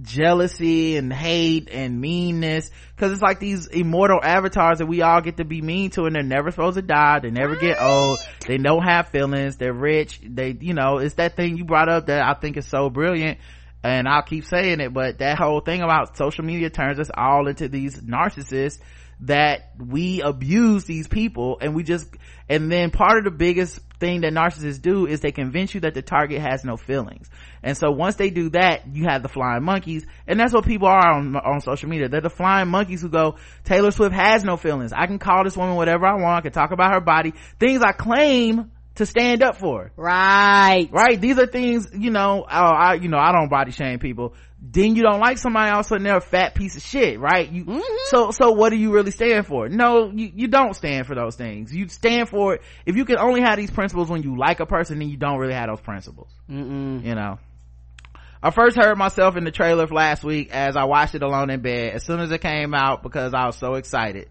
jealousy and hate and meanness because it's like these immortal avatars that we all get to be mean to and they're never supposed to die they never get old they don't have feelings they're rich they you know it's that thing you brought up that i think is so brilliant and I'll keep saying it, but that whole thing about social media turns us all into these narcissists that we abuse these people and we just, and then part of the biggest thing that narcissists do is they convince you that the target has no feelings. And so once they do that, you have the flying monkeys, and that's what people are on, on social media. They're the flying monkeys who go, Taylor Swift has no feelings. I can call this woman whatever I want. I can talk about her body. Things I claim to stand up for. Right. Right. These are things, you know, oh, I, you know, I don't body shame people. Then you don't like somebody else and they're a fat piece of shit, right? You, Mm-hmm. so, so what do you really stand for? No, you, you don't stand for those things. You stand for it. If you can only have these principles when you like a person, then you don't really have those principles. Mm-mm. You know. I first heard myself in the trailer last week as I watched it alone in bed. As soon as it came out because I was so excited.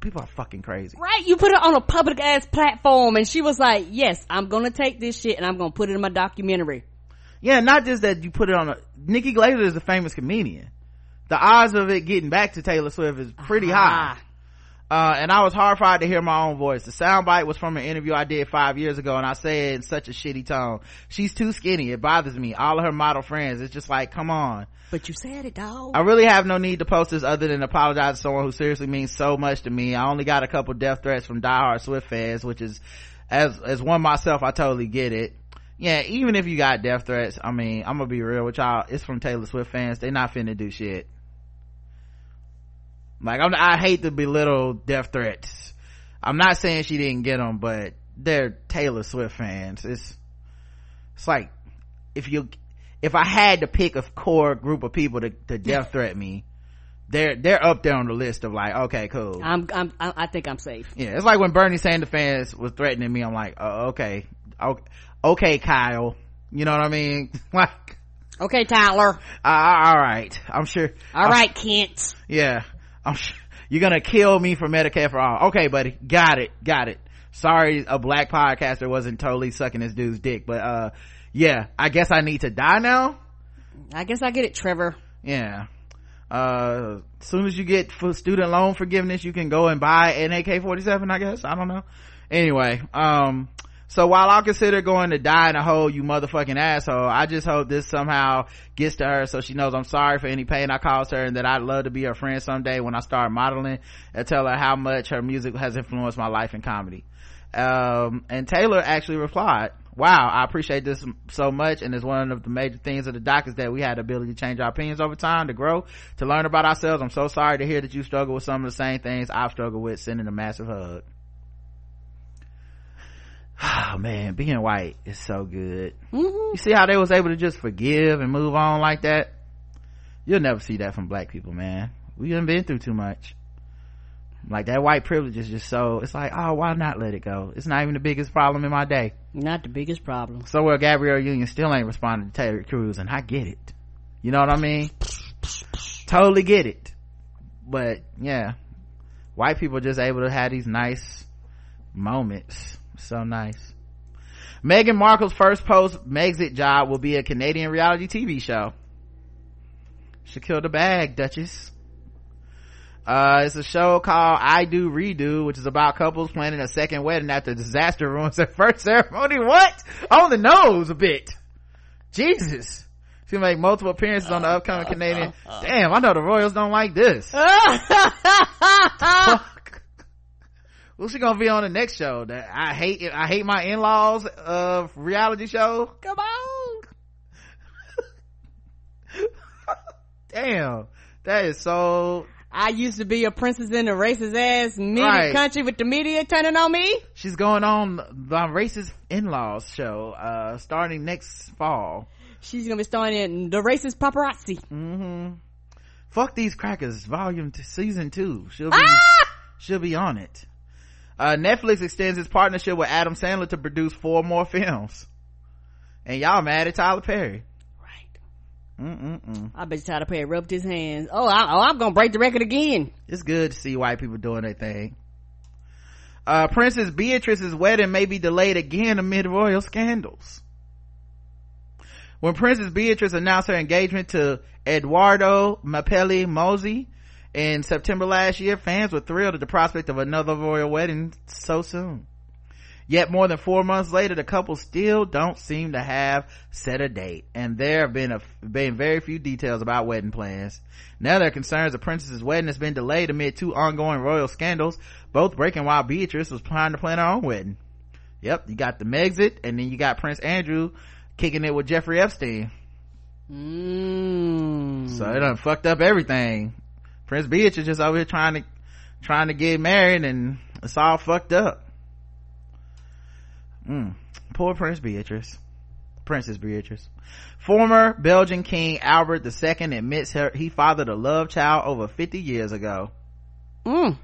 People are fucking crazy. Right, you put it on a public ass platform and she was like, yes, I'm gonna take this shit and I'm gonna put it in my documentary. Yeah, not just that you put it on a, Nikki Glaser is a famous comedian. The odds of it getting back to Taylor Swift is pretty Ah. high. Uh, and I was horrified to hear my own voice. The soundbite was from an interview I did five years ago and I said in such a shitty tone, she's too skinny. It bothers me. All of her model friends. It's just like, come on. But you said it, dog. I really have no need to post this other than apologize to someone who seriously means so much to me. I only got a couple death threats from diehard Swift fans, which is, as, as one myself, I totally get it. Yeah, even if you got death threats, I mean, I'm gonna be real with y'all. It's from Taylor Swift fans. They're not finna do shit. Like, I'm, I hate to belittle death threats. I'm not saying she didn't get them, but they're Taylor Swift fans. It's, it's like, if you, if I had to pick a core group of people to, to death threat me, they're, they're up there on the list of like, okay, cool. I'm, I'm, I think I'm safe. Yeah, it's like when Bernie Sanders fans was threatening me, I'm like, oh, okay, okay, okay, Kyle. You know what I mean? like, Okay, Tyler. uh, all right, I'm sure. All I'm- right, Kent. yeah, I'm sure you're gonna kill me for Medicare for all. Okay, buddy, got it, got it. Sorry, a black podcaster wasn't totally sucking this dude's dick, but uh, yeah, I guess I need to die now. I guess I get it, Trevor. Yeah. Uh, as soon as you get for student loan forgiveness, you can go and buy an AK-47, I guess. I don't know. Anyway, um, so while I'll consider going to die in a hole, you motherfucking asshole, I just hope this somehow gets to her so she knows I'm sorry for any pain I caused her and that I'd love to be her friend someday when I start modeling and tell her how much her music has influenced my life in comedy. Um, and Taylor actually replied, wow, I appreciate this so much. And it's one of the major things of the doc is that we had the ability to change our opinions over time, to grow, to learn about ourselves. I'm so sorry to hear that you struggle with some of the same things I've struggled with, sending a massive hug. Oh man, being white is so good. Mm-hmm. You see how they was able to just forgive and move on like that? You'll never see that from black people, man. We haven't been through too much. Like that white privilege is just so, it's like, oh, why not let it go? It's not even the biggest problem in my day. Not the biggest problem. So where Gabrielle Union still ain't responding to Taylor Cruz, and I get it. You know what I mean? totally get it. But yeah, white people just able to have these nice moments. So nice. Meghan Markle's first post Megxit job will be a Canadian reality TV show. She killed the bag, Duchess. Uh, it's a show called I Do Redo, which is about couples planning a second wedding after disaster ruins their first ceremony. What? On the nose a bit. Jesus. Gonna make multiple appearances on the upcoming Canadian. Damn, I know the Royals don't like this. Who's she gonna be on the next show? That I hate. I hate my in-laws of reality show. Come on. Damn. That is so I used to be a princess in a racist ass media Right. country with the media turning on me. she's going on the racist in-laws show uh starting next fall She's gonna be starring in the racist paparazzi. mm-hmm fuck these crackers volume t- season two she'll be Ah! she'll be on it uh netflix extends its partnership with adam sandler to produce four more films and y'all mad at tyler perry Right. Mm-mm-mm. I bet Tyler Perry rubbed his hands. Oh, I, oh, I'm gonna break the record again. it's good to see white people doing their thing uh princess beatrice's wedding may be delayed again amid royal scandals when Princess Beatrice announced her engagement to Edoardo Mapelli Mozzi in September last year, fans were thrilled at the prospect of another royal wedding so soon. Yet more than four months later, the couple still don't seem to have set a date, and there have been a, been very few details about wedding plans. Now there are concerns the princess's wedding has been delayed amid two ongoing royal scandals, both breaking while Beatrice was trying to plan her own wedding. Yep, you got the Megxit, and then you got Prince Andrew kicking it with Jeffrey Epstein. Mm. So it done fucked up everything. Prince Beatrice just over here trying to, trying to get married and it's all fucked up. Mm. Poor Prince Beatrice. Princess Beatrice. Former Belgian King Albert II admits her, he fathered a love child over 50 years ago. Mm.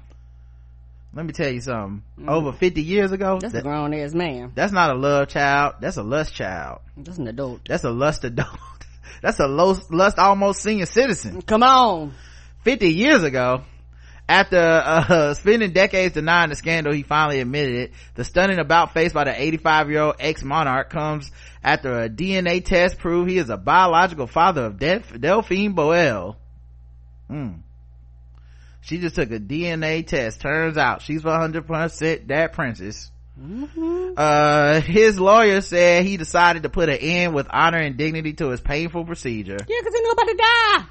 Let me tell you something. Over 50 years ago, That's a grown ass man. that's not a love child. That's a lust child. That's an adult. That's a lust adult. That's a lust almost senior citizen. Come on. 50 years ago after uh, spending decades denying the scandal he finally admitted it the stunning about face by the 85 year old ex-monarch comes after a dna test proved he is a biological father of Delph- delphine boel Hmm. She just took a DNA test. Turns out she's 100% that princess. Mm-hmm. Uh, his lawyer said he decided to put an end with honor and dignity to his painful procedure. Yeah, cause ain't nobody die.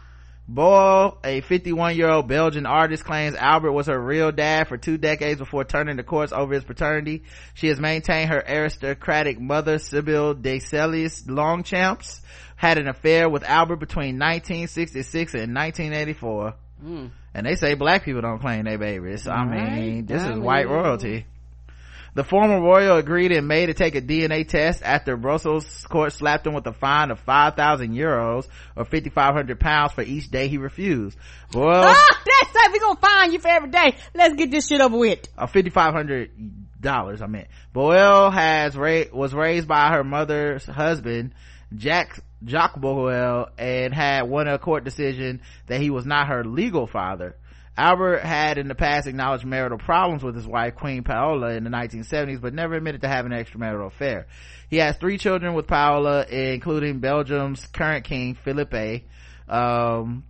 Boyle, a 51 year old Belgian artist, claims Albert was her real dad for two decades before turning the courts over his paternity. She has maintained her aristocratic mother, Sybille de Selys Longchamps, had an affair with Albert between 1966 and 1984. Mm. And they say black people don't claim their babies. I mean, this I is white royalty. The former royal agreed in May to take a DNA test after Brussels court slapped him with a fine of 5,000 euros or 5,500 pounds for each day he refused. Well, Ah, that's it. We gonna fine you for every day. Let's get this shit over with. uh, $5,500, I meant. Boyle has ra- was raised by her mother's husband, Jack, Jacques Boyle, and had won a court decision that he was not her legal father. Albert had in the past acknowledged marital problems with his wife, Queen Paola, in the 1970s, but never admitted to having an extramarital affair. He has three children with Paola, including Belgium's current king, Philippe. Um,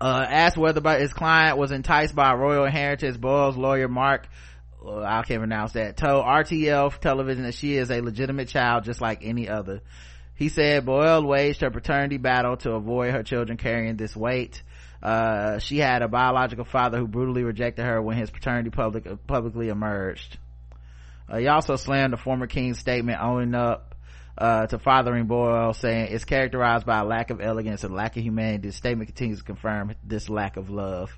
uh, asked whether by his client was enticed by royal inheritance, Boyle's lawyer, Mark, uh, I can't pronounce that, told RTL television that she is a legitimate child just like any other. He said Boyle waged her paternity battle to avoid her children carrying this weight. Uh, she had a biological father who brutally rejected her when his paternity public, publicly emerged. Uh, he also slammed the former king's statement owning up uh, to fathering Boyle, saying it's characterized by a lack of elegance and lack of humanity. The statement continues to confirm this lack of love.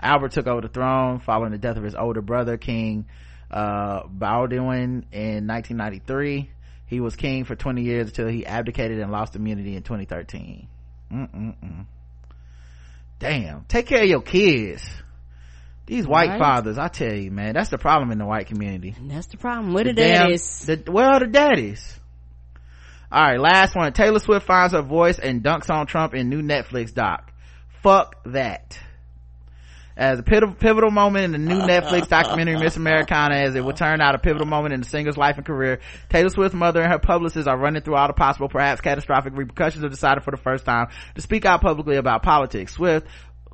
Albert took over the throne following the death of his older brother, King uh, Baudouin, in 1993. He was king for 20 years until he abdicated and lost immunity in 2013. Mm-mm-mm. Damn, take care of your kids. These white Right. fathers, I tell you, man, that's the problem in the white community. And that's the problem with the damn- daddies. The, well, the daddies. All right, last one. Taylor Swift finds her voice and dunks on Trump in new Netflix doc. Fuck that. As a pivotal, moment in the new Netflix documentary Miss Americana, as it would turn out a pivotal moment in the singer's life and career, Taylor Swift's mother and her publicists are running through all the possible, perhaps catastrophic repercussions of deciding for the first time to speak out publicly about politics. Swift,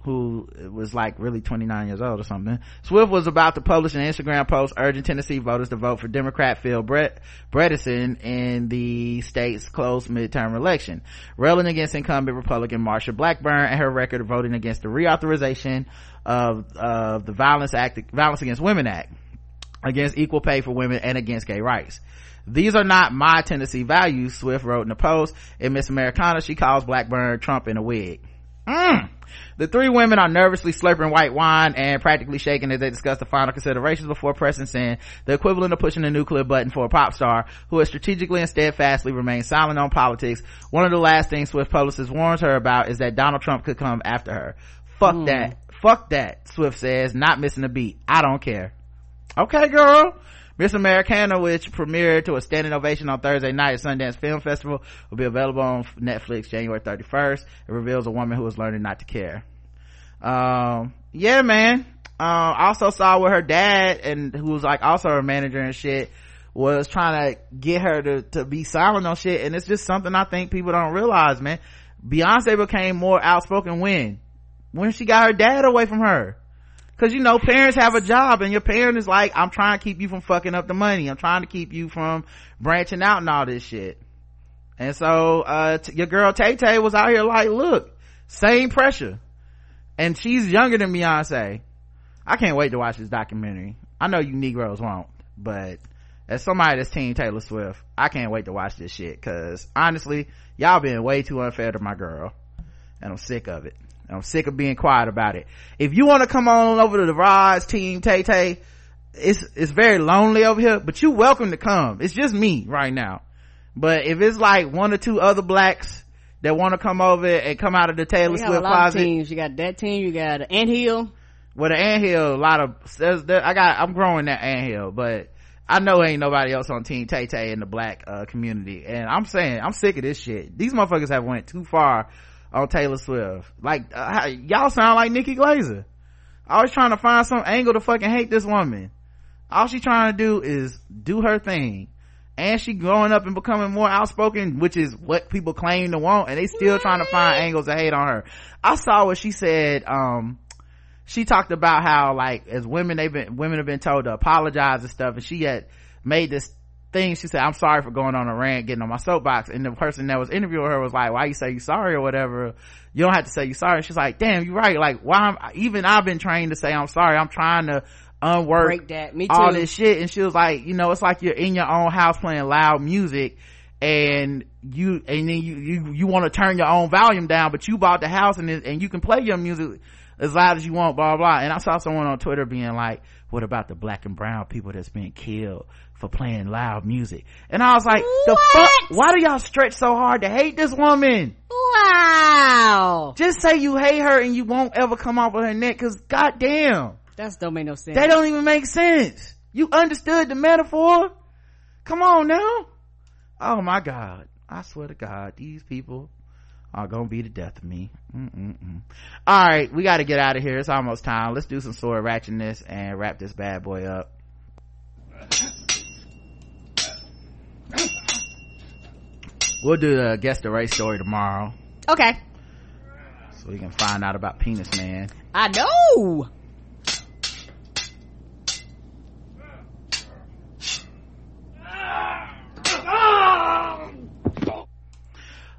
who was like really 29 years old or something. Swift was about to publish an Instagram post urging Tennessee voters to vote for Democrat Phil Bredesen in the state's close midterm election, railing against incumbent Republican Marsha Blackburn and her record of voting against the reauthorization of, of the Violence Act, Violence Against Women Act against equal pay for women and against gay rights. These are not my Tennessee values, Swift wrote in the post. In Miss Americana, she calls Blackburn Trump in a wig. Mm. The three women are nervously slurping white wine and practically shaking as they discuss the final considerations before pressing send, the equivalent of pushing the nuclear button for a pop star who has strategically and steadfastly remained silent on politics. One of the last things Swift publicist warns her about is that Donald Trump could come after her. Fuck that. Fuck that, Swift says, not missing a beat. I don't care. Okay, girl. Miss Americana, which premiered to a standing ovation on Thursday night at Sundance Film Festival, will be available on Netflix January 31st. It reveals a woman who is learning not to care. Um, yeah, man. Uh, also saw where her dad and who was like also her manager and shit was trying to get her to, to be silent on shit. And it's just something I think people don't realize, man. Beyonce became more outspoken when? When she got her dad away from her. Cause you know, parents have a job and your parent is like, I'm trying to keep you from fucking up the money. I'm trying to keep you from branching out and all this shit. And so, uh, t- your girl Tay Tay was out here like, look, same pressure. And she's younger than Beyonce. I can't wait to watch this documentary. I know you Negroes won't, but as somebody that's team Taylor Swift, I can't wait to watch this shit. Cause honestly, y'all been way too unfair to my girl. And I'm sick of it. I'm sick of being quiet about it. If you want to come on over to the Rods team, Tay Tay, it's, it's very lonely over here, but you're welcome to come. It's just me right now. But if it's like one or two other blacks that want to come over and come out of the Taylor You Swift closet, teams. You got that team. You got an anthill. with an anthill, a lot of, there's, there, I got, I'm growing that anthill, but I know ain't nobody else on Team Tay Tay in the black, uh, community. And I'm saying, I'm sick of this shit. These motherfuckers have went too far on Taylor Swift. Like, uh, y'all sound like Nikki Glaser. Always trying to find some angle to fucking hate this woman. All she trying to do is do her thing. And she growing up and becoming more outspoken, which is what people claim to want, and they still trying to find angles to hate on her. I saw what she said, um, she talked about how like as women they've been women have been told to apologize and stuff and she had made this thing. She said i'm sorry for going on a rant getting on my soapbox. And the person that was interviewing her was like why you say you sorry or whatever? You don't have to say you sorry. She's like damn you're right. Like why I'm, even i've been trained to say i'm sorry. I'm trying to unwork Break that. Me all this shit. And she was like you know it's like you're in your own house playing loud music and you and then you you, you want to turn your own volume down but you bought the house and and you can play your music as loud as you want blah blah. And i saw someone on twitter being like what about the black and brown people that's being killed for playing loud music and i was like the fuck why do y'all stretch so hard to hate this woman wow just say you hate her and you won't ever come off of her neck because goddamn That don't make no sense. they don't even make sense. You understood the metaphor? Come on now. Oh my God. I swear to God, these people are gonna be the death of me. Mm-mm-mm. All right, we gotta get out of here. It's almost time. Let's do some sword ratchetness and wrap this bad boy up. We'll do the guess the race story tomorrow Okay. so we can find out about Penis Man. I know.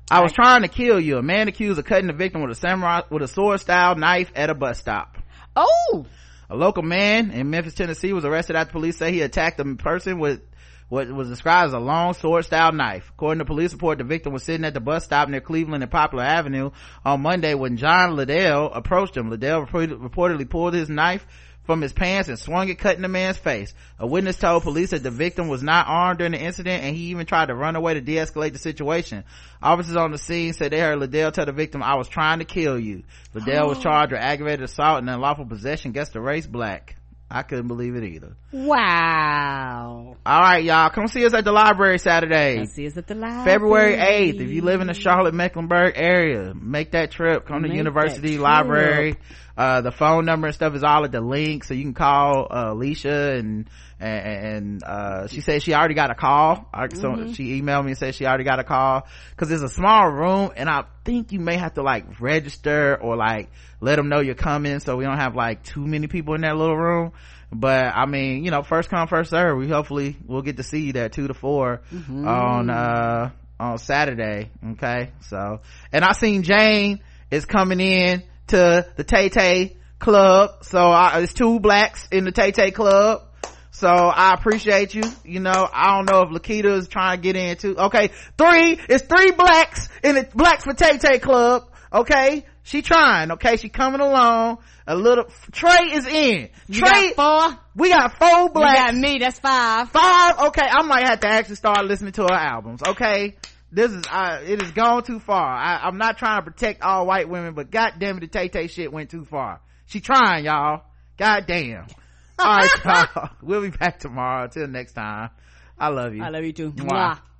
I was trying to kill you. A man accused of cutting the victim with a samurai with a sword style knife at a bus stop. Oh. A local man in Memphis, Tennessee was arrested after police say he attacked a person with what was described as a long sword style knife. According to police report, the victim was sitting at the bus stop near Cleveland and Poplar Avenue on Monday when John Liddell approached him. Liddell reportedly pulled his knife from his pants and swung it cutting the man's face. A witness told police that the victim was not armed during the incident and he even tried to run away to de-escalate the situation. Officers on the scene said they heard Liddell tell the victim, I was trying to kill you. Liddell was oh. charged with aggravated assault and unlawful possession against the race black. I couldn't believe it either. Wow. All right, y'all. Come see us at the library Saturday. Come see us at the library. February 8th. If you live in the Charlotte Mecklenburg area, make that trip. Come to University Library. Uh, the phone number and stuff is all at the link, so you can call, uh, Alicia and, and, and, uh, she said she already got a call. I, so Mhm. she emailed me and said she already got a call. Cause it's a small room and I think you may have to like register or like let them know you're coming so we don't have like too many people in that little room. But I mean, you know, first come, first serve. We hopefully we'll get to see you there two to 4 Mhm. on, uh, on Saturday. Okay. So, and I seen Jane is coming in to the Tay Tay club. So I, it's two blacks in the Tay Tay club. So I appreciate you. You know, I don't know if Lakita is trying to get in too. Okay. Three, it's three blacks in the Blacks for Tay Tay club. Okay. She trying. Okay. She coming along. A little, Trey is in. You Trey, got four? we got four blacks. You got me. That's five. Five? Okay, I might have to actually start listening to her albums. Okay, this is uh, it has gone too far. I, I'm not trying to protect all white women, but god damn it, the Tay Tay shit went too far. She trying, y'all. God damn. All right, y'all. We'll be back tomorrow. till next time. I love you. I love you too. Mwah. Mwah.